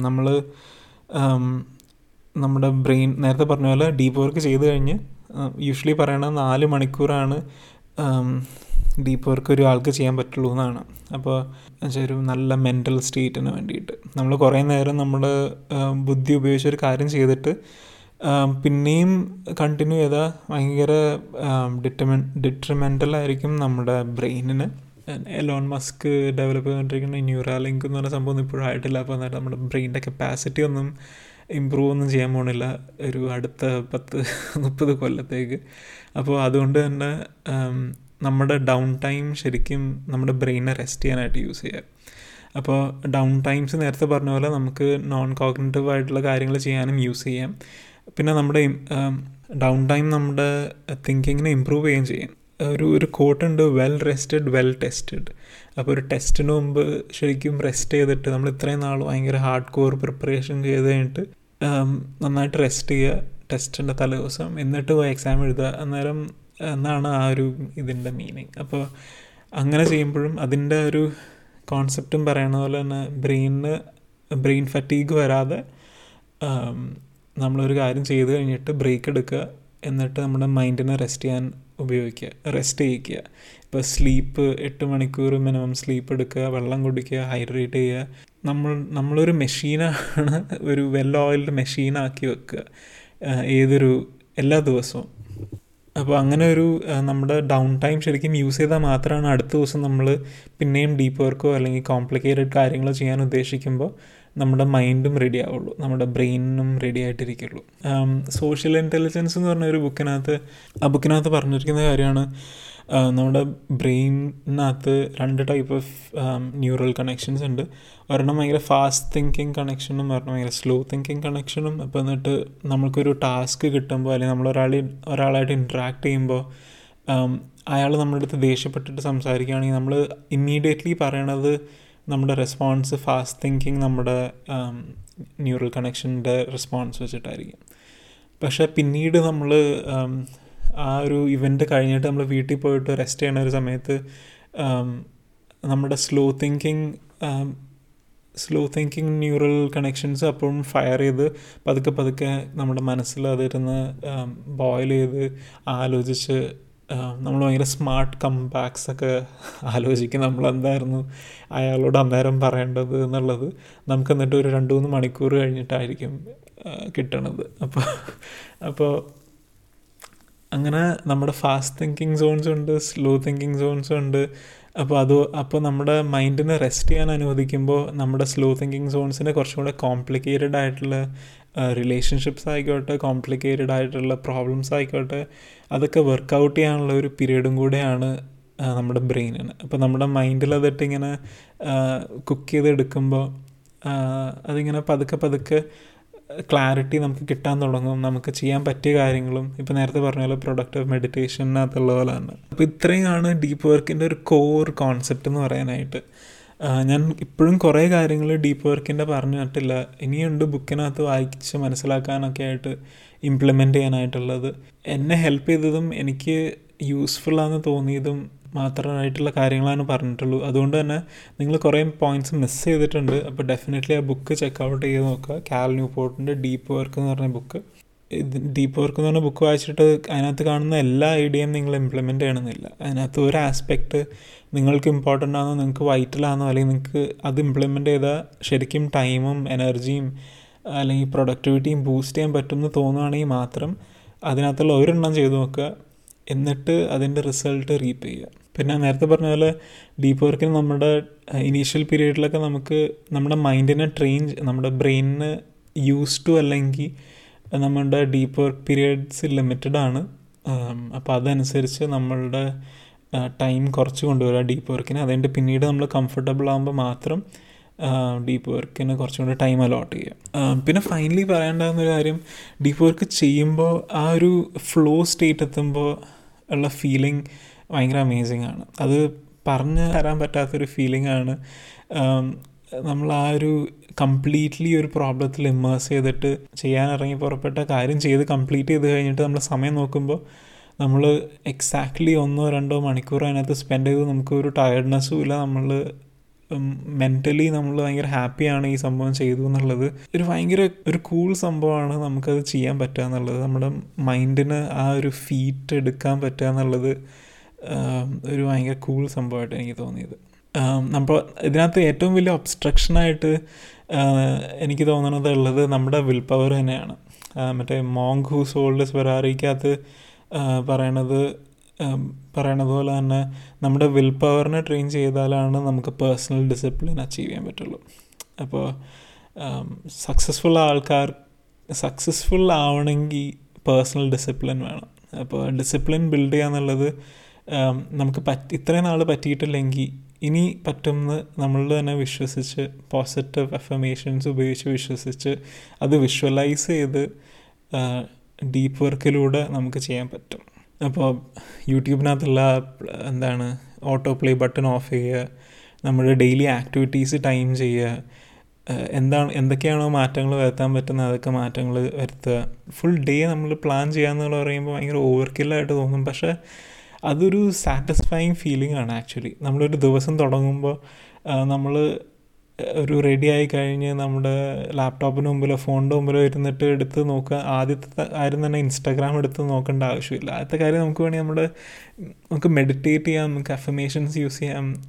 Speaker 1: നമ്മൾ നമ്മുടെ ബ്രെയിൻ നേരത്തെ പറഞ്ഞ പോലെ ഡീപ്പ് വർക്ക് ചെയ്ത് കഴിഞ്ഞ് യൂഷ്വലി പറയണത് നാല് മണിക്കൂറാണ് ഡീപ്പ് വർക്ക് ഒരാൾക്ക് ചെയ്യാൻ പറ്റുള്ളൂ എന്നാണ്. അപ്പോൾ എന്നുവെച്ചാൽ ഒരു നല്ല മെന്റൽ സ്റ്റേറ്റിന് വേണ്ടിയിട്ട്. നമ്മൾ കുറേ നേരം നമ്മൾ ബുദ്ധി ഉപയോഗിച്ച് ഒരു കാര്യം ചെയ്തിട്ട് പിന്നെയും കണ്ടിന്യൂ ചെയ്താൽ ഭയങ്കര ഡിറ്റർമെൻ ഡിട്രിമെന്റൽ ആയിരിക്കും നമ്മുടെ ബ്രെയിനിന് എലോൺ മസ്ക് ഡെവലപ്പ് ചെയ്തുകൊണ്ടിരിക്കുന്ന ന്യൂറാ ലിങ്ക് എന്ന് പറഞ്ഞ സംഭവം ഒന്നും ഇപ്പോഴും ആയിട്ടില്ല. അപ്പോൾ എന്നിട്ട് നമ്മുടെ ബ്രെയിനിന്റെ കപ്പാസിറ്റി ഒന്നും ഇമ്പ്രൂവ് ഒന്നും ചെയ്യാൻ പോണില്ല. ഒരു അടുത്ത പത്ത് മുപ്പത് കൊല്ലത്തേക്ക്. അപ്പോൾ അതുകൊണ്ട് തന്നെ നമ്മുടെ ഡൗൺ ടൈം ശരിക്കും നമ്മുടെ ബ്രെയിനെ റെസ്റ്റ് ചെയ്യാനായിട്ട് യൂസ് ചെയ്യുക അപ്പോൾ ഡൗൺ ടൈംസ് നേരത്തെ പറഞ്ഞ പോലെ നമുക്ക് നോൺ കോഗ്നേറ്റീവ് ആയിട്ടുള്ള കാര്യങ്ങൾ ചെയ്യാനും യൂസ് ചെയ്യാം. പിന്നെ നമ്മുടെ ഡൗൺ ടൈം നമ്മുടെ തിങ്കിങ്ങിനെ ഇമ്പ്രൂവ് ചെയ്യുകയും ചെയ്യാം. ഒരു ഒരു കോട്ടുണ്ട് വെൽ റെസ്റ്റഡ് വെൽ ടെസ്റ്റഡ് അപ്പോൾ ഒരു ടെസ്റ്റിന് മുമ്പ് ശരിക്കും റെസ്റ്റ് ചെയ്തിട്ട് നമ്മൾ ഇത്രയും നാൾ ഭയങ്കര ഹാർഡ് കോർ പ്രിപ്പറേഷൻ ചെയ്ത് കഴിഞ്ഞിട്ട് നന്നായിട്ട് റെസ്റ്റ് ചെയ്യുക ടെസ്റ്റിന്റെ തലേ ദിവസം എന്നിട്ട് പോയി എക്സാം എഴുതുക. അന്നേരം എന്നാണ് ആ ഒരു ഇതിന്റെ മീനിങ് അപ്പോൾ അങ്ങനെ ചെയ്യുമ്പോഴും അതിന്റെ ഒരു കോൺസെപ്റ്റും പറയണ പോലെ തന്നെ ബ്രെയിനിന് ബ്രെയിൻ ഫറ്റീഗ് വരാതെ നമ്മളൊരു കാര്യം ചെയ്ത് കഴിഞ്ഞിട്ട് ബ്രേക്ക് എടുക്കുക. എന്നിട്ട് നമ്മുടെ മൈൻഡിനെ റെസ്റ്റ് ചെയ്യാൻ ഉപയോഗിക്കുക. റെസ്റ്റ് ചെയ്യിക്കുക. ഇപ്പോൾ സ്ലീപ്പ് എട്ട് മണിക്കൂർ മിനിമം സ്ലീപ്പ് എടുക്കുക. വെള്ളം കുടിക്കുക. ഹൈഡ്രേറ്റ് ചെയ്യുക. നമ്മൾ നമ്മളൊരു മെഷീനാണ് ഒരു വെൽ ഓയിൽഡ് മെഷീനാക്കി വെക്കുക. ഏതൊരു എല്ലാ ദിവസവും. അപ്പോൾ അങ്ങനെ ഒരു നമ്മുടെ ഡൗൺ ടൈം ശരിക്കും യൂസ് ചെയ്താൽ മാത്രമാണ് അടുത്ത ദിവസം നമ്മൾ പിന്നെയും ഡീപ്പ് വർക്കോ അല്ലെങ്കിൽ കോംപ്ലിക്കേറ്റഡ് കാര്യങ്ങളോ ചെയ്യാൻ ഉദ്ദേശിക്കുമ്പോൾ നമ്മുടെ മൈൻഡും റെഡി ആവുള്ളൂ. നമ്മുടെ ബ്രെയിനും റെഡി ആയിട്ടിരിക്കുള്ളൂ. സോഷ്യൽ ഇന്റലിജൻസ് എന്ന് പറഞ്ഞ ഒരു ബുക്കിനകത്ത് ആ ബുക്കിനകത്ത് പറഞ്ഞിരിക്കുന്ന കാര്യമാണ് നമ്മുടെ ബ്രെയിനിനകത്ത് രണ്ട് ടൈപ്പ് ഓഫ് ന്യൂറൽ കണക്ഷൻസ് ഉണ്ട്. ഒരെണ്ണം ഭയങ്കര ഫാസ്റ്റ് തിങ്കിങ് കണക്ഷനും ഒരെണ്ണം ഭയങ്കര സ്ലോ തിങ്കിങ് കണക്ഷനും അപ്പോൾ എന്നിട്ട് നമുക്കൊരു ടാസ്ക് കിട്ടുമ്പോൾ അല്ലെങ്കിൽ നമ്മൾ ഒരാളായിട്ട് ഇൻട്രാക്ട് ചെയ്യുമ്പോൾ അയാൾ നമ്മുടെ അടുത്ത് ദേഷ്യപ്പെട്ടിട്ട് സംസാരിക്കുകയാണെങ്കിൽ നമ്മൾ ഇമ്മീഡിയറ്റ്ലി പറയണത് നമ്മുടെ റെസ്പോൺസ് ഫാസ്റ്റ് തിങ്കിങ് നമ്മുടെ ന്യൂറൽ കണക്ഷന്റെ റെസ്പോൺസ് വെച്ചിട്ടായിരിക്കും. പക്ഷേ പിന്നീട് നമ്മൾ ആ ഒരു ഇവന്റ് കഴിഞ്ഞിട്ട് നമ്മൾ വീട്ടിൽ പോയിട്ട് റെസ്റ്റ് ചെയ്യണ ഒരു സമയത്ത് നമ്മുടെ slow thinking slow thinking neural connections അപ്പോഴും ഫയർ ചെയ്ത് പതുക്കെ പതുക്കെ നമ്മുടെ മനസ്സിൽ അതിരുന്ന് ബോയിൽ ചെയ്ത് ആലോചിച്ച് നമ്മൾ ഭയങ്കര സ്മാർട്ട് കംബാക്സ് ഒക്കെ ആലോചിക്കും നമ്മൾ എന്തായിരുന്നു അയാളോട് അന്നേരം പറയേണ്ടത് എന്നുള്ളത്. നമുക്ക് എന്നിട്ട് ഒരു രണ്ട് മൂന്ന് മണിക്കൂർ കഴിഞ്ഞിട്ടായിരിക്കും കിട്ടണത്. അപ്പോൾ അപ്പോൾ അങ്ങനെ നമ്മുടെ ഫാസ്റ്റ് തിങ്കിങ് സോൺസ് ഉണ്ട് സ്ലോ തിങ്കിങ് സോൺസ് ഉണ്ട്. അപ്പോൾ അത് അപ്പോൾ നമ്മുടെ മൈൻഡിനെ റെസ്റ്റ് ചെയ്യാൻ അനുവദിക്കുമ്പോൾ നമ്മുടെ സ്ലോ തിങ്കിങ് സോൺസിന് കുറച്ചും കൂടെ കോംപ്ലിക്കേറ്റഡ് ആയിട്ടുള്ള റിലേഷൻഷിപ്സ് ആയിക്കോട്ടെ കോംപ്ലിക്കേറ്റഡ് ആയിട്ടുള്ള പ്രോബ്ലംസ് ആയിക്കോട്ടെ അതൊക്കെ വർക്കൗട്ട് ചെയ്യാനുള്ള ഒരു പീരീഡും കൂടെയാണ് നമ്മുടെ ബ്രെയിനിന് അപ്പോൾ നമ്മുടെ മൈൻഡിൽ അതിട്ടിങ്ങനെ കുക്ക് ചെയ്തെടുക്കുമ്പോൾ അതിങ്ങനെ പതുക്കെ പതുക്കെ ക്ലാരിറ്റി നമുക്ക് കിട്ടാൻ തുടങ്ങും. നമുക്ക് ചെയ്യാൻ പറ്റിയ കാര്യങ്ങളും ഇപ്പോൾ നേരത്തെ പറഞ്ഞ പോലെ പ്രൊഡക്റ്റീവ് മെഡിറ്റേഷനകത്തുള്ള പോലെ തന്നെ. അപ്പോൾ ഇത്രയാണ് ഡീപ്പ് വർക്കിന്റെ ഒരു കോർ കോൺസെപ്റ്റ് എന്ന് പറയാനായിട്ട്. ഞാൻ ഇപ്പോഴും കുറേ കാര്യങ്ങൾ ഡീപ്പ് വർക്കിന്റെ പറഞ്ഞിട്ടില്ല. ഇനിയുണ്ട് ബുക്കിനകത്ത് വായിച്ച് മനസ്സിലാക്കാനൊക്കെ ആയിട്ട് ഇംപ്ലിമെന്റ് ചെയ്യാനായിട്ടുള്ളത്. എന്നെ ഹെൽപ്പ് ചെയ്തതും എനിക്ക് യൂസ്ഫുൾ ആണെന്ന് തോന്നിയതും മാത്രമായിട്ടുള്ള കാര്യങ്ങളാണ് പറഞ്ഞിട്ടുള്ളൂ. അതുകൊണ്ട് തന്നെ നിങ്ങൾ കുറേ പോയിന്റ്സ് മിസ് ചെയ്തിട്ടുണ്ട്. അപ്പോൾ ഡെഫിനറ്റ്ലി ആ ബുക്ക് ചെക്ക് ഔട്ട് ചെയ്ത് നോക്കുക. കാൽ ന്യൂ പോർട്ടിന്റെ ഡീപ്പ് വർക്ക് എന്ന് പറഞ്ഞ ബുക്ക് ഇത് ഡീപ്പ് വർക്ക് എന്ന് പറഞ്ഞ ബുക്ക് വായിച്ചിട്ട് അതിനകത്ത് കാണുന്ന എല്ലാ ഐഡിയയും നിങ്ങൾ ഇംപ്ലിമെന്റ് ചെയ്യണമെന്നില്ല. അതിനകത്ത് ഒരു ആസ്പെക്റ്റ് നിങ്ങൾക്ക് ഇമ്പോർട്ടന്റ് ആണോ നിങ്ങൾക്ക് വൈറ്റലാണോ അല്ലെങ്കിൽ നിങ്ങൾക്ക് അത് ഇംപ്ലിമെന്റ് ചെയ്താൽ ശരിക്കും ടൈമും എനർജിയും അല്ലെങ്കിൽ പ്രൊഡക്ടിവിറ്റിയും ബൂസ്റ്റ് ചെയ്യാൻ പറ്റുമെന്ന് തോന്നുകയാണെങ്കിൽ മാത്രം അതിനകത്തുള്ള ഒരെണ്ണം ചെയ്തു നോക്കുക. എന്നിട്ട് അതിന്റെ റിസൾട്ട് റീപ്പ് ചെയ്യുക. പിന്നെ നേരത്തെ പറഞ്ഞ പോലെ ഡീപ്പ് വർക്കിന് നമ്മുടെ ഇനീഷ്യൽ പീരീഡിലൊക്കെ നമുക്ക് നമ്മുടെ മൈൻഡിനെ ട്രെയിൻ നമ്മുടെ ബ്രെയിനിന് യൂസ് ടു അല്ലെങ്കിൽ നമ്മുടെ ഡീപ്പ് വർക്ക് പീരിയഡ്സ് ലിമിറ്റഡ് ആണ്. അപ്പോൾ അതനുസരിച്ച് നമ്മളുടെ ടൈം കുറച്ച് കൊണ്ടുവരിക ഡീപ്പ് വർക്കിന് അതുകൊണ്ട് പിന്നീട് നമ്മൾ കംഫർട്ടബിൾ ആകുമ്പോൾ മാത്രം ഡീപ്പ് വർക്കിന് കുറച്ചും കൂടി ടൈം അലോട്ട് ചെയ്യുക പിന്നെ ഫൈനലി പറയേണ്ടാകുന്ന ഒരു കാര്യം ഡീപ്പ് വർക്ക് ചെയ്യുമ്പോൾ ആ ഒരു ഫ്ലോ സ്റ്റേറ്റ് എത്തുമ്പോൾ ഉള്ള ഫീലിംഗ് ഭയങ്കര അമേസിങ് ആണ്. അത് പറഞ്ഞു തരാൻ പറ്റാത്തൊരു ഫീലിംഗ് ആണ്. നമ്മൾ ആ ഒരു കംപ്ലീറ്റ്ലി ഒരു പ്രോബ്ലത്തിൽ ഇമ്മേഴ്സ് ചെയ്തിട്ട് ചെയ്യാൻ ഇറങ്ങി പുറപ്പെട്ട കാര്യം ചെയ്ത് കംപ്ലീറ്റ് ചെയ്ത് കഴിഞ്ഞിട്ട് നമ്മൾ സമയം നോക്കുമ്പോൾ നമ്മൾ എക്സാക്ട്ലി ഒന്നോ രണ്ടോ മണിക്കൂറോ അതിനകത്ത് സ്പെൻഡ് ചെയ്ത് നമുക്ക് ഒരു ടയർഡ്നെസ്സും ഇല്ല. നമ്മൾ മെന്റലി നമ്മൾ ഭയങ്കര ഹാപ്പിയാണ് ഈ സംഭവം ചെയ്തു എന്നുള്ളത്. ഒരു ഭയങ്കര ഒരു കൂൾ സംഭവമാണ് നമുക്കത് ചെയ്യാൻ പറ്റുക എന്നുള്ളത്. നമ്മുടെ മൈൻഡിന് ആ ഒരു ഫീറ്റ് എടുക്കാൻ പറ്റുക എന്നുള്ളത് ഒരു ഭയങ്കര കൂൾ സംഭവമായിട്ട് എനിക്ക് തോന്നിയത്. നമ്മൾ ഇതിനകത്ത് ഏറ്റവും വലിയ ഒബ്സ്ട്രക്ഷനായിട്ട് എനിക്ക് തോന്നുന്നത് ഉള്ളത് നമ്മുടെ വിൽ പവർ തന്നെയാണ്. മറ്റേ മോങ് ഹൂ സോൾഡസ് വരാറിക്കകത്ത് പറയണത് പറയണത് പോലെ തന്നെ നമ്മുടെ വിൽ പവറിനെ ട്രെയിൻ ചെയ്താലാണ് നമുക്ക് പേഴ്സണൽ ഡിസിപ്ലിൻ അച്ചീവ് ചെയ്യാൻ പറ്റുള്ളൂ. അപ്പോൾ സക്സസ്ഫുൾ ആൾക്കാർ സക്സസ്ഫുൾ ആവണമെങ്കിൽ പേഴ്സണൽ ഡിസിപ്ലിൻ വേണം. അപ്പോൾ ഡിസിപ്ലിൻ ബിൽഡ് ചെയ്യുക എന്നുള്ളത് നമുക്ക് പറ്റി ഇത്രയും നാൾ പറ്റിയിട്ടില്ലെങ്കിൽ ഇനി പറ്റുമെന്ന് നമ്മൾ തന്നെ വിശ്വസിച്ച് പോസിറ്റീവ് അഫർമേഷൻസ് ഉപയോഗിച്ച് വിശ്വസിച്ച് അത് വിഷ്വലൈസ് ചെയ്ത് ഡീപ്പ് വർക്കിലൂടെ നമുക്ക് ചെയ്യാൻ പറ്റും. അപ്പോൾ യൂട്യൂബിനകത്തുള്ള എന്താണ് ഓട്ടോ പ്ലേ ബട്ടൺ ഓഫ് ചെയ്യുക നമ്മുടെ ഡെയിലി ആക്ടിവിറ്റീസ് ടൈം ചെയ്യുക എന്താണ് എന്തൊക്കെയാണോ മാറ്റങ്ങൾ വരുത്താൻ പറ്റുന്നത് അതൊക്കെ മാറ്റങ്ങൾ വരുത്തുക. ഫുൾ ഡേ നമ്മൾ പ്ലാൻ ചെയ്യാന്നുള്ള പറയുമ്പോൾ ഭയങ്കര ഓവർ കില്ലായിട്ട് തോന്നും. പക്ഷേ അതൊരു സാറ്റിസ്ഫൈങ് ഫീലിംഗ് ആണ് ആക്ച്വലി നമ്മളൊരു ദിവസം തുടങ്ങുമ്പോൾ നമ്മൾ ഒരു റെഡി ആയി കഴിഞ്ഞ് നമ്മുടെ ലാപ്ടോപ്പിന് മുമ്പിലോ ഫോണിന്റെ മുമ്പിലോ ഇരുന്നിട്ട് എടുത്ത് നോക്കുക ആദ്യത്തെ ആരും തന്നെ ഇൻസ്റ്റാഗ്രാം എടുത്ത് നോക്കേണ്ട ആവശ്യമില്ല. ആദ്യത്തെ കാര്യം നമുക്ക് വേണമെങ്കിൽ നമ്മുടെ നമുക്ക് മെഡിറ്റേറ്റ് ചെയ്യാം നമുക്ക് അഫമേഷൻസ് യൂസ് ചെയ്യാം.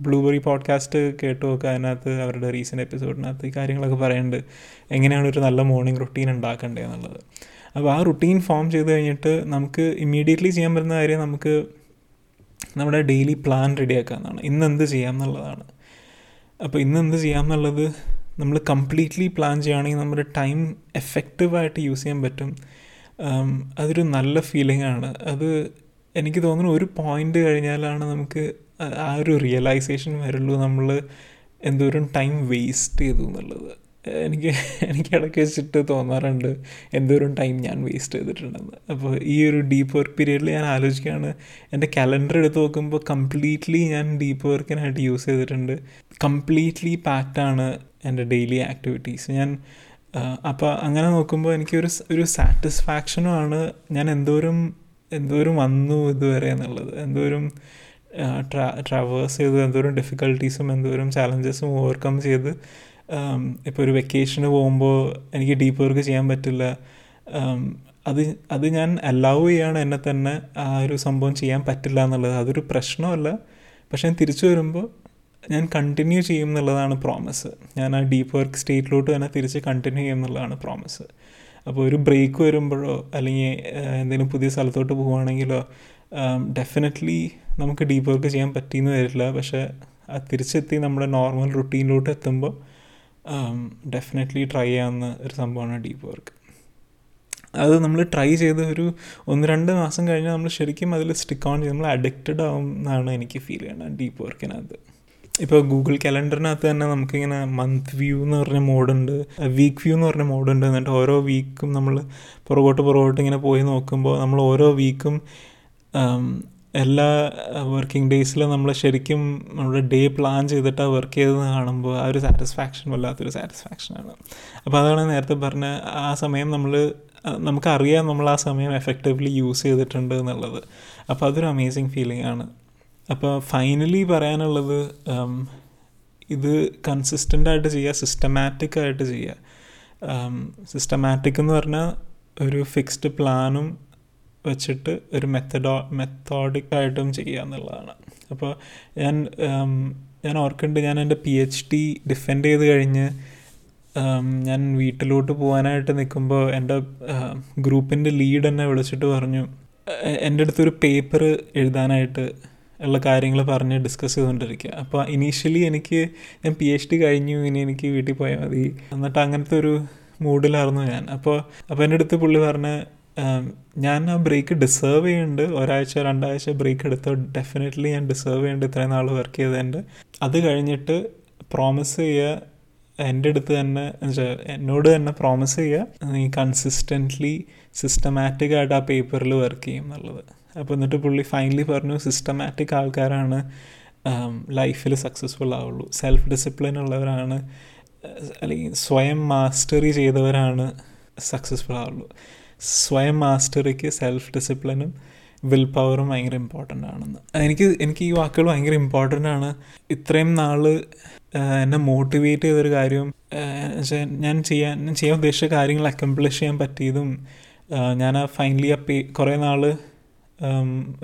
Speaker 1: ബ്ലൂബെറി പോഡ്കാസ്റ്റ് കേട്ട് നോക്കുക അതിനകത്ത് അവരുടെ റീസെന്റ് എപ്പിസോഡിനകത്ത് ഈ കാര്യങ്ങളൊക്കെ പറയുന്നുണ്ട് എങ്ങനെയാണ് ഒരു നല്ല മോർണിംഗ് റുട്ടീൻ ഉണ്ടാക്കേണ്ടത് എന്നുള്ളത്. അപ്പോൾ ആ റുട്ടീൻ ഫോം ചെയ്ത് കഴിഞ്ഞിട്ട് നമുക്ക് ഇമ്മീഡിയറ്റ്ലി ചെയ്യാൻ പറ്റുന്ന കാര്യം നമുക്ക് നമ്മുടെ ഡെയിലി പ്ലാൻ റെഡിയാക്കുക എന്നാണ് ഇന്ന് എന്ത് ചെയ്യാം എന്നുള്ളതാണ് അപ്പോൾ ഇന്ന് എന്ത് ചെയ്യാം എന്നുള്ളത് നമ്മൾ കംപ്ലീറ്റ്ലി പ്ലാൻ ചെയ്യുകയാണെങ്കിൽ നമ്മുടെ ടൈം എഫക്റ്റീവായിട്ട് യൂസ് ചെയ്യാൻ പറ്റും. അതൊരു നല്ല ഫീലിംഗ് ആണ്. അത് എനിക്ക് തോന്നുന്നു ഒരു പോയിന്റ് കഴിഞ്ഞാലാണ് നമുക്ക് ആ ഒരു റിയലൈസേഷൻ വരുള്ളൂ നമ്മൾ എന്തോരം ടൈം വേസ്റ്റ് ചെയ്തു എന്നുള്ളത്. എനിക്ക് എനിക്ക് ഇടയ്ക്ക് വെച്ചിട്ട് തോന്നാറുണ്ട് എന്തോരം ടൈം ഞാൻ വേസ്റ്റ് ചെയ്തിട്ടുണ്ടെന്ന്. അപ്പോൾ ഈ ഒരു ഡീപ്പ് വർക്ക് പീരീഡിൽ ഞാൻ ആലോചിക്കുകയാണ്. എന്റെ കലണ്ടർ എടുത്ത് നോക്കുമ്പോൾ കംപ്ലീറ്റ്ലി ഞാൻ ഡീപ്പ് വർക്കിനായിട്ട് യൂസ് ചെയ്തിട്ടുണ്ട്. കംപ്ലീറ്റ്ലി പാക്റ്റാണ് എന്റെ ഡെയിലി ആക്ടിവിറ്റീസ് ഞാൻ അപ്പോൾ അങ്ങനെ നോക്കുമ്പോൾ എനിക്കൊരു ഒരു സാറ്റിസ്ഫാക്ഷനുമാണ് ഞാൻ എന്തോരം എന്തോരം വന്നു ഇതുവരെ എന്നുള്ളത്. എന്തോരം ട്രാ ട്രാവേഴ്സ് ചെയ്ത് എന്തോരം ഡിഫിക്കൽട്ടീസും എന്തോരം ചാലഞ്ചസും ഓവർകം ചെയ്ത് ഇപ്പോൾ ഒരു വെക്കേഷന് പോകുമ്പോൾ എനിക്ക് ഡീപ്പ് വർക്ക് ചെയ്യാൻ പറ്റില്ല. അത് അത് ഞാൻ അലാവ് ചെയ്യാണ് എന്നെ തന്നെ ആ ഒരു സംഭവം ചെയ്യാൻ പറ്റില്ല എന്നുള്ളത്. അതൊരു പ്രശ്നമല്ല. പക്ഷെ ഞാൻ തിരിച്ചു വരുമ്പോൾ ഞാൻ കണ്ടിന്യൂ ചെയ്യും എന്നുള്ളതാണ് പ്രോമിസ് ഞാൻ ആ ഡീപ്പ് വർക്ക് സ്റ്റേറ്റിലോട്ട് തന്നെ തിരിച്ച് കണ്ടിന്യൂ ചെയ്യും എന്നുള്ളതാണ് പ്രോമിസ് അപ്പോൾ ഒരു ബ്രേക്ക് വരുമ്പോഴോ അല്ലെങ്കിൽ എന്തെങ്കിലും പുതിയ സ്ഥലത്തോട്ട് പോവുകയാണെങ്കിലോ ഡെഫിനറ്റ്ലി നമുക്ക് ഡീപ്പ് വർക്ക് ചെയ്യാൻ പറ്റിയെന്ന് വരില്ല. പക്ഷേ തിരിച്ചെത്തി നമ്മുടെ നോർമൽ റുട്ടീനിലോട്ട് എത്തുമ്പോൾ ഡെഫിനറ്റ്ലി ട്രൈ ചെയ്യാവുന്ന ഒരു സംഭവമാണ് ഡീപ്പ് വർക്ക് അത് നമ്മൾ ട്രൈ ചെയ്ത് ഒരു ഒന്ന് രണ്ട് മാസം കഴിഞ്ഞാൽ നമ്മൾ ശരിക്കും അതിൽ സ്റ്റിക്ക് ഓൺ ചെയ്ത് നമ്മൾ അഡിക്റ്റഡ് ആവും എന്നാണ് എനിക്ക് ഫീൽ ചെയ്യുന്നത് ഡീപ്പ് വർക്കിനകത്ത് ഇപ്പോൾ ഗൂഗിൾ കലണ്ടറിനകത്ത് തന്നെ നമുക്കിങ്ങനെ മന്ത് വ്യൂ എന്ന് പറഞ്ഞ മോഡുണ്ട് വീക്ക് വ്യൂ എന്ന് പറഞ്ഞ മോഡുണ്ട് എന്നിട്ട് ഓരോ വീക്കും നമ്മൾ പുറകോട്ട് പുറകോട്ട് ഇങ്ങനെ പോയി നോക്കുമ്പോൾ നമ്മൾ ഓരോ വീക്കും എല്ലാ വർക്കിംഗ് ഡേയ്സിലും നമ്മൾ ശരിക്കും നമ്മുടെ ഡേ പ്ലാൻ ചെയ്തിട്ട് വർക്ക് ചെയ്തത് കാണുമ്പോൾ ആ ഒരു സാറ്റിസ്ഫാക്ഷൻ വല്ലാത്തൊരു സാറ്റിസ്ഫാക്ഷനാണ് അപ്പോൾ അതാണ് നേരത്തെ പറഞ്ഞ ആ സമയം നമ്മൾ നമുക്കറിയാം നമ്മൾ ആ സമയം എഫക്റ്റീവ്ലി യൂസ് ചെയ്തിട്ടുണ്ട് എന്നുള്ളത്. അപ്പോൾ അതൊരു അമേസിങ് ഫീലിംഗ് ആണ്. അപ്പോൾ ഫൈനലി പറയാനുള്ളത് ഇത് കൺസിസ്റ്റന്റ് ആയിട്ട് ചെയ്യുക സിസ്റ്റമാറ്റിക് ആയിട്ട് ചെയ്യുക. സിസ്റ്റമാറ്റിക് എന്ന് പറഞ്ഞാൽ ഒരു ഫിക്സ്ഡ് പ്ലാനും വെച്ചിട്ട് ഒരു മെത്തഡോ മെത്തോഡിക് ആയിട്ടും ചെയ്യുക എന്നുള്ളതാണ്. അപ്പോൾ ഞാൻ ഞാൻ ഓർക്കുന്നുണ്ട് ഞാൻ എന്റെ പി എച്ച് ഡി ഡിഫെൻഡ് ചെയ്ത് കഴിഞ്ഞ് ഞാൻ വീട്ടിലോട്ട് പോകാനായിട്ട് നിൽക്കുമ്പോൾ എന്റെ ഗ്രൂപ്പിന്റെ ലീഡ് എന്നെ വിളിച്ചിട്ട് പറഞ്ഞു എന്റെ അടുത്തൊരു പേപ്പർ എഴുതാനായിട്ട് ഉള്ള കാര്യങ്ങൾ പറഞ്ഞ് ഡിസ്കസ് ചെയ്തുകൊണ്ടിരിക്കുക. അപ്പോൾ ഇനീഷ്യലി എനിക്ക് ഞാൻ പി എച്ച് ഡി കഴിഞ്ഞു ഇനി എനിക്ക് വീട്ടിൽ പോയാൽ മതി. എന്നിട്ട് അങ്ങനത്തെ ഒരു മൂഡിലായിരുന്നു ഞാൻ. അപ്പോൾ അപ്പോൾ എന്റെ അടുത്ത് പുള്ളി പറഞ്ഞ് ഞാൻ ആ ബ്രേക്ക് ഡിസേർവ് ചെയ്യുന്നുണ്ട് ഒരാഴ്ച രണ്ടാഴ്ച ബ്രേക്ക് എടുത്ത് ഡെഫിനറ്റ്ലി ഞാൻ ഡിസേർവ് ചെയ്യുന്നുണ്ട് ഇത്രയും നാൾ വർക്ക് ചെയ്തതിന്റെ. അത് കഴിഞ്ഞിട്ട് പ്രോമിസ് ചെയ്യുക എന്റെ അടുത്ത് തന്നെ എന്നോട് തന്നെ പ്രോമിസ് ചെയ്യുക നീ കൺസിസ്റ്റന്റ്ലി സിസ്റ്റമാറ്റിക് ആയിട്ട് ആ പേപ്പറിൽ വർക്ക് ചെയ്യും എന്നുള്ളത്. അപ്പോൾ എന്നിട്ട് പുള്ളി ഫൈനലി പറഞ്ഞു സിസ്റ്റമാറ്റിക് ആൾക്കാരാണ് ലൈഫിൽ സക്സസ്ഫുൾ ആവുള്ളൂ. സെൽഫ് ഡിസിപ്ലിൻ ഉള്ളവരാണ് അല്ലെങ്കിൽ സ്വയം മാസ്റ്ററി ചെയ്തവരാണ് സക്സസ്ഫുൾ ആവുള്ളൂ. സ്വയം മാസ്റ്ററിക്ക് സെൽഫ് ഡിസിപ്ലിനും വിൽ പവറും ഭയങ്കര ഇമ്പോർട്ടന്റ് ആണെന്ന്. എനിക്ക് എനിക്ക് ഈ വാക്കുകൾ ഭയങ്കര ഇമ്പോർട്ടന്റ് ആണ്. ഇത്രയും നാൾ എന്നെ മോട്ടിവേറ്റ് ചെയ്തൊരു കാര്യവും ഞാൻ ചെയ്യാൻ ഞാൻ ചെയ്യാൻ ഉദ്ദേശിച്ച കാര്യങ്ങൾ അക്കംപ്ലിഷ് ചെയ്യാൻ പറ്റിയതും ഞാൻ ആ ഫൈനലി കുറേ നാൾ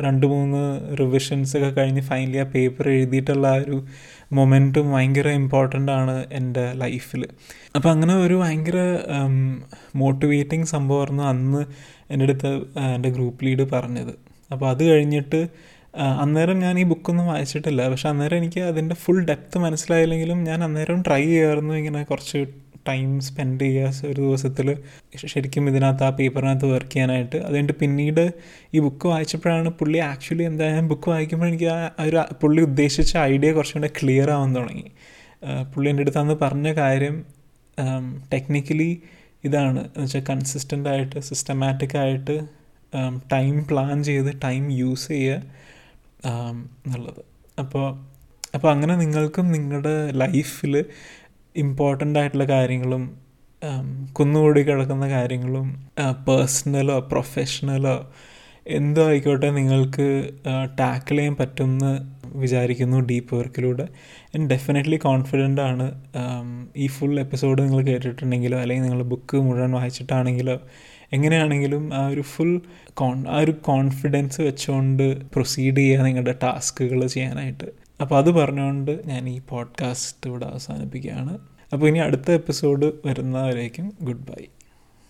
Speaker 1: രണ്ട് മൂന്ന് റിവിഷൻസ് ഒക്കെ കഴിഞ്ഞ് ഫൈനലി ആ പേപ്പർ എഴുതിയിട്ടുള്ള ആ ഒരു മൊമെന്റും ഭയങ്കര ഇമ്പോർട്ടന്റ് ആണ് എന്റെ ലൈഫിൽ അപ്പോൾ അങ്ങനെ ഒരു ഭയങ്കര മോട്ടിവേറ്റിംഗ് സംഭവമായിരുന്നു അന്ന് എന്റെ അടുത്ത് എന്റെ ഗ്രൂപ്പ് ലീഡ് പറഞ്ഞത്. അപ്പോൾ അത് കഴിഞ്ഞിട്ട് അന്നേരം ഞാൻ ഈ ബുക്കൊന്നും വായിച്ചിട്ടില്ല. പക്ഷെ അന്നേരം എനിക്ക് അതിന്റെ ഫുൾ ഡെപ്ത് മനസ്സിലായില്ലെങ്കിലും ഞാൻ അന്നേരം ട്രൈ ചെയ്യാമായിരുന്നു ഇങ്ങനെ കുറച്ച് ടൈം സ്പെൻഡ് ചെയ്യുക ഒരു ദിവസത്തിൽ ശരിക്കും ഇതിനകത്ത് ആ പേപ്പറിനകത്ത് വർക്ക് ചെയ്യാനായിട്ട്. അതുകൊണ്ട് പിന്നീട് ഈ ബുക്ക് വായിച്ചപ്പോഴാണ് പുള്ളി ആക്ച്വലി എന്തായാലും ബുക്ക് വായിക്കുമ്പോൾ എനിക്ക് ആ ഒരു പുള്ളി ഉദ്ദേശിച്ച ഐഡിയ കുറച്ചും കൂടെ ക്ലിയർ ആവാൻ തുടങ്ങി. പുള്ളി എന്റെ അടുത്ത് അന്ന് പറഞ്ഞ കാര്യം ടെക്നിക്കലി ഇതാണ്. എന്ന് വെച്ചാൽ കൺസിസ്റ്റന്റ് ആയിട്ട് സിസ്റ്റമാറ്റിക് ആയിട്ട് ടൈം പ്ലാൻ ചെയ്ത് ടൈം യൂസ് ചെയ്യുക എന്നുള്ളത്. അപ്പോൾ അപ്പോൾ അങ്ങനെ നിങ്ങൾക്കും നിങ്ങളുടെ ലൈഫിൽ ഇമ്പോർട്ടന്റ് ആയിട്ടുള്ള കാര്യങ്ങളും കുന്നുകൂടി കിടക്കുന്ന കാര്യങ്ങളും പേഴ്സണലോ പ്രൊഫഷണലോ എന്തോ ആയിക്കോട്ടെ നിങ്ങൾക്ക് ടാക്കിൾ ചെയ്യാൻ പറ്റുമെന്ന് വിചാരിക്കുന്നു ഡീപ്പ് വർക്കിലൂടെ ആൻഡ് ഡെഫിനറ്റ്ലി കോൺഫിഡന്റ് ആണ്. ഈ ഫുൾ എപ്പിസോഡ് നിങ്ങൾ കേട്ടിട്ടുണ്ടെങ്കിലോ അല്ലെങ്കിൽ നിങ്ങൾ ബുക്ക് മുഴുവൻ വായിച്ചിട്ടാണെങ്കിലോ എങ്ങനെയാണെങ്കിലും ആ ഒരു ഫുൾ കോൺ ആ ഒരു കോൺഫിഡൻസ് വെച്ചുകൊണ്ട് പ്രൊസീഡ് ചെയ്യുക നിങ്ങളുടെ ടാസ്കുകൾ ചെയ്യാനായിട്ട്. അപ്പോൾ അത് പറഞ്ഞുകൊണ്ട് ഞാൻ ഈ പോഡ്കാസ്റ്റ് ഇവിടെ അവസാനിപ്പിക്കുകയാണ്. അപ്പോൾ ഇനി അടുത്ത എപ്പിസോഡ് വരുന്നവരേക്കും ഗുഡ് ബൈ